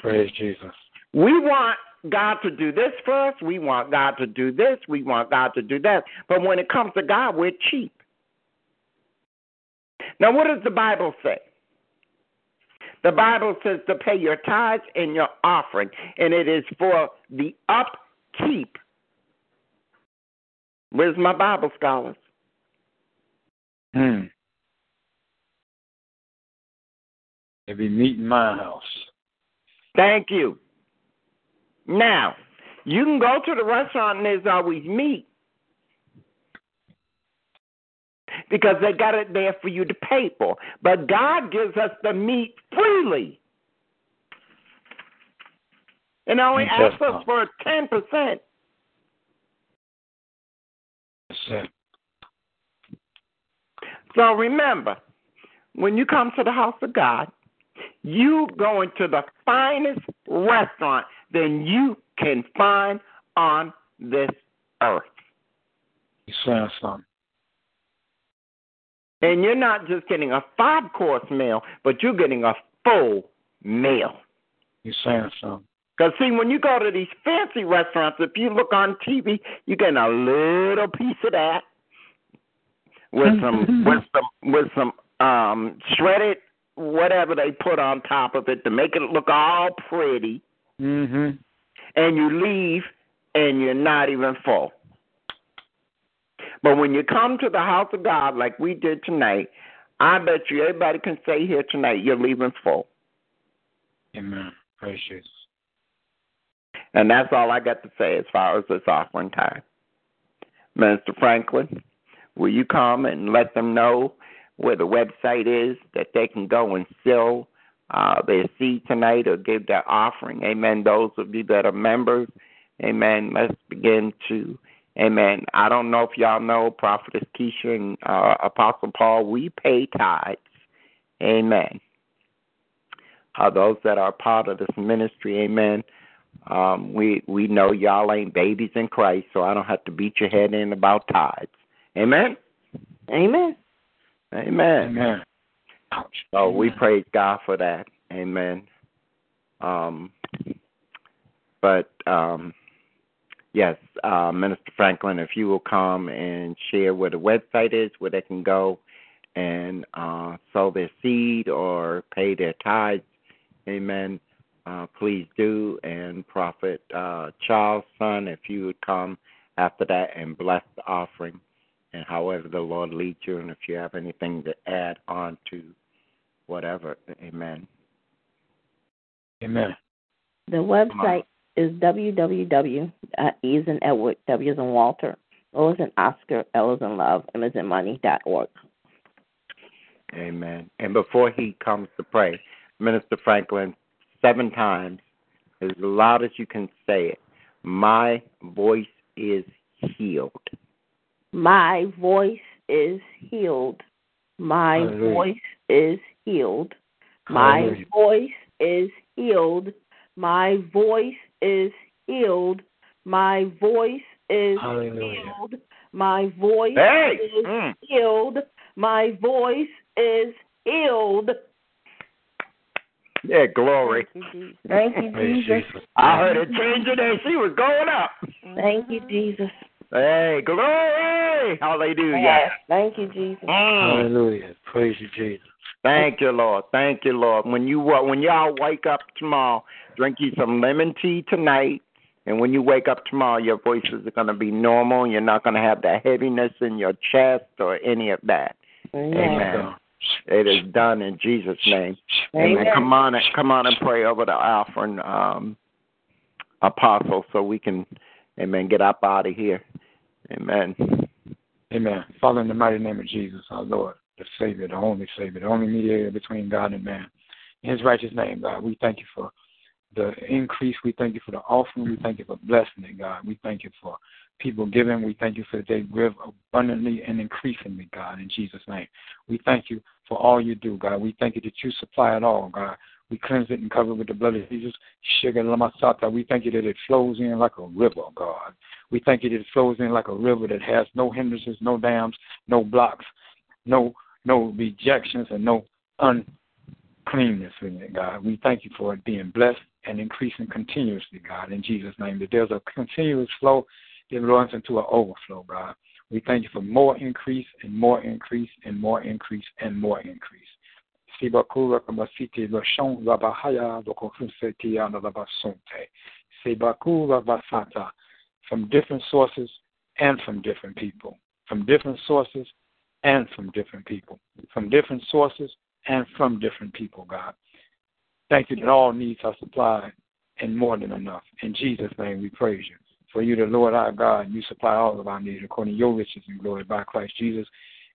Praise Jesus. We want God to do this for us. We want God to do this. We want God to do that. But when it comes to God, we're cheap. Now, what does the Bible say? The Bible says to pay your tithes and your offering, and it is for the upkeep. Where's my Bible scholars? Hmm. They be meeting my house. Thank you. Now, you can go to the restaurant and there's always meat because they got it there for you to pay for. But God gives us the meat freely. And only Yes, asks us for 10%. That's it. So remember, when you come to the house of God, you go into the finest restaurant that you can find on this earth. Saying something? And you're not just getting a five course meal, but you're getting a full meal. You're saying something? Because see, when you go to these fancy restaurants, if you look on TV, you're getting a little piece of that with some with some with some um shredded whatever they put on top of it to make it look all pretty, Mm-hmm. and you leave and you're not even full. But when you come to the house of God like we did tonight, I bet you everybody can say here tonight you're leaving full. Amen. Praise Jesus. And that's all I got to say as far as this offering time. Minister Franklin, will you come and let them know where the website is that they can go and sell uh, their seed tonight or give their offering? Amen. Those of you that are members, amen. Let's begin to, amen. I don't know if y'all know Prophetess Kesha and uh, Apostle Paul, we pay tithes. Amen. Uh, those that are part of this ministry, amen. Um, we we know y'all ain't babies in Christ, so I don't have to beat your head in about tithes. Amen. Amen. Amen. Amen. So we praise God for that. Amen. Um, but um, yes, uh, Minister Franklin, if you will come and share where the website is, where they can go and uh, sow their seed or pay their tithes. Amen. Uh, please do. And Prophet uh, Charles' son, if you would come after that and bless the offering and however the Lord leads you, and if you have anything to add on to whatever, amen. Amen. The website is www. E is in Edward, W is in Walter, O is in Oscar, L is in Love, M is in Money dot org. Amen. And before he comes to pray, Minister Franklin, seven times, as loud as you can say it, my voice is healed. My voice is healed. My Hallelujah. voice is healed. My Hallelujah. voice is healed. My voice is healed. My voice is Hallelujah. healed. My voice Hey! is Mm. healed. My voice is healed. Yeah, glory. Thank you, Jesus. Thank you, Jesus. Jesus. I heard it changing and she was going up. Thank you, Jesus. Hey, glory. Hallelujah. Yes. Thank you, Jesus. Mm. Hallelujah. Praise you, Jesus. Thank you, Lord. Thank you, Lord. When you uh, when y'all wake up tomorrow, drink you some lemon tea tonight, and when you wake up tomorrow, your voices are going to be normal. You're not going to have that heaviness in your chest or any of that. Amen. It is done in Jesus' name. Amen. Amen. Come on, and come on and pray over the offering, um, apostle, so we can, amen, get up out of here. Amen. Amen. Father, in the mighty name of Jesus, our Lord, the Savior, the only Savior, the only mediator between God and man. In His righteous name, God, we thank you for the increase. We thank you for the offering. We thank you for blessing it, God. We thank you for people giving. We thank you for they give abundantly and increasingly, God, in Jesus' name. We thank you for all you do, God. We thank you that you supply it all, God. We cleanse it and cover it with the blood of Jesus. Sugar Lamasata. We thank you that it flows in like a river, God. We thank you that it flows in like a river that has no hindrances, no dams, no blocks, no no rejections, and no uncleanness in it, God. We thank you for it being blessed and increasing continuously, God, in Jesus' name. That there's a continuous flow that runs into an overflow, God. We thank you for more increase and more increase and more increase and more increase. From different sources and from different people. From different sources and from different people. From different sources and from different people, God. Thank you that all needs are supplied and more than enough. In Jesus' name we praise you. For you, the Lord our God, you supply all of our needs according to your riches and glory by Christ Jesus.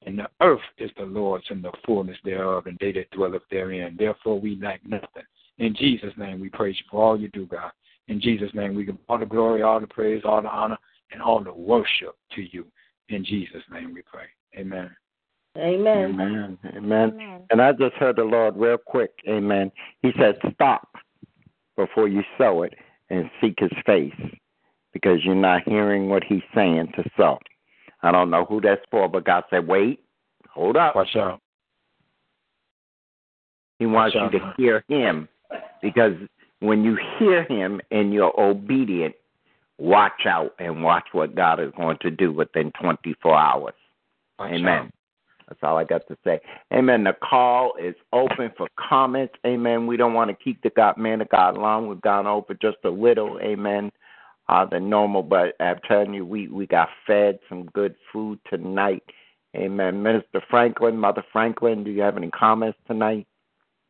And the earth is the Lord's and the fullness thereof, and they that dwelleth therein. Therefore we lack nothing. In Jesus' name we praise you for all you do, God. In Jesus' name we give all the glory, all the praise, all the honor, and all the worship to you. In Jesus' name we pray. Amen. Amen. Amen. Amen. Amen. And I just heard the Lord real quick. Amen. He said, Stop before you sow it and seek his face because you're not hearing what he's saying to sow. I don't know who that's for, but God said, Wait, hold up. Watch out. He wants Watch you out. to hear him because when you hear him and you're obedient, watch out and watch what God is going to do within 24 hours. Watch Amen. out. That's all I got to say. Amen. The call is open for comments. Amen. We don't want to keep the God man of God long. We've gone over just a little. Amen. Uh, than normal, but I'm telling you, we we got fed some good food tonight. Amen. Minister Franklin, Mother Franklin, do you have any comments tonight?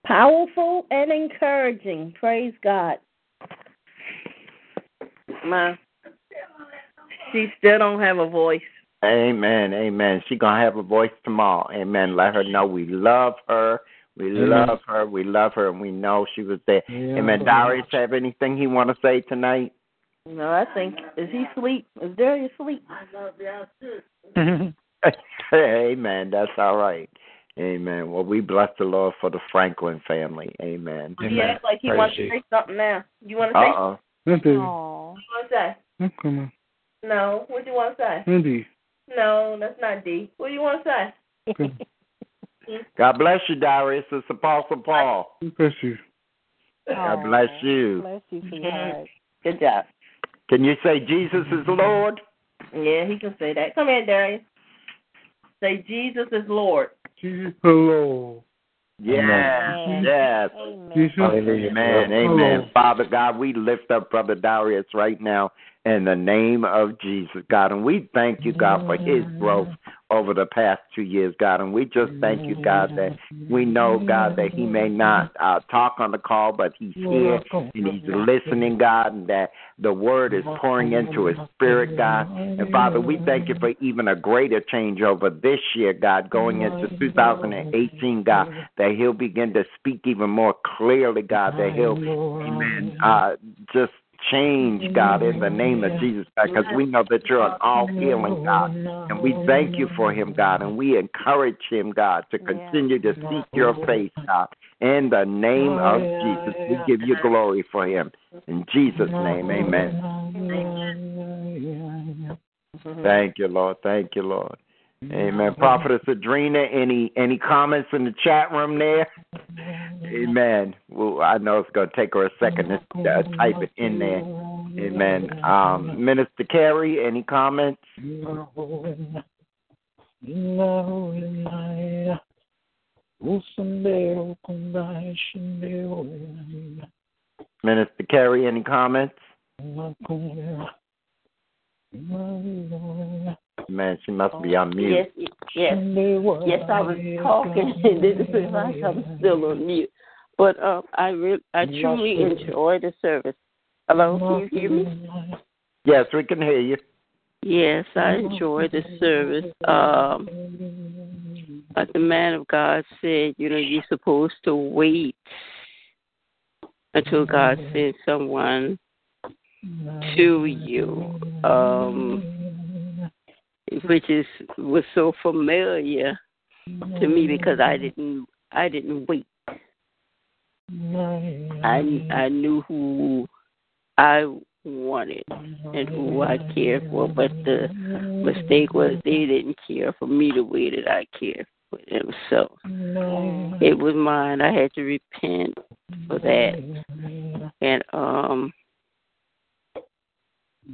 Powerful and encouraging. Praise God. Ma, she still don't have a voice. Amen. Amen. She gonna have a voice tomorrow. Amen. Let her know we love her. We Amen. love her. We love her, and we know she was there. Amen. Darius, have anything he want to say tonight? No, I think is he asleep? Is Darius asleep? Amen. That's all right. Amen. Well, we bless the Lord for the Franklin family. Amen. He Amen. acts like he Praise wants to say something now. You want to Uh say? oh. Aw. What you want to say? Come on, No. What you want to say? Andy. No, that's not D. What do you want to say? God bless you, Darius. It's Apostle Paul. Bless you. God bless you. Bless you, sweetheart. Good job. Can you say Jesus is mm-hmm. Lord? Yeah, he can say that. Come here, Darius. Say Jesus is Lord. Jesus, hello. Yes. Amen. Yes. Amen. Jesus, Hallelujah. Amen. Amen. Father God, we lift up Brother Darius right now in the name of Jesus, God. And we thank you, God, for his growth over the past two years, God. And we just thank you, God, that we know, God, that he may not uh, talk on the call, but he's here and he's listening, God, and that the word is pouring into his spirit, God. And Father, we thank you for even a greater change over this year, God, going into 2018, God, that he'll begin to speak even more clearly, God, that he'll, amen, uh, just change, God, in the name of Jesus, God, because we know that you're an all healing God. And we thank you for him, God, and we encourage him, God, to continue to seek your face, God. In the name of oh, Jesus, we give you glory for him. In Jesus' name, amen. Thank you, Lord. Thank you, Lord. Amen. Prophetess Adrena, any any comments in the chat room there? Amen. Well, I know it's going to take her a second to uh, type it in there. Amen. Um, Minister Carey, any comments? Minister Carey, any comments? Man, she must be on mute. Yes, yes, yes. I was talking, and it seemed like I'm still on mute. But um, I re- I truly enjoy the service. Hello, can you hear me? Yes, we can hear you. Yes, I enjoy the service. Um, like the man of God said, you know, you're supposed to wait until God sends someone to you, um, which is was so familiar to me because I mm-hmm. didn't I didn't wait. Mm-hmm. I I knew who I wanted and who I cared for, but the mistake was they didn't care for me the way that I cared for them. So mm-hmm. it was mine. I had to repent for that, and um,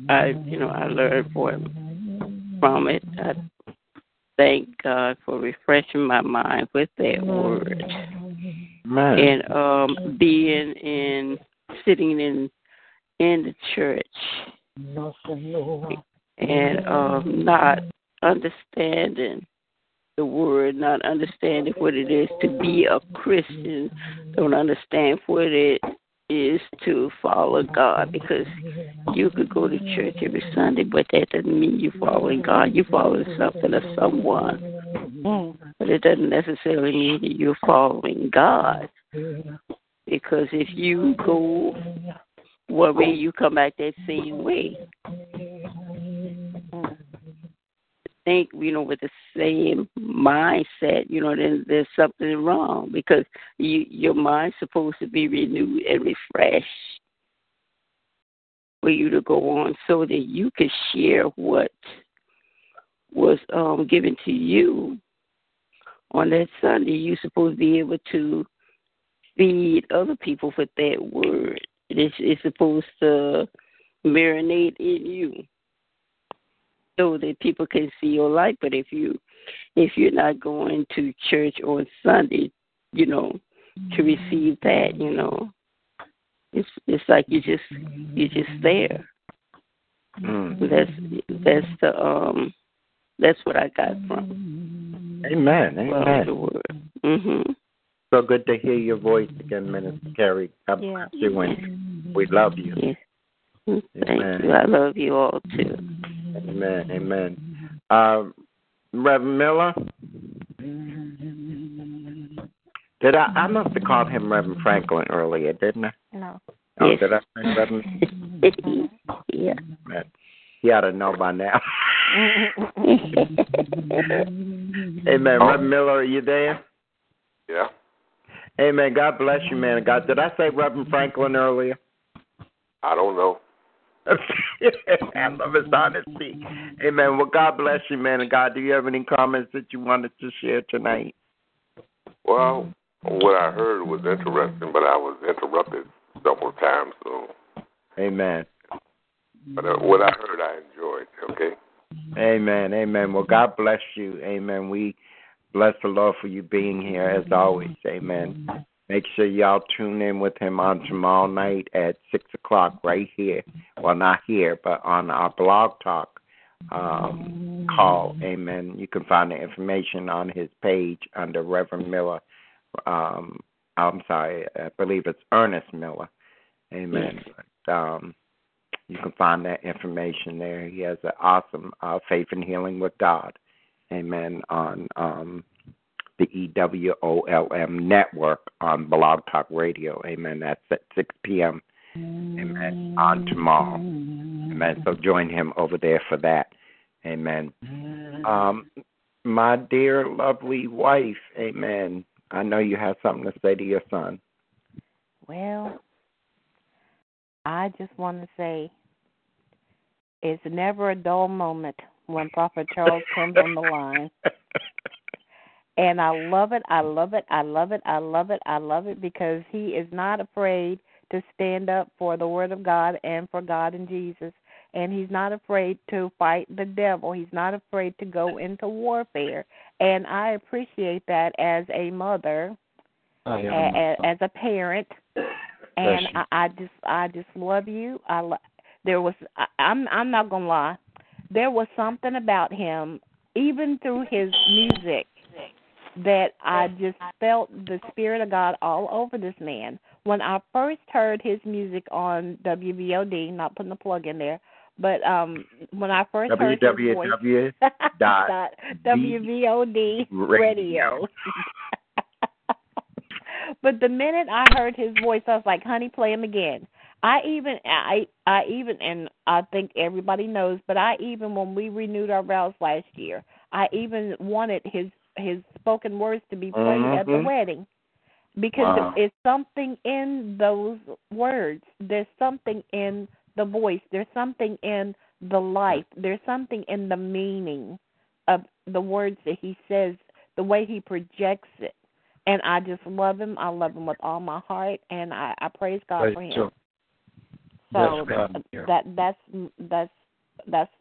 I you know I learned from from it. I thank God for refreshing my mind with that word. Man. And um being in sitting in in the church and um not understanding the word, not understanding what it is to be a Christian, don't understand what it is to follow God because you could go to church every Sunday, but that doesn't mean you're following God. You're following something or someone. But it doesn't necessarily mean that you're following God. Because if you go one way, you come back that same way. Think, you know, with the same mindset, you know, then there's something wrong because you, your mind's supposed to be renewed and refreshed for you to go on so that you can share what was um, given to you on that Sunday. You're supposed to be able to feed other people with that word. It's, it's supposed to marinate in you so that people can see your light. But if you if you're not going to church on Sunday, you know, to receive that, you know, it's it's like you just you're just there. Mm. That's that's the um that's what I got from. Amen. Amen. the word. Mhm. So good to hear your voice again, Minister Carey. God Yeah. bless you and we love you. Yes. Thank Amen. you. I love you all too. Amen. Amen. Uh, Reverend Miller, did I? I must have called him Reverend Franklin earlier, didn't I? No. Oh, Yes. did I say Reverend? yeah. Man, he ought to know by now. Amen. Reverend Miller, are you there? Yeah. Amen. God bless you, man. God, did I say Reverend Franklin earlier? I don't know. I love his honesty. Amen. Well, God bless you, man. And God, do you have any comments that you wanted to share tonight? Well, what I heard was interesting, but I was interrupted several times. So, Amen. but uh, what I heard, I enjoyed. Okay. Amen. Amen. Well, God bless you. Amen. We bless the Lord for you being here as always. Amen. Make sure y'all tune in with him on tomorrow night at six o'clock right here. Well, not here, but on our blog talk um, call. Amen. You can find the information on his page under Reverend Miller. Um, I'm sorry, I believe it's Ernest Miller. Amen. But, um, you can find that information there. He has an awesome uh, faith and healing with God. Amen. On um, the EWOLM network on Blog Talk Radio. Amen. That's at 6 p.m. Amen. On tomorrow. Amen. So join him over there for that. Amen. Um, my dear, lovely wife. Amen. I know you have something to say to your son. Well, I just want to say it's never a dull moment when Prophet Charles comes on the line. And I love it. I love it. I love it. I love it. I love it because he is not afraid to stand up for the word of God and for God and Jesus. And he's not afraid to fight the devil. He's not afraid to go into warfare. And I appreciate that as a mother, a, as a parent. And I, I just I just love you. I lo- there was I, I'm I'm not gonna lie. There was something about him, even through his music, that I just felt the spirit of God all over this man. When I first heard his music on WVOD, not putting the plug in there, but um when I first heard his voice, dot WVOD radio. but the minute I heard his voice, I was like, "Honey, play him again." I even I I even and I think everybody knows, but I even when we renewed our vows last year, I even wanted his his spoken words to be played at the Mhm. wedding because Wow. it's something in those words. There's something in the voice. There's something in the life. There's something in the meaning of the words that he says, the way he projects it. And I just love him. I love him with all my heart, and I, I praise God Praise for him. God. So Yes, God, yeah. that that's that's that's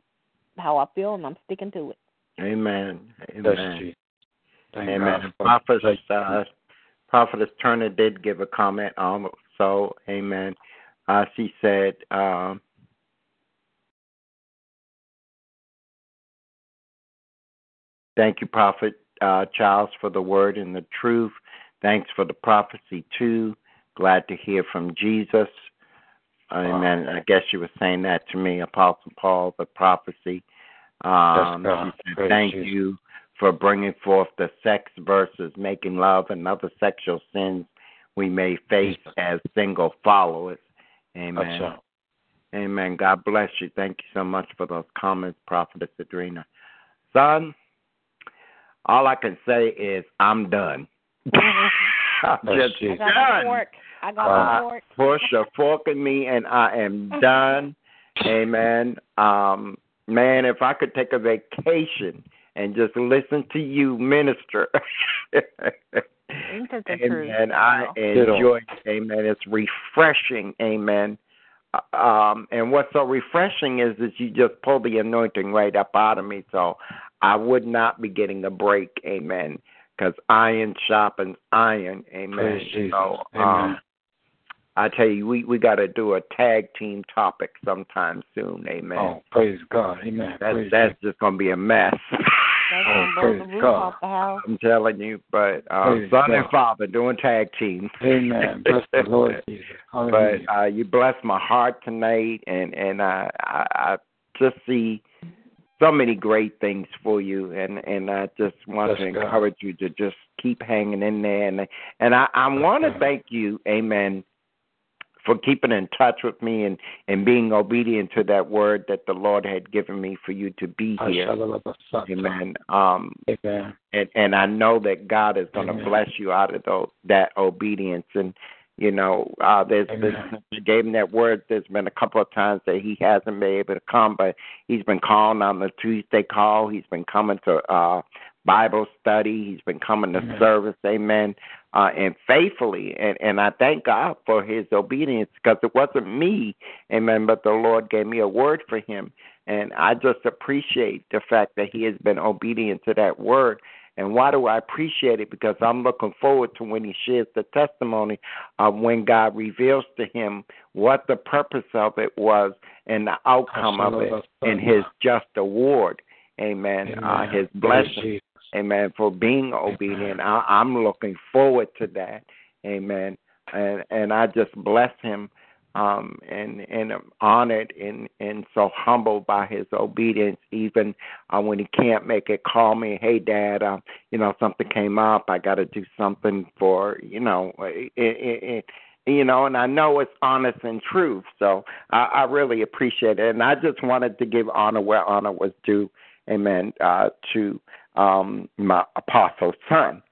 how I feel, and I'm sticking to it. Amen. Bless Amen. Thank Amen. God Prophetess, uh, Prophetess Turner did give a comment also. Amen. Uh, she said, um, Thank you, Prophet uh, Charles, for the word and the truth. Thanks for the prophecy, too. Glad to hear from Jesus. Amen. I guess you were saying that to me, Apostle Paul, the prophecy. Um, she said, Thank Jesus. you for bringing forth the sex versus making love and other sexual sins we may face as single followers. Amen. That's Amen. God bless you. Thank you so much for those comments, Prophetess Adrena. Son, all I can say is I'm done. I'm Bless just you. I got my done. fork. I got Uh, my fork. Push a fork in me, and I am done. Amen. Um, man, if I could take a vacation and just listen to you minister. Ain't that? Amen. I enjoy it. Amen. It's refreshing. Amen. Uh, Um, and what's so refreshing is that you just pull the anointing right up out of me. So I would not be getting a break. Amen. Because iron sharpens iron. Amen. Praise Jesus. So, Amen. I tell you, we we got to do a tag team topic sometime soon. Amen. Oh, praise God. Amen. that's praise that's just gonna be a mess. That's Oh, gonna blow praise God. off the house. I'm telling you, but uh, Praise son and God. father doing tag team. Amen. Bless the Lord Jesus. but uh, you blessed my heart tonight, and and I, I I just see so many great things for you, and and I just want Bless to God. encourage you to just keep hanging in there, and and I I want to thank you, Amen, for keeping in touch with me and and being obedient to that word that the Lord had given me for you to be here. Amen. Um, Amen. and and I know that God is going to bless you out of those, that obedience. And you know, uh, there's Amen. been you gave him that word. There's been a couple of times that he hasn't been able to come, but he's been calling on the Tuesday call. He's been coming to uh Bible study. He's been coming to Amen. service. Amen. Uh, and faithfully, and and I thank God for his obedience because it wasn't me, amen. But the Lord gave me a word for him, and I just appreciate the fact that he has been obedient to that word. And why do I appreciate it? Because I'm looking forward to when he shares the testimony of when God reveals to him what the purpose of it was and the outcome of it and his just award. Amen. Uh, his Praise blessing. Amen. For being obedient. I, I'm looking forward to that. Amen. And and I just bless him um and and I'm honored and and so humbled by his obedience even uh, when he can't make it call me hey dad uh, you know something came up i got to do something for you know it, it, it, you know and i know it's honest and truth so i i really appreciate it and i just wanted to give honor where honor was due amen uh to um my apostle son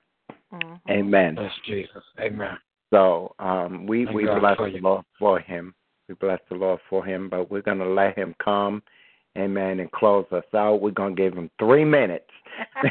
Mhm. amen Bless Jesus. Amen. so um, we Thank we God bless the you. Lord for him. We bless the Lord for him, but we're going to let him come amen, and close us out. We're going to give him three minutes.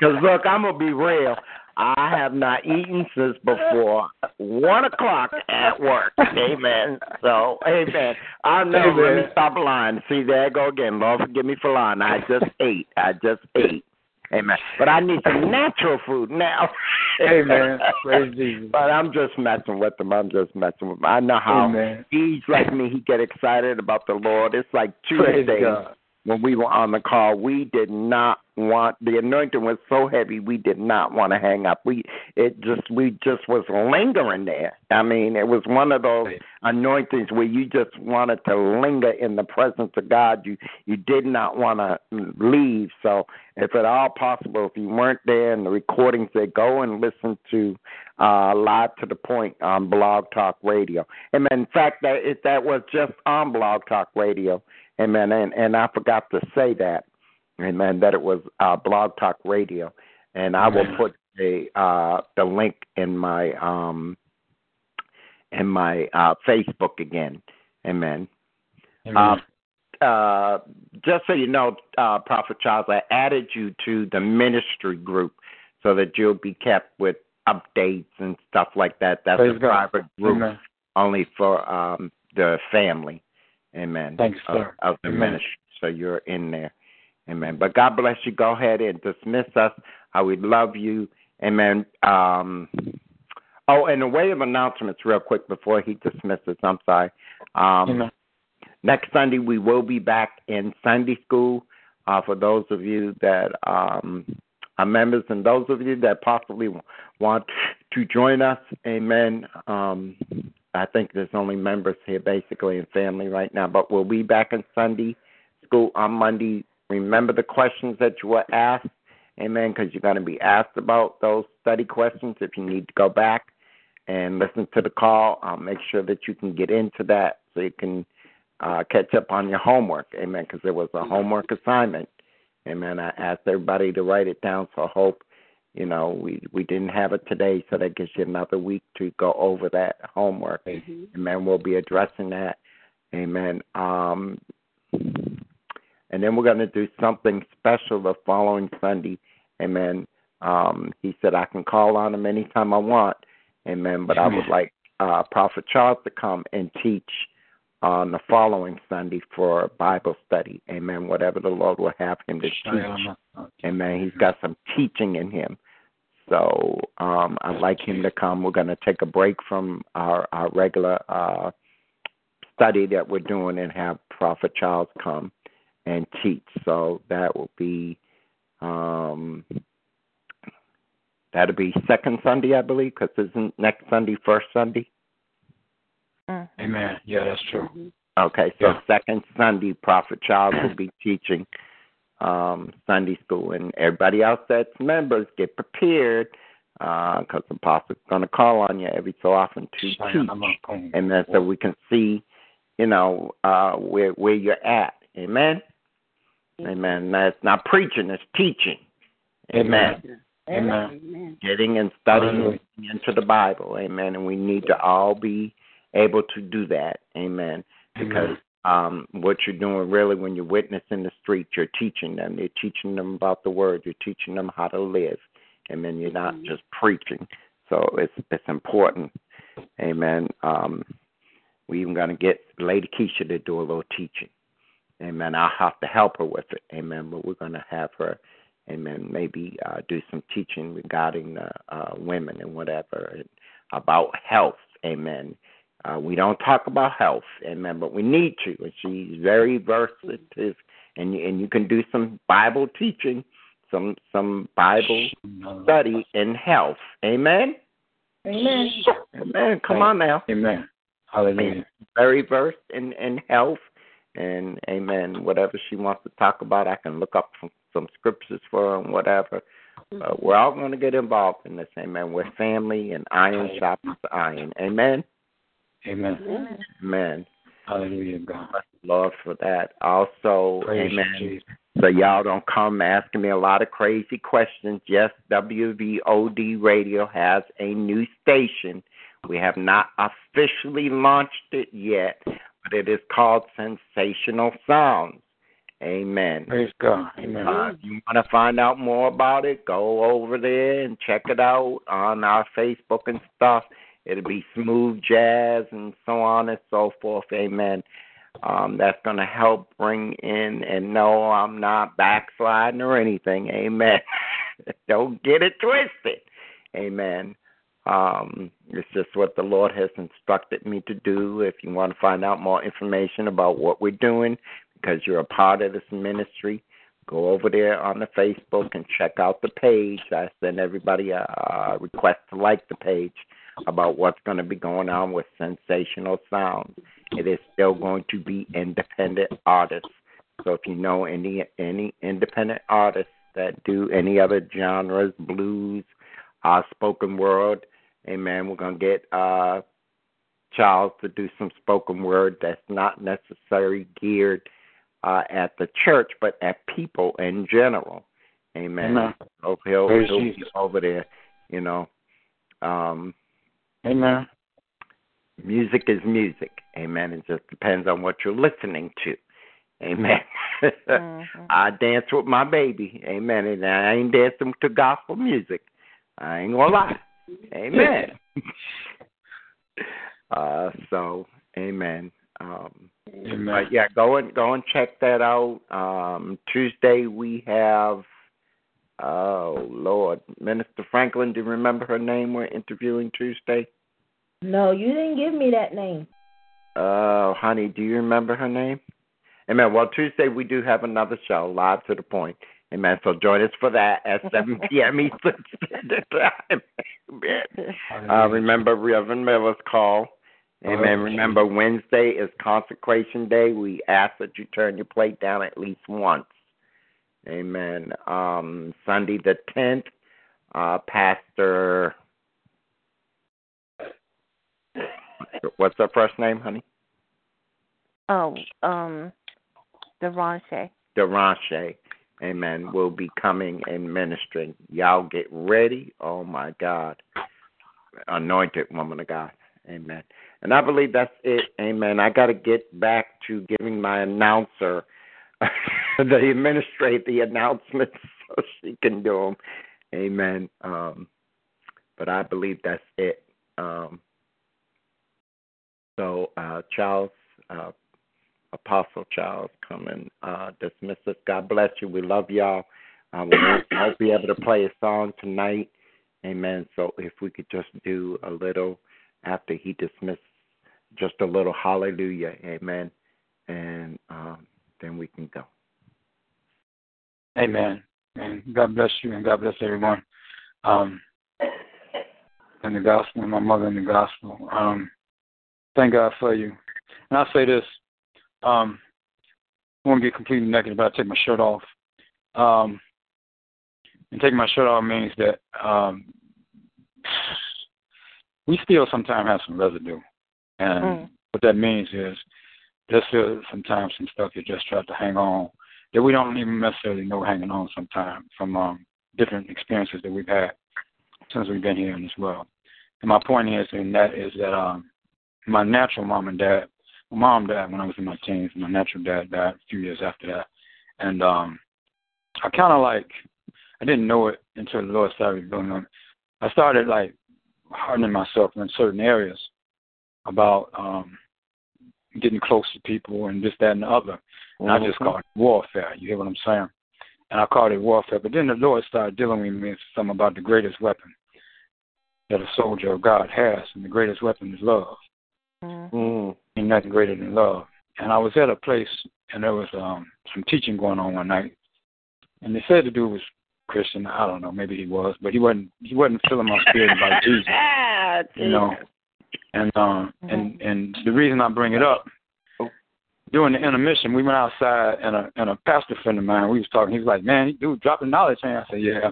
Because, look, I'm going to be real. I have not eaten since before one o'clock at work. Amen. So, amen. I know. Amen. Let me stop lying. See, there I go again. Lord, forgive me for lying. I just ate. I just ate. Amen. But I need some natural food now. Amen. Praise Jesus. But I'm just messing with him. I'm just messing with him. I know how Amen. he's like me. He get excited about the Lord. It's like Tuesday when we were on the call. We did not want the anointing was so heavy we did not want to hang up. We it just we just was lingering there. I mean, it was one of those anointings where you just wanted to linger in the presence of God. You you did not want to leave. So if at all possible, if you weren't there and the recordings they go and listen to uh live to the point on Blog Talk Radio. And in fact that it, that was just on Blog Talk Radio. Amen. And and I forgot to say that Amen. That it was uh, Blog Talk Radio, and I will put a uh, the link in my um in my uh, Facebook again. Amen. Amen. Uh, uh, just so you know, uh, Prophet Charles, I added you to the ministry group so that you'll be kept with updates and stuff like that. That's Praise a God. private group Amen. only for um, the family. Amen. Thanks, of, sir. of the Amen. ministry. So you're in there. Amen. But God bless you. Go ahead and dismiss us. I would love you. Amen. Um, oh, and a way of announcements, real quick, before he dismisses. I'm sorry. Um, Amen. next Sunday, we will be back in Sunday school. Uh, for those of you that um, are members and those of you that possibly want to join us, amen. Um, I think there's only members here basically and family right now, but we'll be back on Sunday school on Monday. Remember the questions that you were asked, amen, because you're going to be asked about those study questions if you need to go back and listen to the call. I'll make sure that you can get into that so you can uh, catch up on your homework, amen, because there was a homework assignment. Amen. I asked everybody to write it down, so I hope you know we we didn't have it today, so that gives you another week to go over that homework. Amen. We'll be addressing that. Amen. Um, and then we're going to do something special the following Sunday. Amen. Um, he said I can call on him anytime I want. Amen. But I would like uh, Prophet Charles to come and teach on the following Sunday for Bible study. Amen. Whatever the Lord will have him to teach. Amen. He's got some teaching in him. So um, I'd like him to come. We're going to take a break from our, our regular uh, study that we're doing and have Prophet Charles come and teach. So that will be um, that'll be second Sunday, I believe, because isn't next Sunday first Sunday? Amen. Yeah, that's true. Okay, so Yeah. second Sunday, Prophet Charles will be teaching um, Sunday school, and everybody else that's members get prepared because the apostle's going to call on you every so often to teach, and then so we can see, you know, uh, where where you're at. Amen. Amen. That's not preaching; it's teaching. Amen. Amen. Getting and studying Hallelujah. into the Bible. Amen. And we need to all be able to do that. Amen. Because um, what you're doing really when you're witnessing the street, you're teaching them. You're teaching them about the word. You're teaching them how to live. Amen. You're not just preaching. So it's it's important. Amen. Um, we even to get Lady Kesha to do a little teaching. Amen. I'll have to help her with it. Amen. But we're going to have her, amen, maybe uh, do some teaching regarding uh, uh, women and whatever and about health. Amen. Uh, we don't talk about health, amen, but we need to. And she's very versatile, and you, and you can do some Bible teaching, some some Bible study in health. Amen. Amen. Amen. Come on now. Amen. Hallelujah. Very versed in in health, and amen. Whatever she wants to talk about, I can look up some, some scriptures for her and whatever. Uh, we're all going to get involved in this. Amen. We're family, and iron sharpens iron. Amen. Amen. Amen. Hallelujah, God. Lord for that. Also, Praise amen. Jesus. So y'all don't come asking me a lot of crazy questions. Yes, WVOD Radio has a new station. We have not officially launched it yet, but it is called Sensational Sounds. Amen. Praise God. Amen. Uh, if you want to find out more about it, go over there and check it out on our Facebook and stuff. It'll be smooth jazz and so on and so forth. Amen. Um, that's going to help bring in, and no, I'm not backsliding or anything. Amen. Don't get it twisted. Amen. Um, it's just what the Lord has instructed me to do. If you want to find out more information about what we're doing, because you're a part of this ministry, go over there on the Facebook and check out the page. I send everybody a, a request to like the page about what's going to be going on with Sensational Sounds. It is still going to be independent artists. So if you know any any independent artists that do any other genres, blues, uh, spoken word, amen, we're going to get uh, Charles to do some spoken word that's not necessarily geared uh, at the church, but at people in general. Amen. Amen. So he'll, Praise he'll be over there, you know. Um, Amen. music is music. Amen. It just depends on what you're listening to. Amen. Mm-hmm. I dance with my baby. Amen. And I ain't dancing to gospel music. I ain't gonna lie. Amen. uh so amen. Um Amen. but yeah, go and go and check that out. Um Tuesday we have oh Lord, Minister Franklin, do you remember her name we're interviewing Tuesday? No, you didn't give me that name. Oh, honey, do you remember her name? Amen. Well, Tuesday we do have another show, live to the point. Amen. So join us for that at 7 p.m. Eastern Standard Time. Amen. Uh, remember Reverend Miller's call. Amen. Remember Wednesday is consecration day. We ask that you turn your plate down at least once. Amen. Um, Sunday the 10th, uh, Pastor. What's her first name, honey? Oh, um, Deranche. Deranche, amen, will be coming and ministering. Y'all get ready. Oh my God. Anointed woman of God. Amen. And I believe that's it. Amen. I got to get back to giving my announcer the administrate the announcements so she can do them. Amen. Um, but I believe that's it. Um, so, uh, Charles, uh, Apostle Charles, come and uh, dismiss us. God bless you. We love y'all. Uh, we won't be able to play a song tonight. Amen. So if we could just do a little after he dismisses, just a little hallelujah. Amen. And um, then we can go. Amen. And God bless you and God bless everyone. Um, in the gospel, my mother in the gospel. Um, thank God for you. And I'll say this. Um, I won't get completely naked, but I take my shirt off. Um, and taking my shirt off means that um, we still sometimes have some residue. And Mm. what that means is there's still sometimes some stuff that just try to hang on that we don't even necessarily know hanging on sometimes from um, different experiences that we've had since we've been here in this world. And my point is, and that is that um, my natural mom and dad, my mom died when I was in my teens. My natural dad died a few years after that, and um, I kind of like I didn't know it until the Lord started revealing on. I started like hardening myself in certain areas about um, getting close to people and this, that, and the other. And I just called it warfare. You hear what I'm saying? And I called it warfare. But then the Lord started dealing with me with something about the greatest weapon that a soldier of God has, and the greatest weapon is love. Mm. Ain't nothing greater than love. And I was at a place, and there was um, some teaching going on one night, and they said the dude was Christian. I don't know, maybe he was, but he wasn't. He wasn't filling my spirit about Jesus. You know, and um, and and the reason I bring it up during the intermission, we went outside, and a and a pastor friend of mine, we was talking. He was like, "Man, dude, dropping knowledge." And I said, "Yeah."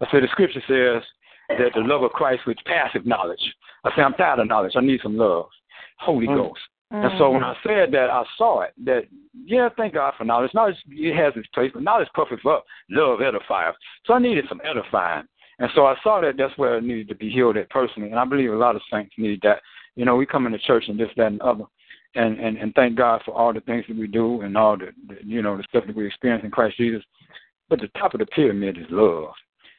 I said, "The scripture says that the love of Christ which passive knowledge." I said, "I'm tired of knowledge. I need some love, Holy Mm. Ghost." And so when I said that, I saw it. That yeah, thank God for knowledge. Knowledge it has its place, but knowledge perfect for love edifies. So I needed some edifying, and so I saw that that's where I needed to be healed at personally. And I believe a lot of saints need that. You know, we come into church and this, that, and other, and and and thank God for all the things that we do and all the, the you know the stuff that we experience in Christ Jesus. But the top of the pyramid is love.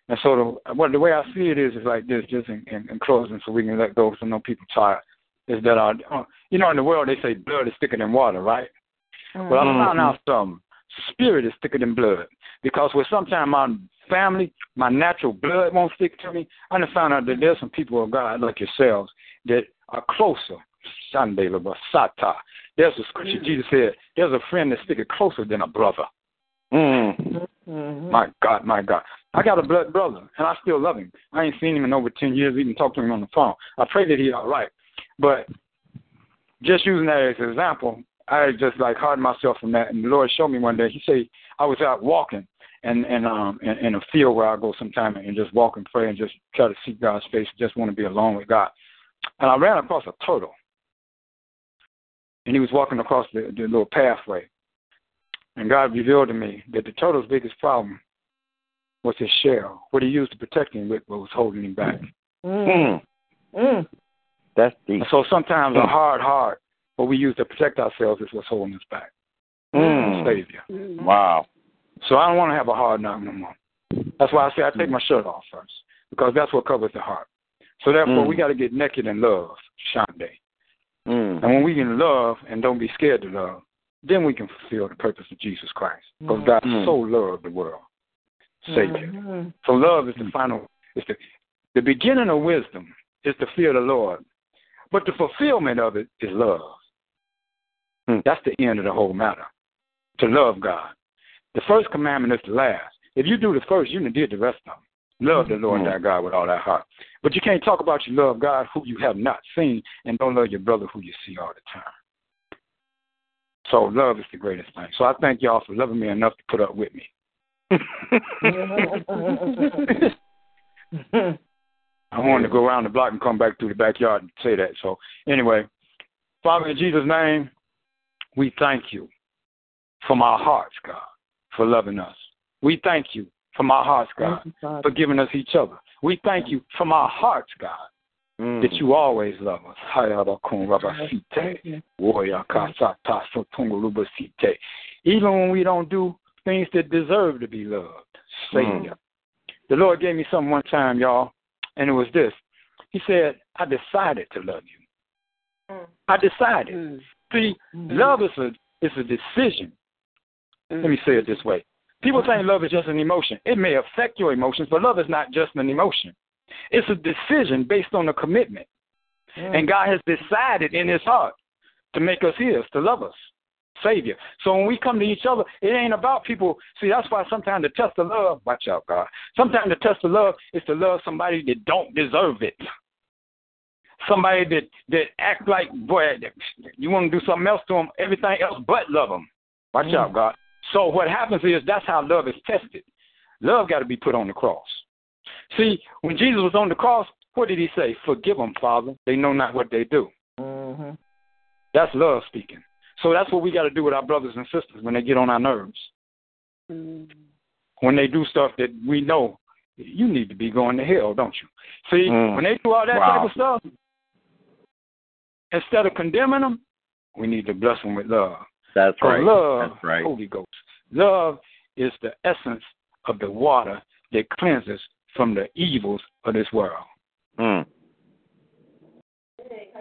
And so the, well, the way I see it is is like this, just in, in, in closing, so we can let go, so no people tired. Is that our, uh, you know, in the world they say blood is thicker than water, right? Mm-hmm. Well, I found out something. Spirit is thicker than blood because with sometimes my family, my natural blood won't stick to me. I just found out that there's some people of God like yourselves that are closer. Sata. There's a scripture mm-hmm. Jesus said, "There's a friend that's sticking closer than a brother." Mm. Mm-hmm. My God, my God. I got a blood brother, and I still love him. I ain't seen him in over 10 years, even talked to him on the phone. I pray that he's all right. But just using that as an example, I just like hardened myself from that. And the Lord showed me one day, He said, I was out walking and, and um in, in a field where I go sometime and just walk and pray and just try to seek God's face, just want to be alone with God. And I ran across a turtle. And he was walking across the, the little pathway. And God revealed to me that the turtle's biggest problem was his shell. What he used to protect him with what was holding him back. Mm. Mm. That's deep. So sometimes mm. a hard heart, what we use to protect ourselves, is what's holding us back. Mm. Savior. Mm. Wow. So I don't want to have a hard knock no more. That's why I say I take my shirt off first, because that's what covers the heart. So therefore, mm. we got to get naked in love, Shande. Mm. And when we can love and don't be scared to love, then we can fulfill the purpose of Jesus Christ. Because God mm. so loved the world. Savior. Mm-hmm. So love is the final, is the, the beginning of wisdom is to fear the Lord. But the fulfillment of it is love. Mm. That's the end of the whole matter. To love God. The first commandment is the last. If you do the first, you did the rest of them. Love the Lord mm-hmm. thy God with all thy heart. But you can't talk about you love God who you have not seen and don't love your brother who you see all the time. So love is the greatest thing. So I thank y'all for loving me enough to put up with me. I wanted to go around the block and come back through the backyard and say that. So anyway, Father, in Jesus' name, we thank you from our hearts, God, for loving us. We thank you from our hearts, God, you, for giving us each other. We thank you from our hearts, God, mm. that you always love us. Even when we don't do things that deserve to be loved. Savior. Mm. The Lord gave me something one time, y'all, and it was this. He said, I decided to love you. Mm. I decided. Mm. See, mm-hmm. love is a is a decision. Let me say it this way. People think love is just an emotion. It may affect your emotions, but love is not just an emotion. It's a decision based on a commitment. Mm. And God has decided in his heart to make us his, to love us. Savior. So when we come to each other, it ain't about people. See, that's why sometimes the test of love, watch out, God. Sometimes the test of love is to love somebody that don't deserve it. Somebody that that act like boy, you want to do something else to them, everything else but love them. Watch mm. out, God. So what happens is that's how love is tested. Love got to be put on the cross. See, when Jesus was on the cross, what did he say? Forgive them, Father. They know not what they do. Mm-hmm. That's love speaking. So that's what we got to do with our brothers and sisters when they get on our nerves. Mm-hmm. When they do stuff that we know you need to be going to hell, don't you? See, mm. when they do all that wow. type of stuff, instead of condemning them, we need to bless them with love. That's right. Love, That's right. Holy Ghost. Love is the essence of the water that cleanses from the evils of this world. Mm.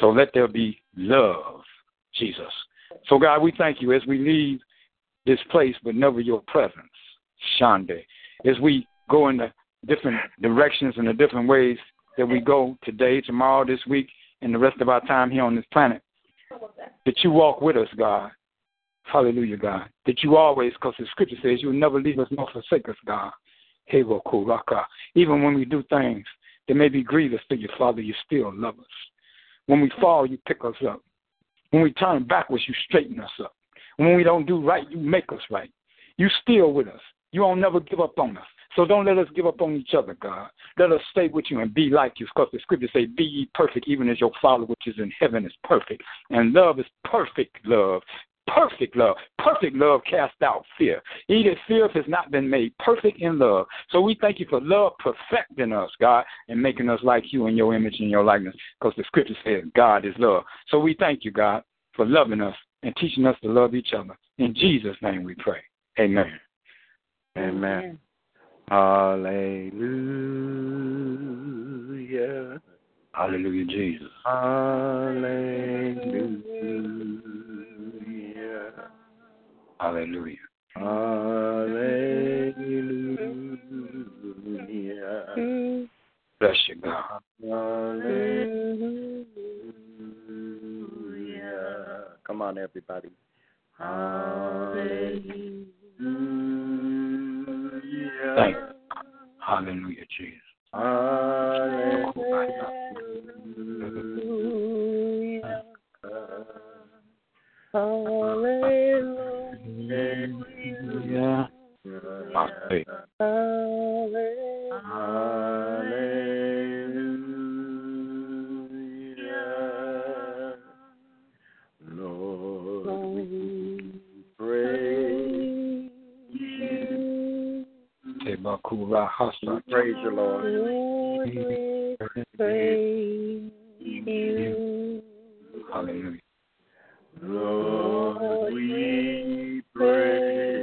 So let there be love, Jesus. So, God, we thank you as we leave this place, but never your presence, Shande. As we go in the different directions and the different ways that we go today, tomorrow, this week, and the rest of our time here on this planet, that you walk with us, God. Hallelujah, God. That you always, because the scripture says you will never leave us nor forsake us, God. Even when we do things that may be grievous to you, Father, you still love us. When we fall, you pick us up. When we turn backwards, you straighten us up. When we don't do right, you make us right. You still with us. You won't never give up on us. So don't let us give up on each other, God. Let us stay with you and be like you, because the scriptures say, Be ye perfect, even as your Father which is in heaven is perfect. And love is perfect love. Perfect love. Perfect love casts out fear. He that feareth has not been made perfect in love. So we thank you for love perfecting us, God, and making us like you in your image and your likeness, because the scripture says God is love. So we thank you, God, for loving us and teaching us to love each other. In Jesus' name we pray. Amen. Amen. Hallelujah. Hallelujah, Jesus. Hallelujah. Hallelujah. Hallelujah. Bless you, God. Hallelujah. Come on, everybody. Hallelujah. Thank you. Hallelujah, Jesus. Hallelujah. Yeah. My faith. Hallelujah. Lord, we praise you. Tebakura hasa. Praise you, Lord. Hallelujah. Lord, we praise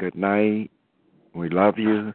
good night. We love you